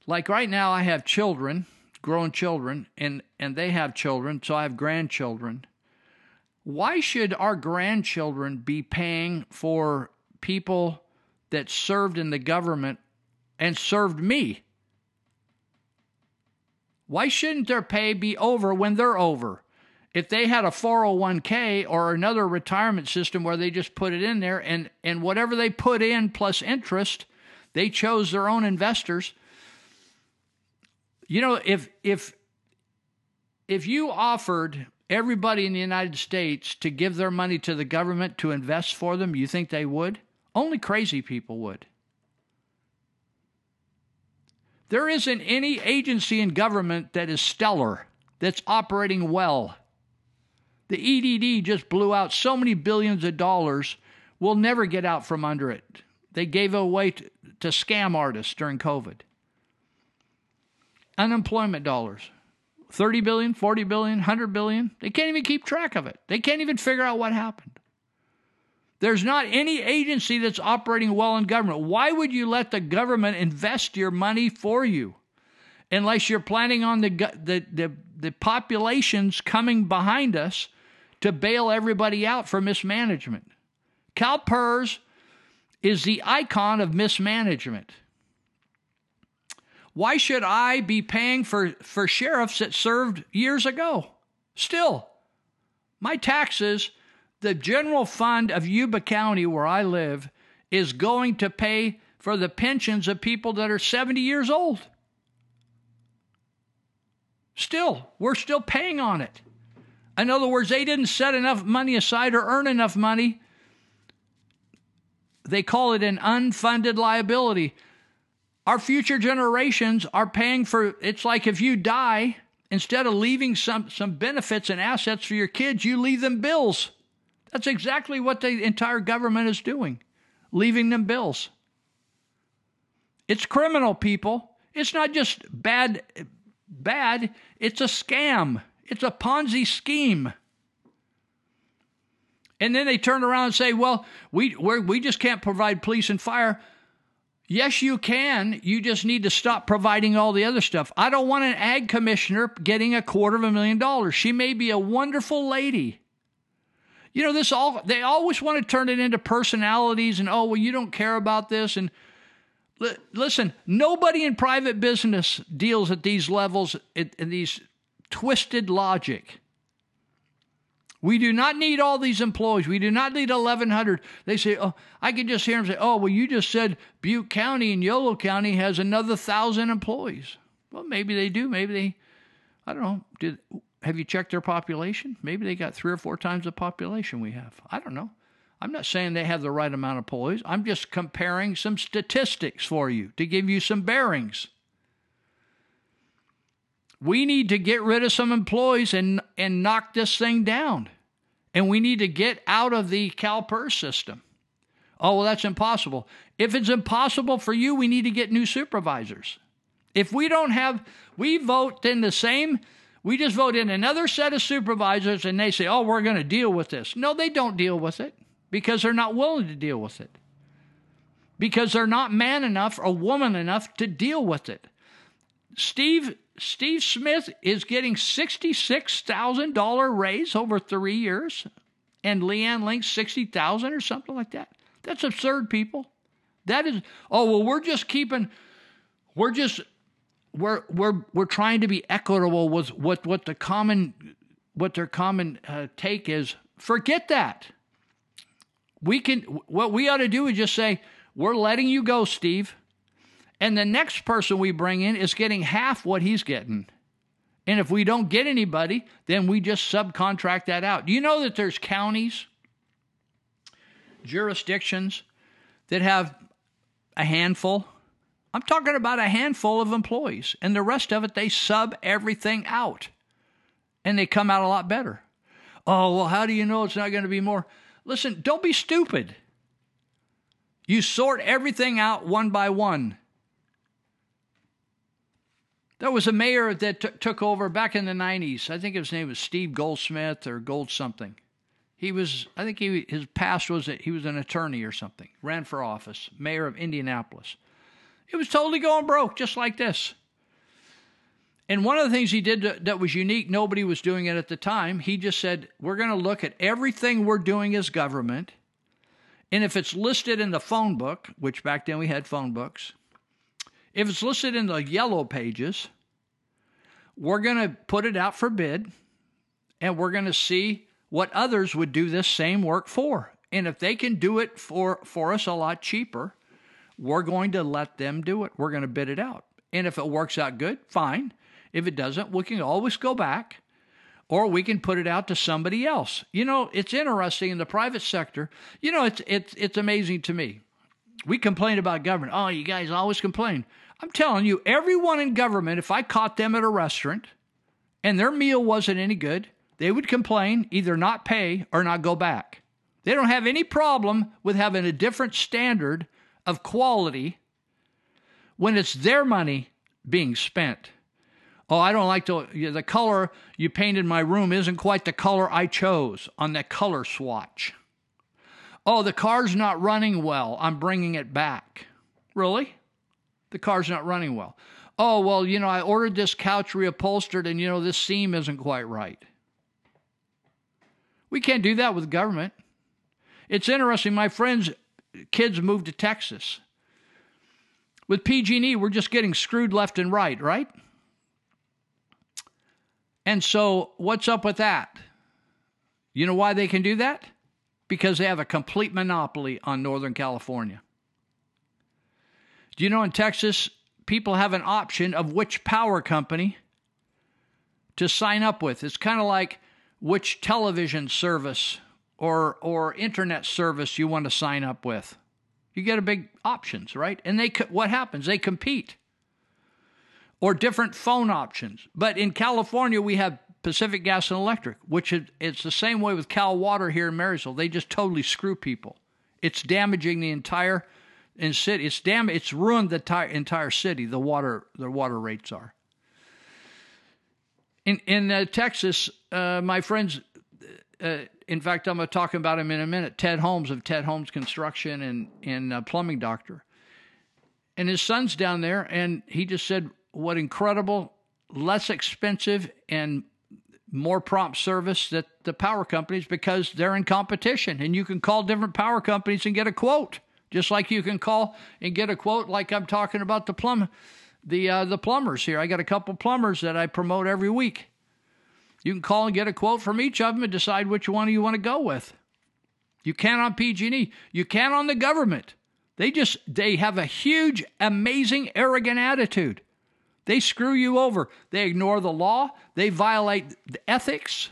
Like right now I have children, grown children, and, and they have children, so I have grandchildren. Why should our grandchildren be paying for people that served in the government and served me. Why shouldn't their pay be over when they're over? If they had a 401k or another retirement system where they just put it in there and, and whatever they put in plus interest, they chose their own investors. You know, if if if you offered everybody in the United States to give their money to the government to invest for them, you think they would? Only crazy people would. There isn't any agency in government that is stellar, that's operating well. The EDD just blew out so many billions of dollars, we'll never get out from under it. They gave away to, to scam artists during COVID. Unemployment dollars 30 billion, 40 billion, 100 billion. They can't even keep track of it. They can't even figure out what happened. There's not any agency that's operating well in government. Why would you let the government invest your money for you? Unless you're planning on the, the, the, the populations coming behind us to bail everybody out for mismanagement. CalPERS is the icon of mismanagement. Why should I be paying for, for sheriffs that served years ago? Still, my taxes the general fund of Yuba County, where I live, is going to pay for the pensions of people that are 70 years old. Still, we're still paying on it. In other words, they didn't set enough money aside or earn enough money. They call it an unfunded liability. Our future generations are paying for it's like if you die, instead of leaving some, some benefits and assets for your kids, you leave them bills. That's exactly what the entire government is doing, leaving them bills. It's criminal, people. It's not just bad, bad. It's a scam. It's a Ponzi scheme. And then they turn around and say, "Well, we we just can't provide police and fire." Yes, you can. You just need to stop providing all the other stuff. I don't want an ag commissioner getting a quarter of a million dollars. She may be a wonderful lady. You know, this all they always want to turn it into personalities and oh, well, you don't care about this and li- listen, nobody in private business deals at these levels in these twisted logic. We do not need all these employees. We do not need 1,100. They say, oh, I can just hear them say, oh, well, you just said Butte County and Yolo County has another 1,000 employees. Well, maybe they do. Maybe they, I don't know. Did Have you checked their population? Maybe they got three or four times the population we have. I don't know. I'm not saying they have the right amount of employees. I'm just comparing some statistics for you to give you some bearings. We need to get rid of some employees and, and knock this thing down. And we need to get out of the CalPERS system. Oh, well, that's impossible. If it's impossible for you, we need to get new supervisors. If we don't have, we vote in the same, we just vote in another set of supervisors and they say, oh, we're going to deal with this. No, they don't deal with it because they're not willing to deal with it. Because they're not man enough or woman enough to deal with it. Steve Steve Smith is getting $66,000 raise over 3 years and Leanne Link 60,000 or something like that. That's absurd, people. That is oh well we're just keeping we're just we're we're we're trying to be equitable with what what the common what their common uh, take is. Forget that. We can what we ought to do is just say we're letting you go, Steve. And the next person we bring in is getting half what he's getting. And if we don't get anybody, then we just subcontract that out. Do you know that there's counties, jurisdictions that have a handful? I'm talking about a handful of employees, and the rest of it, they sub everything out. And they come out a lot better. Oh, well, how do you know it's not going to be more? Listen, don't be stupid. You sort everything out one by one. There was a mayor that t- took over back in the 90s. I think his name was Steve Goldsmith or Gold something. He was, I think he, his past was that he was an attorney or something, ran for office, mayor of Indianapolis. It was totally going broke, just like this. And one of the things he did that was unique, nobody was doing it at the time. He just said, We're going to look at everything we're doing as government. And if it's listed in the phone book, which back then we had phone books, if it's listed in the yellow pages, we're going to put it out for bid and we're going to see what others would do this same work for. And if they can do it for, for us a lot cheaper, we're going to let them do it. We're going to bid it out. And if it works out good, fine. If it doesn't, we can always go back or we can put it out to somebody else. You know, it's interesting in the private sector. You know, it's it's it's amazing to me. We complain about government. Oh, you guys always complain. I'm telling you, everyone in government, if I caught them at a restaurant and their meal wasn't any good, they would complain, either not pay or not go back. They don't have any problem with having a different standard of quality when it's their money being spent. Oh, I don't like the the color you painted my room isn't quite the color I chose on that color swatch. Oh, the car's not running well. I'm bringing it back. Really? The car's not running well. Oh, well, you know, I ordered this couch reupholstered and, you know, this seam isn't quite right. We can't do that with government. It's interesting. My friends' kids moved to Texas. With PG&E, we're just getting screwed left and right, right? And so, what's up with that? You know why they can do that? Because they have a complete monopoly on Northern California. Do you know in Texas, people have an option of which power company to sign up with? It's kind of like which television service or or internet service you want to sign up with. You get a big options, right? And they what happens? They compete. Or different phone options. But in California, we have Pacific Gas and Electric, which is it's the same way with Cal Water here in Marysville. They just totally screw people. It's damaging the entire in city. It's dam. It's ruined the entire city. The water the water rates are. In in uh, Texas, uh, my friends. Uh, in fact, I'm going to talk about him in a minute. Ted Holmes of Ted Holmes Construction and and uh, plumbing doctor, and his son's down there, and he just said, "What incredible, less expensive, and more prompt service that the power companies because they're in competition, and you can call different power companies and get a quote, just like you can call and get a quote, like I'm talking about the plumb, the uh, the plumbers here. I got a couple plumbers that I promote every week." You can call and get a quote from each of them and decide which one you want to go with. You can on PG&E. You can on the government. They just they have a huge, amazing, arrogant attitude. They screw you over. They ignore the law. They violate the ethics.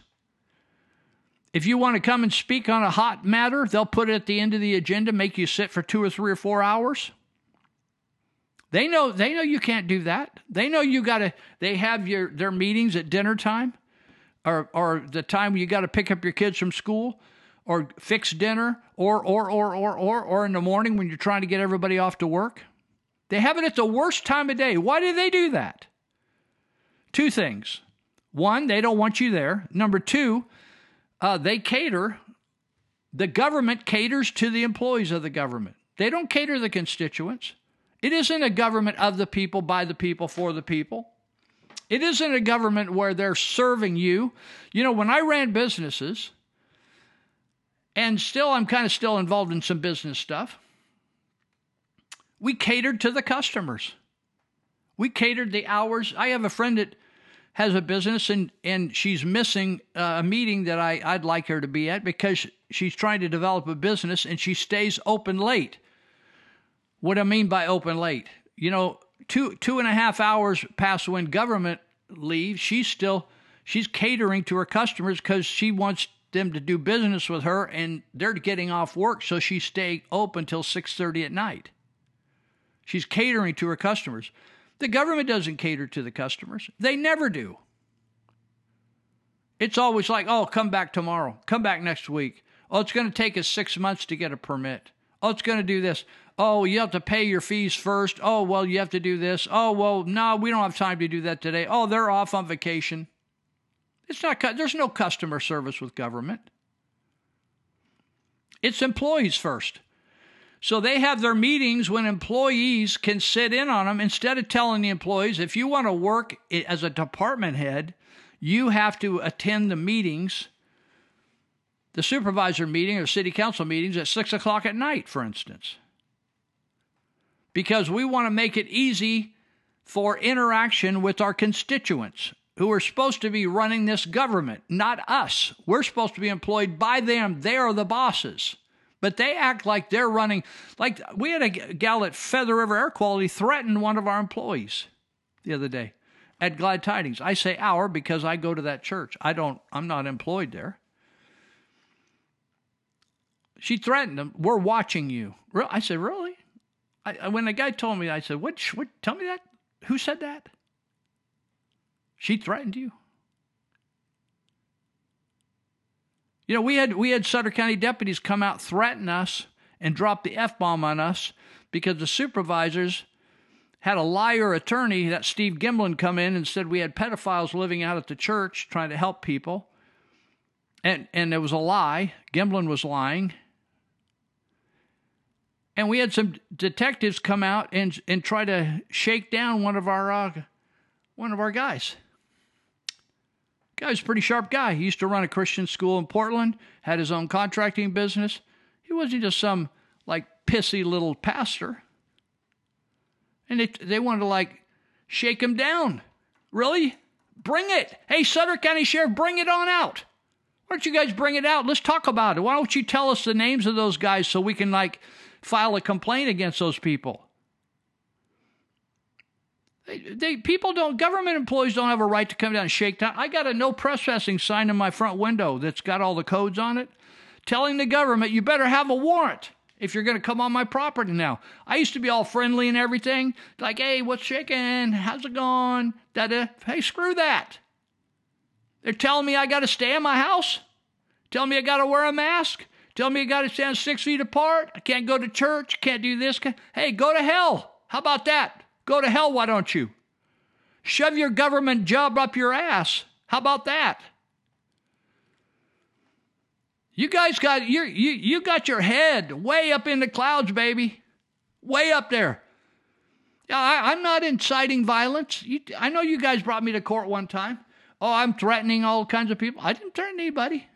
If you want to come and speak on a hot matter, they'll put it at the end of the agenda, make you sit for two or three or four hours. They know they know you can't do that. They know you got to. They have your their meetings at dinner time or or the time you got to pick up your kids from school or fix dinner or or or or or or in the morning when you're trying to get everybody off to work. They have it at the worst time of day. Why do they do that? Two things. One, they don't want you there. Number two, uh, they cater. The government caters to the employees of the government. They don't cater the constituents. It isn't a government of the people, by the people, for the people. It isn't a government where they're serving you. You know, when I ran businesses, and still I'm kind of still involved in some business stuff, we catered to the customers. We catered the hours. I have a friend that has a business and, and she's missing uh, a meeting that I, I'd like her to be at because she's trying to develop a business and she stays open late. What I mean by open late, you know, two two and a half hours past when government leaves, she's still she's catering to her customers because she wants them to do business with her, and they're getting off work, so she stay open till six thirty at night. She's catering to her customers. The government doesn't cater to the customers. They never do. It's always like, oh, come back tomorrow. Come back next week. Oh, it's going to take us six months to get a permit. Oh, it's going to do this. Oh, you have to pay your fees first. Oh, well, you have to do this. Oh, well, no, we don't have time to do that today. Oh, they're off on vacation. It's not, there's no customer service with government. It's employees first. So they have their meetings when employees can sit in on them instead of telling the employees, if you want to work as a department head, you have to attend the meetings, the supervisor meeting or city council meetings at six o'clock at night, for instance. Because we want to make it easy for interaction with our constituents who are supposed to be running this government, not us. We're supposed to be employed by them. They are the bosses. But they act like they're running. Like we had a gal at Feather River Air Quality threaten one of our employees the other day at Glad Tidings. I say our because I go to that church. I don't. I'm not employed there. She threatened him. We're watching you. I said, really? I, when the guy told me, I said, what, what? Tell me that. Who said that? She threatened you. You know, we had we had Sutter County deputies come out threaten us and drop the f bomb on us because the supervisors had a liar attorney that Steve Gimlin come in and said we had pedophiles living out at the church trying to help people. And and it was a lie. Gimlin was lying. And we had some detectives come out and and try to shake down one of our uh, one of our guys. Guy's a pretty sharp guy. He used to run a Christian school in Portland, had his own contracting business. He wasn't just some like pissy little pastor. And they, they wanted to like shake him down. Really? Bring it. Hey, Sutter County Sheriff, bring it on out. Why don't you guys bring it out? Let's talk about it. Why don't you tell us the names of those guys so we can like file a complaint against those people? They, people don't government employees don't have a right to come down and shake down. I got a no trespassing sign in my front window that's got all the codes on it, telling the government you better have a warrant if you're going to come on my property now. I used to be all friendly and everything, like, hey, what's shaking? How's it going? Da da. Hey, screw that. They're telling me I got to stay in my house. Telling me I got to wear a mask. Telling me I got to stand six feet apart. I can't go to church. Can't do this. Hey, go to hell. How about that? Go to hell, why don't you? Shove your government job up your ass. How about that? You guys got you you you got your head way up in the clouds, baby, way up there. I, am not inciting violence. You, I know you guys brought me to court one time. Oh, I'm threatening all kinds of people. I didn't threaten anybody.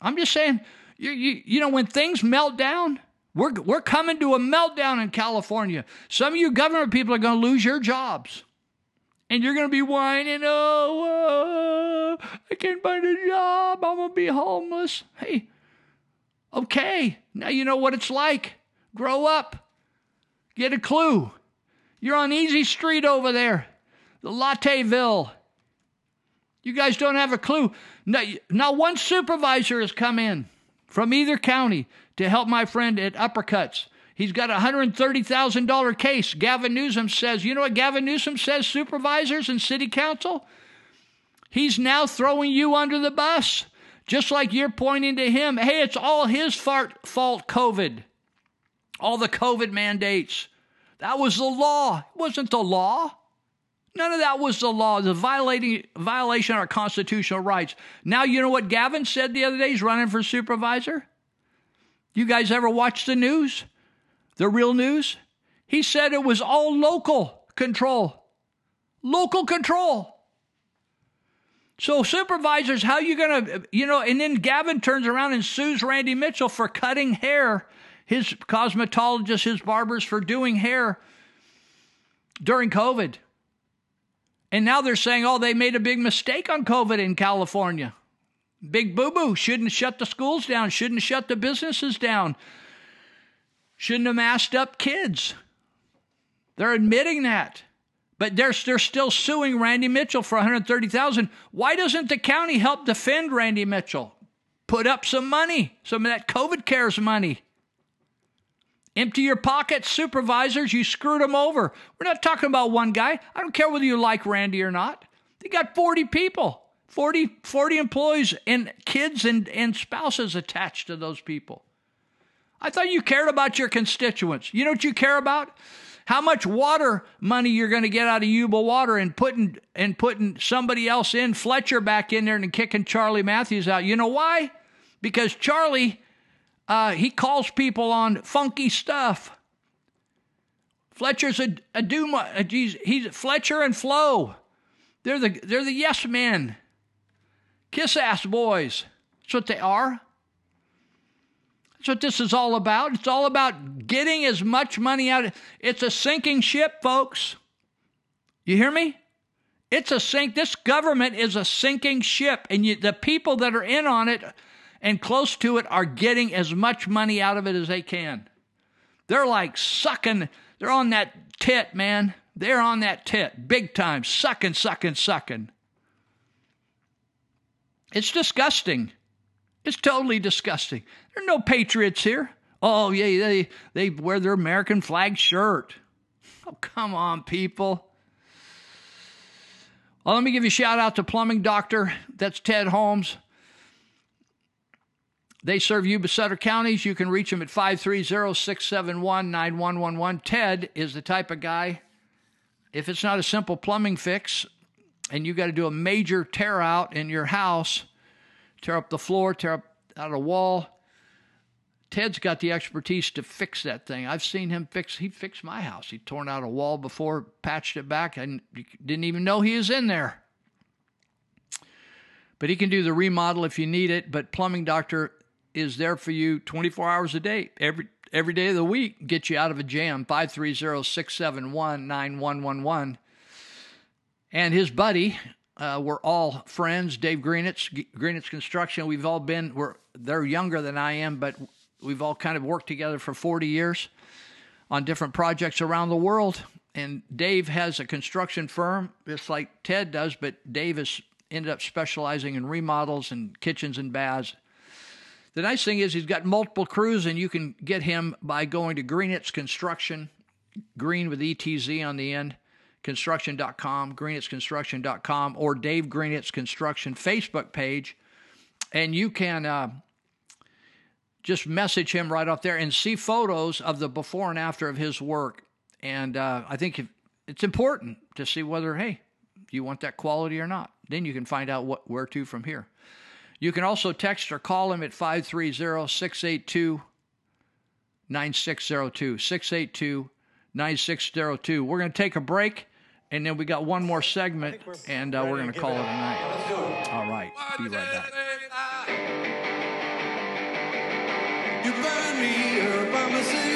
I'm just saying, you you you know when things melt down, we're we're coming to a meltdown in California. Some of you government people are going to lose your jobs. And you're going to be whining, oh, uh, I can't find a job. I'm going to be homeless. Hey, Okay, now you know what it's like. Grow up. Get a clue. You're on Easy Street over there, the Latteville. You guys don't have a clue. Now, now one supervisor has come in from either county to help my friend at Uppercuts. He's got a $130,000 case. Gavin Newsom says, you know what Gavin Newsom says, supervisors and city council? He's now throwing you under the bus. Just like you're pointing to him, hey, it's all his fault, COVID. All the COVID mandates. That was the law. It wasn't the law. None of that was the law. The violating violation of our constitutional rights. Now you know what Gavin said the other day. He's running for supervisor. You guys ever watch the news? The real news? He said it was all local control. Local control. So supervisors, how you gonna, you know? And then Gavin turns around and sues Randy Mitchell for cutting hair, his cosmetologist, his barbers for doing hair during COVID. And now they're saying, oh, they made a big mistake on COVID in California. Big boo boo. Shouldn't shut the schools down. Shouldn't shut the businesses down. Shouldn't have masked up kids. They're admitting that. But they're, they're still suing Randy Mitchell for 130000 Why doesn't the county help defend Randy Mitchell? Put up some money, some of that COVID cares money. Empty your pockets, supervisors. You screwed them over. We're not talking about one guy. I don't care whether you like Randy or not. They got 40 people, 40, 40 employees, and kids and, and spouses attached to those people. I thought you cared about your constituents. You know what you care about? how much water money you're going to get out of Yuba Water and putting and putting somebody else in, Fletcher back in there and kicking Charlie Matthews out. You know why? Because Charlie, uh, he calls people on funky stuff. Fletcher's a, a Duma. A, he's, he's Fletcher and Flo. They're the they're the yes men. Kiss ass boys. That's what they are. That's what this is all about. It's all about getting as much money out. It's a sinking ship, folks. You hear me? It's a sink. This government is a sinking ship, and you, the people that are in on it and close to it are getting as much money out of it as they can. They're like sucking. They're on that tit, man. They're on that tit, big time, sucking, sucking, sucking. It's disgusting. It's totally disgusting. There are no patriots here. Oh, yeah, they, they wear their American flag shirt. Oh, come on, people. Well, let me give you a shout out to Plumbing Doctor. That's Ted Holmes. They serve Yuba Sutter counties. You can reach them at 530 671 9111. Ted is the type of guy, if it's not a simple plumbing fix and you got to do a major tear out in your house, tear up the floor, tear up out a wall. Ted's got the expertise to fix that thing. I've seen him fix. He fixed my house. He torn out a wall before, patched it back, and didn't even know he was in there. But he can do the remodel if you need it. But Plumbing Doctor is there for you 24 hours a day, every every day of the week. Get you out of a jam. 530-671-9111. And his buddy, uh, we're all friends. Dave Greenetz, Greenetz Construction. We've all been. We're they're younger than I am, but we've all kind of worked together for 40 years on different projects around the world. and Dave has a construction firm, just like Ted does, but Dave has ended up specializing in remodels and kitchens and baths. The nice thing is he's got multiple crews, and you can get him by going to Greenetz Construction, green with ETZ on the end, construction.com, greenetzconstruction.com, or Dave Greenetz Construction Facebook page. And you can uh, just message him right off there and see photos of the before and after of his work. And uh, I think it's important to see whether, hey, you want that quality or not. Then you can find out what where to from here. You can also text or call him at 530 682 9602. 682 9602. We're going to take a break, and then we got one more segment, and uh, we're going to call it a night. All right. Be right back. You burn me up, I'm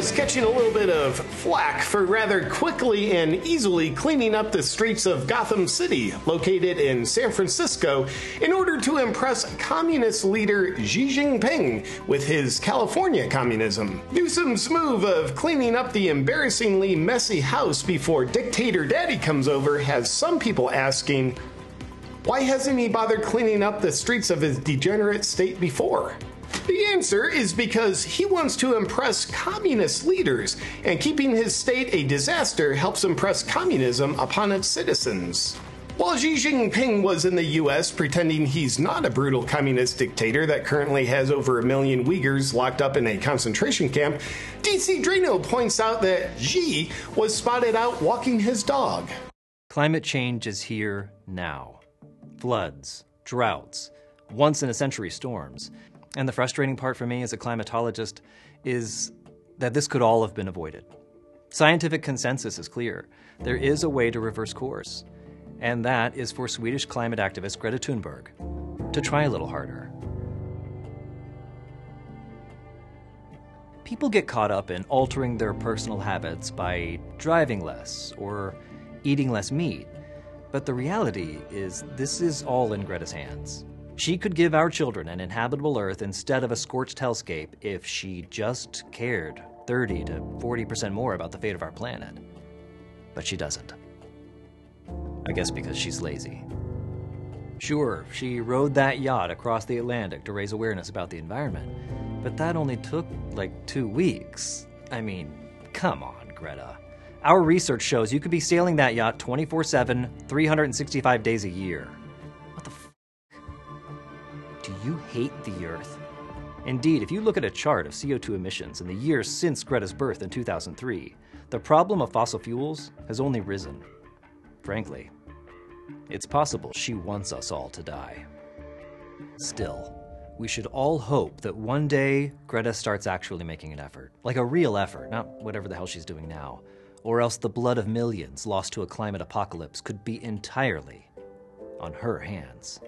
is catching a little bit of flack for rather quickly and easily cleaning up the streets of Gotham City, located in San Francisco, in order to impress communist leader Xi Jinping with his California communism. Newsom's move of cleaning up the embarrassingly messy house before dictator daddy comes over has some people asking, why hasn't he bothered cleaning up the streets of his degenerate state before? The answer is because he wants to impress communist leaders, and keeping his state a disaster helps impress communism upon its citizens. While Xi Jinping was in the US pretending he's not a brutal communist dictator that currently has over a million Uyghurs locked up in a concentration camp, DC Drano points out that Xi was spotted out walking his dog. Climate change is here now. Floods, droughts, once in a century storms. And the frustrating part for me as a climatologist is that this could all have been avoided. Scientific consensus is clear. There is a way to reverse course. And that is for Swedish climate activist Greta Thunberg to try a little harder. People get caught up in altering their personal habits by driving less or eating less meat. But the reality is, this is all in Greta's hands. She could give our children an inhabitable Earth instead of a scorched hellscape if she just cared 30 to 40% more about the fate of our planet. But she doesn't. I guess because she's lazy. Sure, she rode that yacht across the Atlantic to raise awareness about the environment, but that only took like two weeks. I mean, come on, Greta. Our research shows you could be sailing that yacht 24 7, 365 days a year. You hate the Earth? Indeed, if you look at a chart of CO2 emissions in the years since Greta's birth in 2003, the problem of fossil fuels has only risen. Frankly, it's possible she wants us all to die. Still, we should all hope that one day Greta starts actually making an effort. Like a real effort, not whatever the hell she's doing now. Or else the blood of millions lost to a climate apocalypse could be entirely on her hands.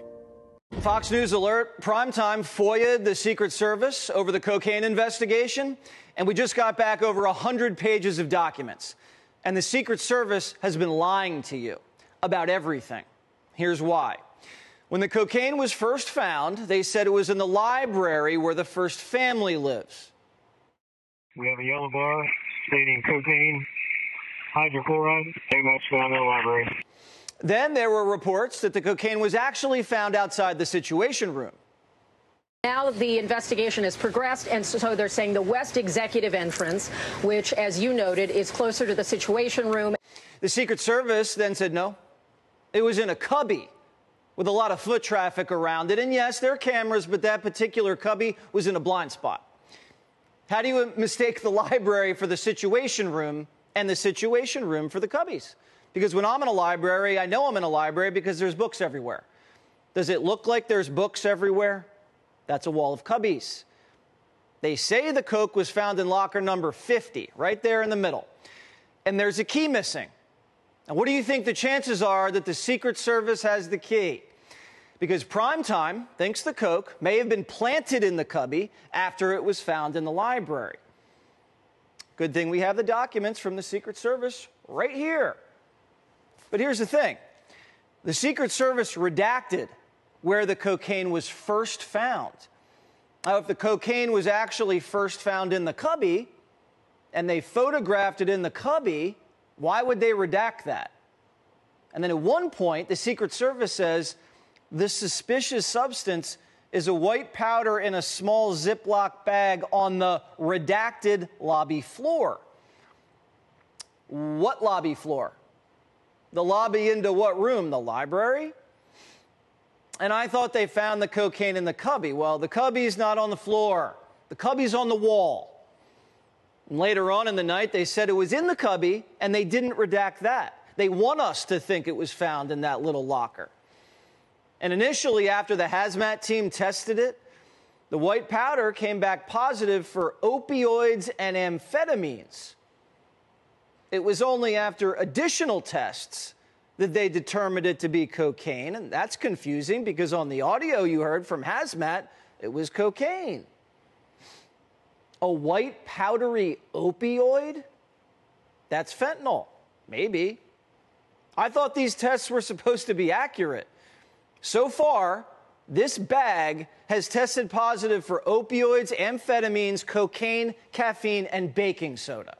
Fox News alert, primetime FOIA the Secret Service over the cocaine investigation, and we just got back over 100 pages of documents. And the Secret Service has been lying to you about everything. Here's why. When the cocaine was first found, they said it was in the library where the first family lives. We have a yellow bar stating cocaine, hydrochloride, Amex found in the library. Then there were reports that the cocaine was actually found outside the Situation Room. Now the investigation has progressed, and so they're saying the West Executive entrance, which, as you noted, is closer to the Situation Room. The Secret Service then said no. It was in a cubby with a lot of foot traffic around it. And yes, there are cameras, but that particular cubby was in a blind spot. How do you mistake the library for the Situation Room and the Situation Room for the cubbies? Because when I'm in a library, I know I'm in a library because there's books everywhere. Does it look like there's books everywhere? That's a wall of cubbies. They say the Coke was found in locker number 50, right there in the middle. And there's a key missing. Now, what do you think the chances are that the Secret Service has the key? because Primetime thinks the Coke may have been planted in the cubby after it was found in the library. Good thing we have the documents from the Secret Service right here. But here's the thing the Secret Service redacted where the cocaine was first found. Now, if the cocaine was actually first found in the cubby and they photographed it in the cubby, why would they redact that? And then at one point, the Secret Service says the suspicious substance is a white powder in a small Ziploc bag on the redacted lobby floor. What lobby floor? The lobby into what room? The library? And I thought they found the cocaine in the cubby. Well, the cubby's not on the floor, the cubby's on the wall. And later on in the night, they said it was in the cubby, and they didn't redact that. They want us to think it was found in that little locker. And initially, after the hazmat team tested it, the white powder came back positive for opioids and amphetamines. It was only after additional tests that they determined it to be cocaine, and that's confusing because on the audio you heard from hazmat, it was cocaine. A white powdery opioid? That's fentanyl. Maybe. I thought these tests were supposed to be accurate. So far, this bag has tested positive for opioids, amphetamines, cocaine, caffeine, and baking soda.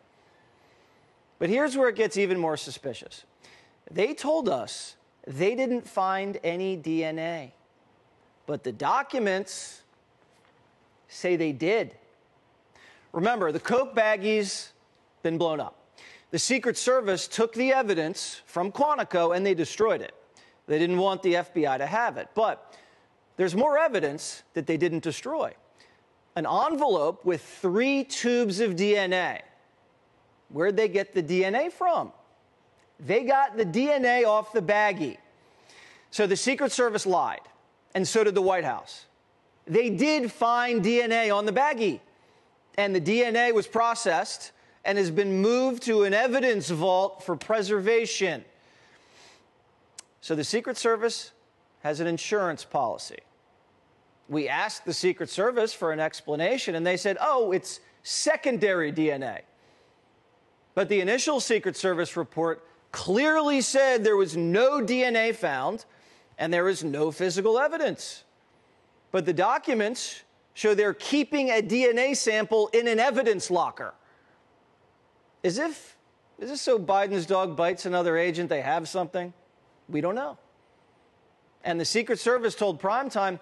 But here's where it gets even more suspicious. They told us they didn't find any DNA, but the documents say they did. Remember, the Coke baggies been blown up. The Secret Service took the evidence from Quantico and they destroyed it. They didn't want the FBI to have it. But there's more evidence that they didn't destroy. An envelope with three tubes of DNA. Where'd they get the DNA from? They got the DNA off the baggie. So the Secret Service lied, and so did the White House. They did find DNA on the baggie, and the DNA was processed and has been moved to an evidence vault for preservation. So the Secret Service has an insurance policy. We asked the Secret Service for an explanation, and they said, oh, it's secondary DNA. But the initial Secret Service report clearly said there was no DNA found and there is no physical evidence. But the documents show they're keeping a DNA sample in an evidence locker. As if, is this so Biden's dog bites another agent, they have something? We don't know. And the Secret Service told Primetime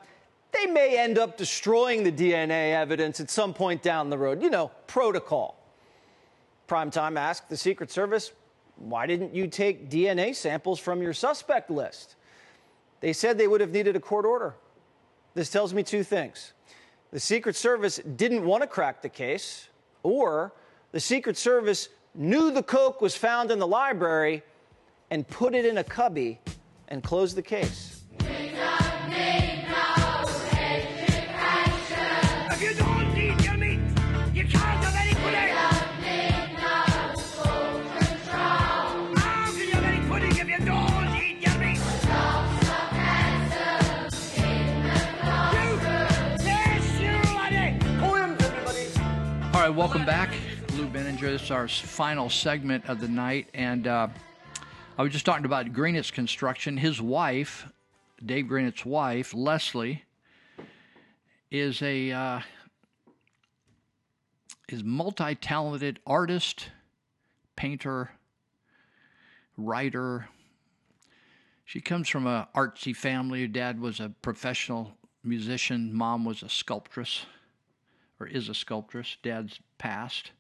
they may end up destroying the DNA evidence at some point down the road. You know, protocol. Primetime asked the Secret Service, why didn't you take DNA samples from your suspect list? They said they would have needed a court order. This tells me two things. The Secret Service didn't want to crack the case, or the Secret Service knew the Coke was found in the library and put it in a cubby and closed the case. Right, welcome back. Lou Binninger. This is our final segment of the night. And uh, I was just talking about Greenetz Construction. His wife, Dave Greenetz's wife, Leslie, is a uh, is multi-talented artist, painter, writer. She comes from a artsy family. Her dad was a professional musician. Mom was a sculptress, or is a sculptress. Dad's passed.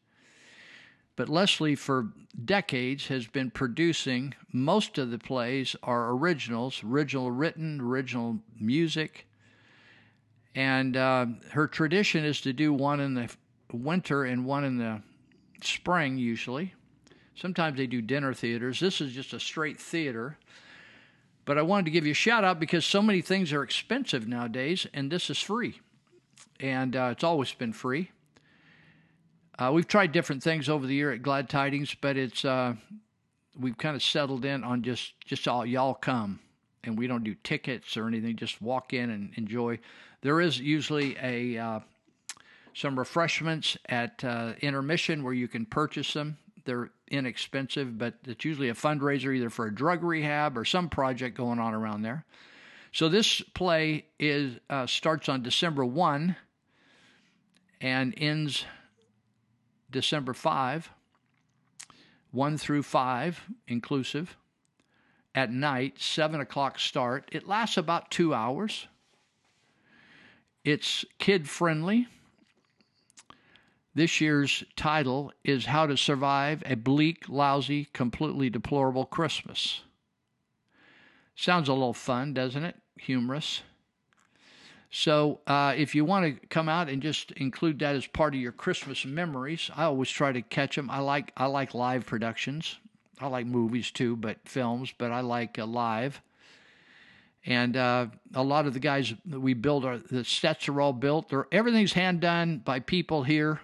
But Leslie, for decades, has been producing most of the plays are originals, original written, original music. And uh, her tradition is to do one in the winter and one in the spring, usually. Sometimes they do dinner theaters. This is just a straight theater. But I wanted to give you a shout out because so many things are expensive nowadays, and this is free. And uh, it's always been free. Uh, we've tried different things over the year at Glad Tidings, but it's uh, we've kind of settled in on just just all y'all come, and we don't do tickets or anything. Just walk in and enjoy. There is usually a uh, some refreshments at uh, intermission where you can purchase them. They're inexpensive, but it's usually a fundraiser either for a drug rehab or some project going on around there. So this play is uh, starts on December one and ends December five, one through five inclusive. At night, seven o'clock start. It lasts about two hours. It's kid friendly. This year's title is How to Survive a Bleak, Lousy, Completely Deplorable Christmas. Sounds a little fun, doesn't it? Humorous. So, uh, if you want to come out and just include that as part of your Christmas memories, I always try to catch them. I like I like live productions. I like movies too, but films. But I like uh, live. And uh, a lot of the guys that we build are the sets are all built. They're, everything's hand done by people here,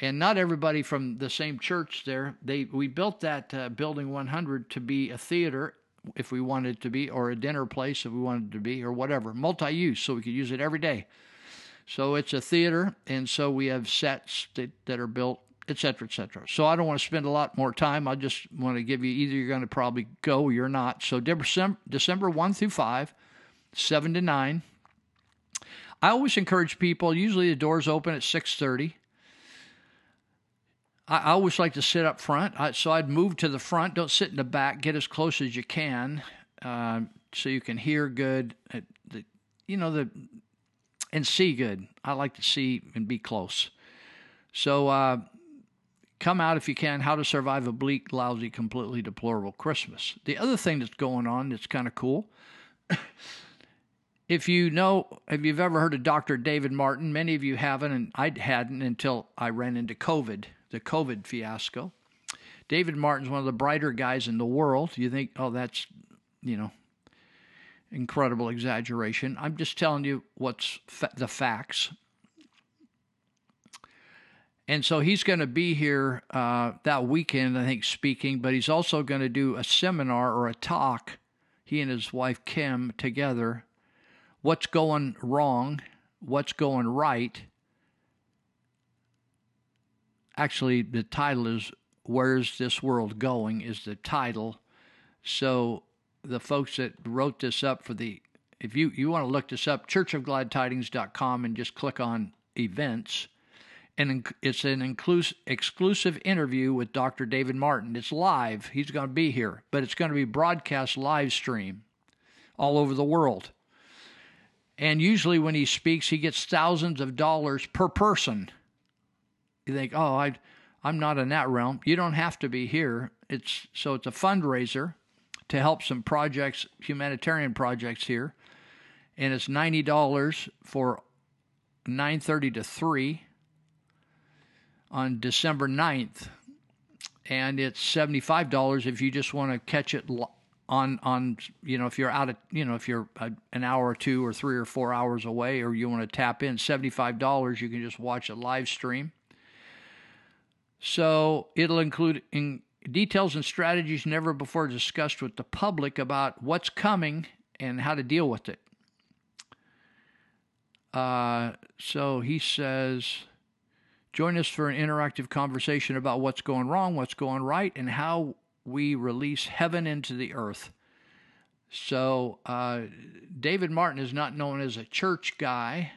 and not everybody from the same church. There, they we built that uh, building 100 to be a theater if we wanted it to be, or a dinner place if we wanted it to be, or whatever, multi-use, so we could use it every day. So it's a theater, and so we have sets that, that are built, et cetera, et cetera. So I don't want to spend a lot more time. I just want to give you either you're going to probably go or you're not. So December, December 1 through 5, 7 to 9. I always encourage people, usually the doors open at 6.30. I, I always like to sit up front, I, so I'd move to the front. Don't sit in the back. Get as close as you can, uh, so you can hear good. Uh, the, you know the and see good. I like to see and be close. So uh, come out if you can. How to survive a bleak, lousy, completely deplorable Christmas. The other thing that's going on that's kind of cool. if you know, if you've ever heard of Dr. David Martin, many of you haven't, and I hadn't until I ran into COVID, the COVID fiasco. David Martin's one of the brighter guys in the world. You think, oh, that's, you know, incredible exaggeration. I'm just telling you what's fa- the facts. And so he's going to be here uh, that weekend, I think, speaking, but he's also going to do a seminar or a talk, he and his wife Kim together. What's going wrong? What's going right? Actually, the title is Where's This World Going? is the title. So the folks that wrote this up for the if you, you want to look this up, churchofgladtidings.com and just click on events. And it's an inclus- exclusive interview with Dr. David Martin. It's live. He's going to be here, but it's going to be broadcast live stream all over the world. And usually when he speaks, he gets thousands of dollars per person. You think, oh, I, I'm not in that realm. You don't have to be here. It's so it's a fundraiser to help some projects, humanitarian projects here, and it's ninety dollars for nine thirty to three on December 9th, and it's seventy five dollars if you just want to catch it on on you know if you're out of you know if you're a, an hour or two or three or four hours away or you want to tap in seventy five dollars you can just watch a live stream. So it'll include in details and strategies never before discussed with the public about what's coming and how to deal with it. Uh, so he says, join us for an interactive conversation about what's going wrong, what's going right, and how we release heaven into the earth. So uh, David Martin is not known as a church guy,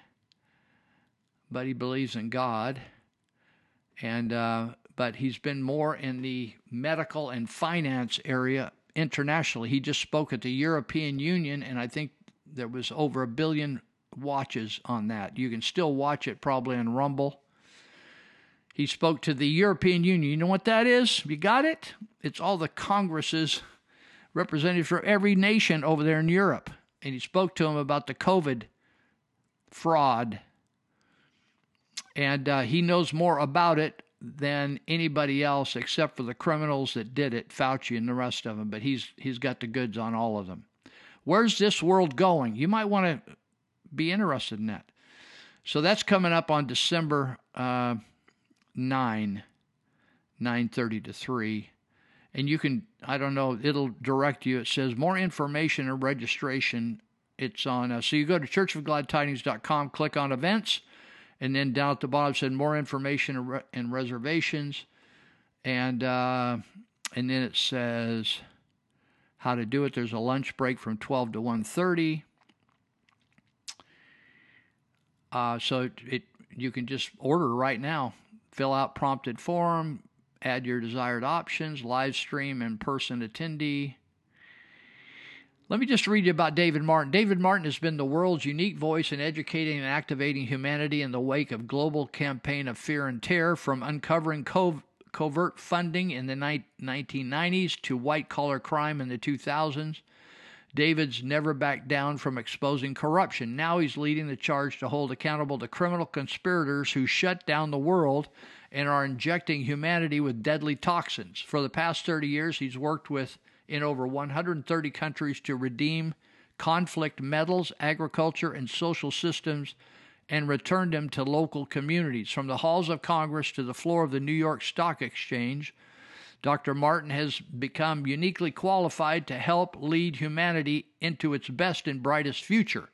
but he believes in God, and uh, but he's been more in the medical and finance area internationally. He just spoke at the European Union, and I think there was over a billion watches on that. You can still watch it probably on Rumble. He spoke to the European Union. You know what that is? You got it? It's all the congresses represented for every nation over there in Europe. And he spoke to them about the COVID fraud. And uh, he knows more about it than anybody else except for the criminals that did it, Fauci and the rest of them. But he's he's got the goods on all of them. Where's this world going? You might want to be interested in that. So that's coming up on December uh, 9, 9.30 to 3. and you can I don't know it'll direct you. It says more information and registration. It's on uh, so you go to churchofgladtidings.com, click on events, and then down at the bottom said more information and, and reservations, and uh, and then it says how to do it. There's a lunch break from 12 to 1:30. Uh, so it, it you can just order right now. Fill out prompted form, add your desired options, live stream, in person attendee. Let me just read you about David Martin. David Martin has been the world's unique voice in educating and activating humanity in the wake of global campaign of fear and terror, from uncovering cov- covert funding in the 1990s to white collar crime in the 2000s. David's never backed down from exposing corruption. Now he's leading the charge to hold accountable the criminal conspirators who shut down the world and are injecting humanity with deadly toxins. For the past 30 years, he's worked with in over 130 countries to redeem conflict metals, agriculture, and social systems and return them to local communities. From the halls of Congress to the floor of the New York Stock Exchange, Dr. Martin has become uniquely qualified to help lead humanity into its best and brightest future.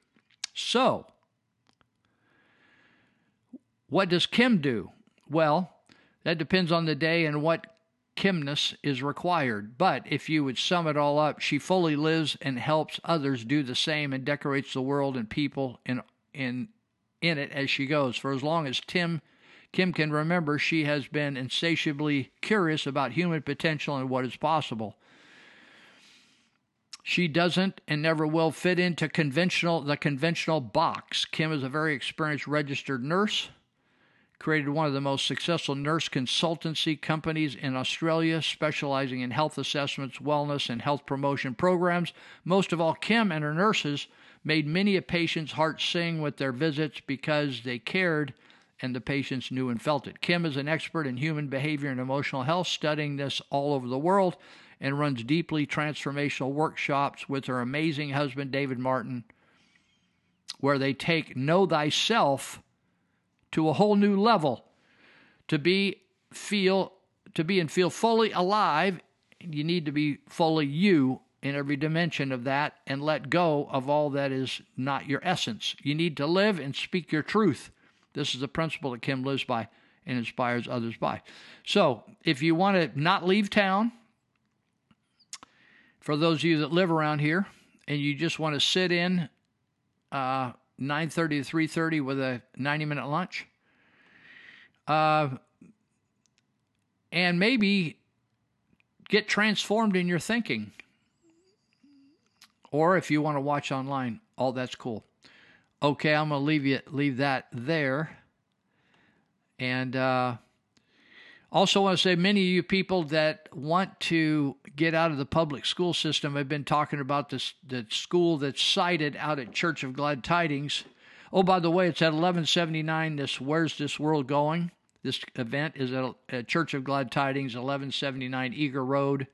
So, what does Kim do? Well, that depends on the day and what Kimness is required. But if you would sum it all up, she fully lives and helps others do the same and decorates the world and people in in in it as she goes. For as long as Tim Kim can remember, she has been insatiably curious about human potential and what is possible. She doesn't and never will fit into conventional the conventional box. Kim is a very experienced registered nurse, created one of the most successful nurse consultancy companies in Australia, specializing in health assessments, wellness, and health promotion programs. Most of all, Kim and her nurses made many a patient's heart sing with their visits because they cared and the patients knew and felt it. Kim is an expert in human behavior and emotional health, studying this all over the world, and runs deeply transformational workshops with her amazing husband, David Martin, where they take Know Thyself to a whole new level. To be feel to be and feel fully alive, you need to be fully you in every dimension of that and let go of all that is not your essence. You need to live and speak your truth. This is a principle that Kim lives by and inspires others by. So, if you want to not leave town, for those of you that live around here, and you just want to sit in uh, 9:30 to 3:30 with a 90-minute lunch, uh, and maybe get transformed in your thinking, or if you want to watch online, all that's cool. Okay, I'm gonna leave you leave that there. And uh, also want to say, many of you people that want to get out of the public school system, I've been talking about this the school that's cited out at Church of Glad Tidings. Oh, by the way, it's at 1179. This Where's This World Going? This event is at, at Church of Glad Tidings, 1179 Eager Road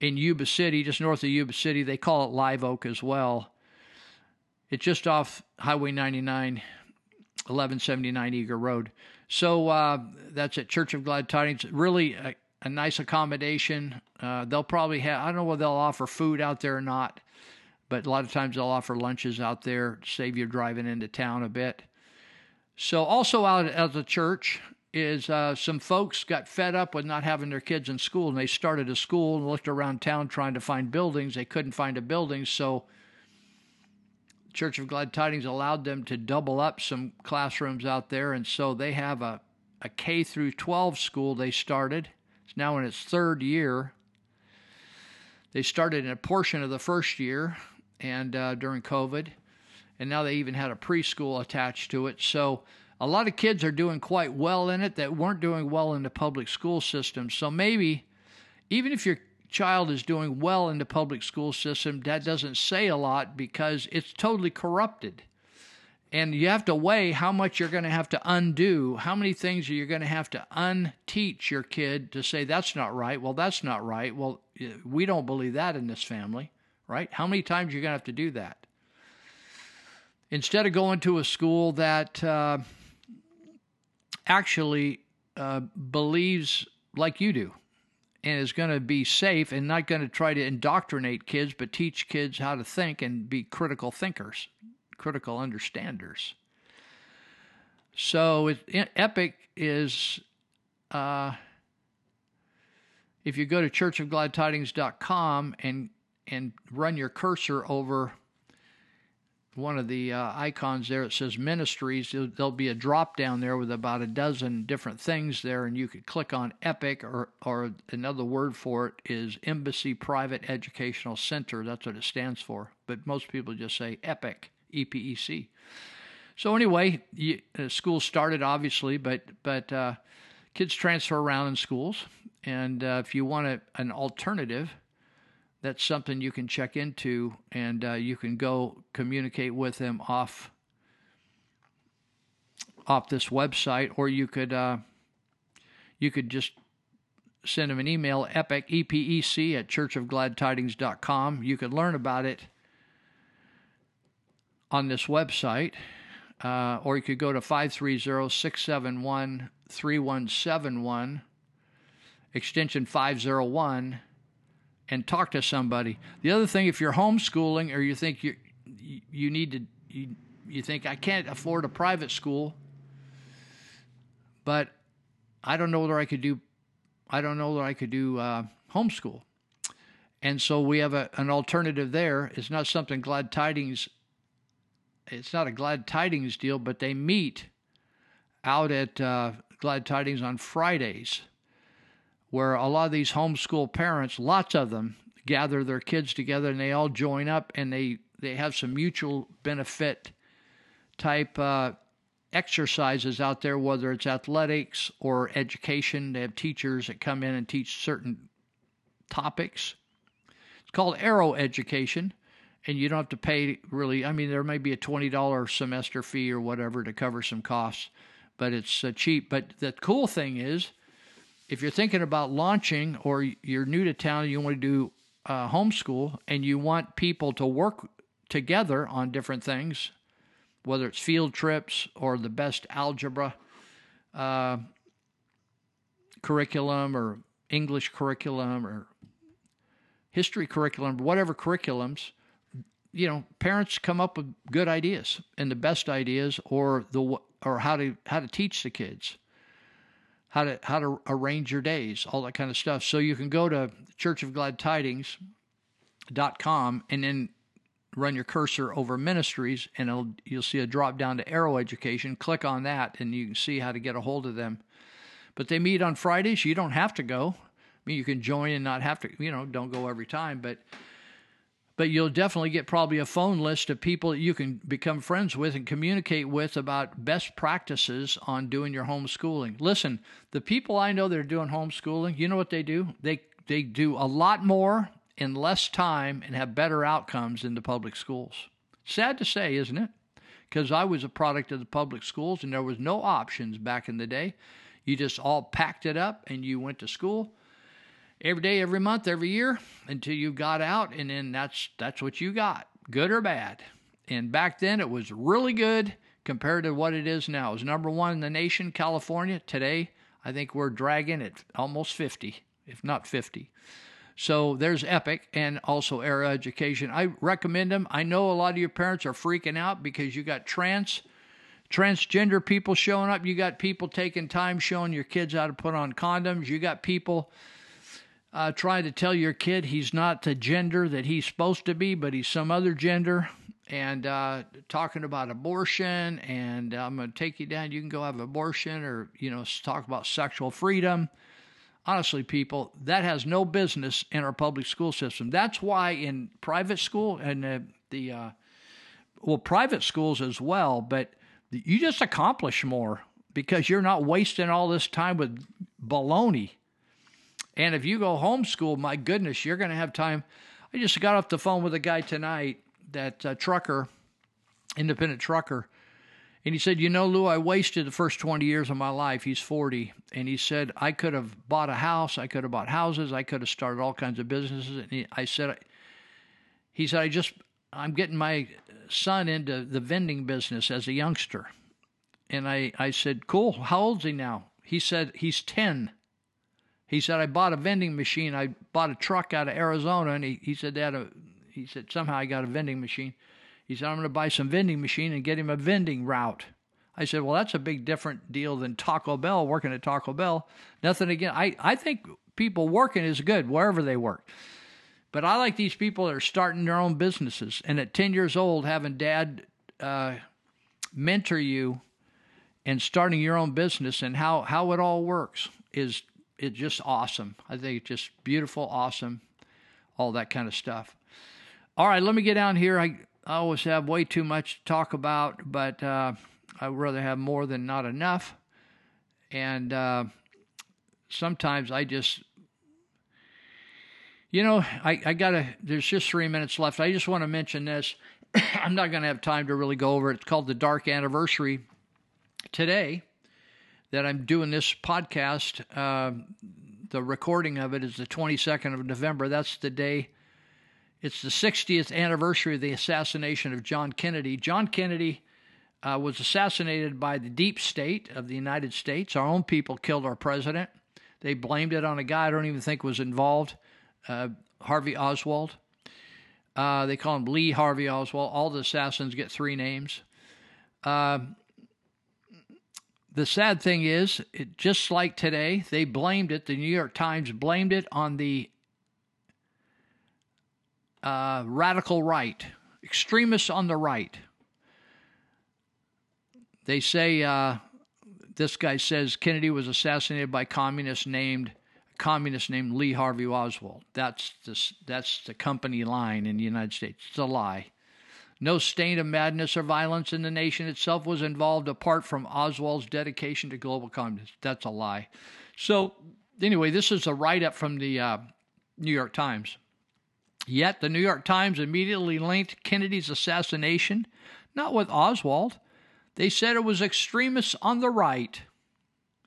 in Yuba City, just north of Yuba City. They call it Live Oak as well. It's just off Highway 99, 1179 Eager Road. So uh, that's at Church of Glad Tidings. Really a, a nice accommodation. Uh, they'll probably have, I don't know whether they'll offer food out there or not, but a lot of times they'll offer lunches out there, save you driving into town a bit. So, also out at the church is uh, some folks got fed up with not having their kids in school, and they started a school and looked around town trying to find buildings. They couldn't find a building, so Church of Glad Tidings allowed them to double up some classrooms out there, and so they have a, a K through 12 school they started. It's now in its third year. They started in a portion of the first year and uh, during COVID, and now they even had a preschool attached to it. So a lot of kids are doing quite well in it that weren't doing well in the public school system. So maybe even if your child is doing well in the public school system, that doesn't say a lot because it's totally corrupted. And you have to weigh how much you're going to have to undo, how many things are you're going to have to unteach your kid to say that's not right. Well, that's not right. Well, we don't believe that in this family, right? How many times you're going to have to do that? Instead of going to a school that uh, actually uh, believes like you do and is going to be safe and not going to try to indoctrinate kids, but teach kids how to think and be critical thinkers, critical understanders. So it, Epic is, uh, if you go to churchofgladtidings.com and and run your cursor over one of the uh, icons there, it says ministries. There'll, be a drop down there with about a dozen different things there, and you could click on Epic, or or another word for it is Embassy Private Educational Center. That's what it stands for. But most people just say Epic, E P E C. So anyway, you, uh, school started obviously, but but uh, kids transfer around in schools, and uh, if you want a, an alternative, that's something you can check into, and uh, you can go communicate with them off off this website, or you could uh, you could just send them an email epic epec at churchofgladtidings.com. You could learn about it on this website uh, or you could go to 530 671 3171, extension 501, and talk to somebody. The other thing, if you're homeschooling or you think you you need to, you, you think I can't afford a private school, but I don't know whether I could do, I don't know whether I could do uh, homeschool. And so we have a, an alternative there. It's not something Glad Tidings it's not a glad tidings deal, but they meet out at uh, glad tidings on Fridays, where a lot of these homeschool parents, lots of them, gather their kids together and they all join up and they they have some mutual benefit type uh, exercises out there, whether it's athletics or education. They have teachers that come in and teach certain topics. It's called Arrow Education and you don't have to pay really. I mean, there may be a twenty dollar semester fee or whatever to cover some costs, but it's uh, cheap. But the cool thing is, if you're thinking about launching or you're new to town you want to do uh, homeschool and you want people to work together on different things, whether it's field trips or the best algebra uh, curriculum or English curriculum or history curriculum, whatever curriculums, you know, parents come up with good ideas and the best ideas, or the or how to how to teach the kids, how to how to arrange your days, all that kind of stuff. So you can go to Church of Glad Tidings dot com and then run your cursor over ministries and you'll see a drop down to arrow education. Click on that and you can see how to get a hold of them. But they meet on fridays. You don't have to go. I mean you can join and not have to you know don't go every time but but you'll definitely get probably a phone list of people that you can become friends with and communicate with about best practices on doing your homeschooling. Listen, the people I know that are doing homeschooling, you know what they do? They they do a lot more in less time and have better outcomes in the public schools. Sad to say, isn't it? Because I was a product of the public schools and there was no options back in the day. You just all packed it up and you went to school every day, every month, every year until you got out, and then that's that's what you got, good or bad. And back then, it was really good compared to what it is now. It was number one in the nation, California. Today, I think we're dragging at almost 50, if not 50. So there's Epic and also Era Education. I recommend them. I know a lot of your parents are freaking out because you got trans transgender people showing up. You got people taking time showing your kids how to put on condoms. You got people uh, trying to tell your kid he's not the gender that he's supposed to be, but he's some other gender, and uh, talking about abortion, and I'm going to take you down. You can go have abortion, or you know, talk about sexual freedom. Honestly, people, that has no business in our public school system. That's why in private school and uh, the uh, well, private schools as well, but you just accomplish more because you're not wasting all this time with baloney and if you go homeschool, my goodness, you're going to have time. I just got off the phone with a guy tonight, that uh, trucker, independent trucker, and he said, You know, Lou, I wasted the first 20 years of my life. He's 40. And he said, I could have bought a house. I could have bought houses. I could have started all kinds of businesses. And he, I said, He said, I just, I'm getting my son into the vending business as a youngster. And I, I said, Cool. How old's he now? He said, He's 10. He said, I bought a vending machine. I bought a truck out of Arizona. And he, he said, that he said, somehow I got a vending machine. He said, I'm going to buy some vending machine and get him a vending route. I said, well, that's a big different deal than Taco Bell, working at Taco Bell. Nothing again. I, I think people working is good wherever they work. But I like these people that are starting their own businesses and at 10 years old having dad uh, mentor you and starting your own business and how, how it all works is it's just awesome. I think it's just beautiful, awesome, all that kind of stuff. All right, let me get down here. I, I always have way too much to talk about, but uh, I'd rather have more than not enough. And uh, sometimes I just, you know, I, I got to, there's just three minutes left. I just want to mention this. I'm not going to have time to really go over it. It's called the Dark Anniversary today that I'm doing this podcast. Uh, the recording of it is the 22nd of November. That's the day. It's the 60th anniversary of the assassination of John Kennedy. John Kennedy uh, was assassinated by the deep state of the United States. Our own people killed our president. They blamed it on a guy I don't even think was involved, uh, Harvey Oswald. Uh, they call him Lee Harvey Oswald. All the assassins get three names. Uh, the sad thing is, it, just like today, they blamed it, the New York Times blamed it on the uh, radical right, extremists on the right. They say, uh, this guy says Kennedy was assassinated by communists named communist named Lee Harvey Oswald. That's the, that's the company line in the United States. It's a lie. No stain of madness or violence in the nation itself was involved apart from Oswald's dedication to global communism. That's a lie. So, anyway, this is a write up from the uh, New York Times. Yet, the New York Times immediately linked Kennedy's assassination not with Oswald. They said it was extremists on the right.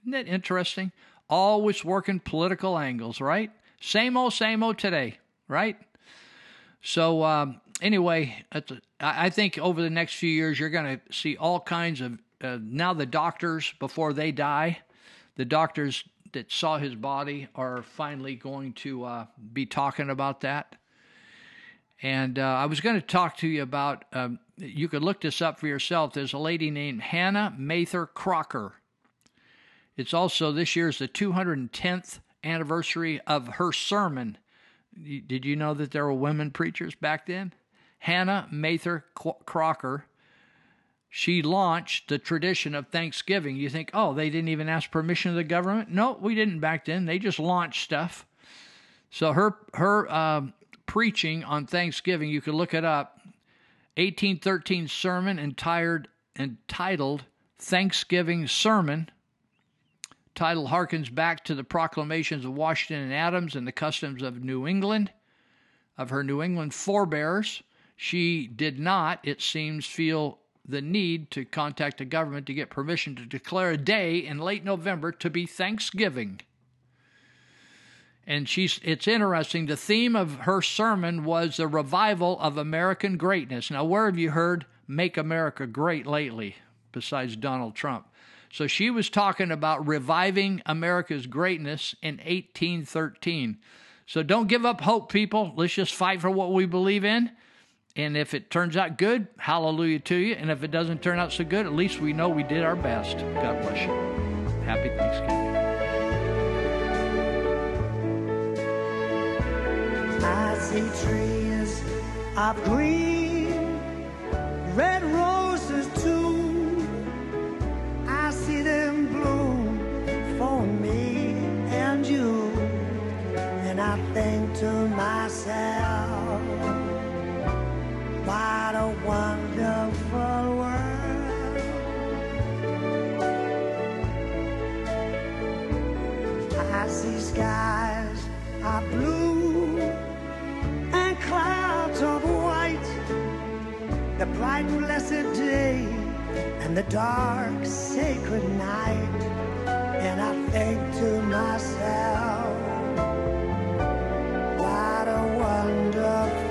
Isn't that interesting? Always working political angles, right? Same old, same old today, right? So, um, anyway, I think over the next few years, you're going to see all kinds of. Uh, now, the doctors, before they die, the doctors that saw his body are finally going to uh, be talking about that. And uh, I was going to talk to you about, um, you could look this up for yourself. There's a lady named Hannah Mather Crocker. It's also this year's the 210th anniversary of her sermon. Did you know that there were women preachers back then? Hannah Mather Crocker, she launched the tradition of Thanksgiving. You think, oh, they didn't even ask permission of the government? No, we didn't back then. They just launched stuff. So her her um, preaching on Thanksgiving, you can look it up. 1813 sermon entitled entitled Thanksgiving Sermon. Title harkens back to the proclamations of Washington and Adams and the customs of New England, of her New England forebears. She did not, it seems, feel the need to contact the government to get permission to declare a day in late November to be Thanksgiving. And she's it's interesting, the theme of her sermon was the revival of American greatness. Now, where have you heard make America great lately besides Donald Trump? So she was talking about reviving America's greatness in 1813. So don't give up hope, people. Let's just fight for what we believe in. And if it turns out good, hallelujah to you. And if it doesn't turn out so good, at least we know we did our best. God bless you. Happy Thanksgiving. I see trees of green, red roses too. I see them bloom for me and you. And I think to myself, what a wonderful world. I see skies are blue and clouds of white. The bright blessed day and the dark sacred night. And I think to myself, what a wonderful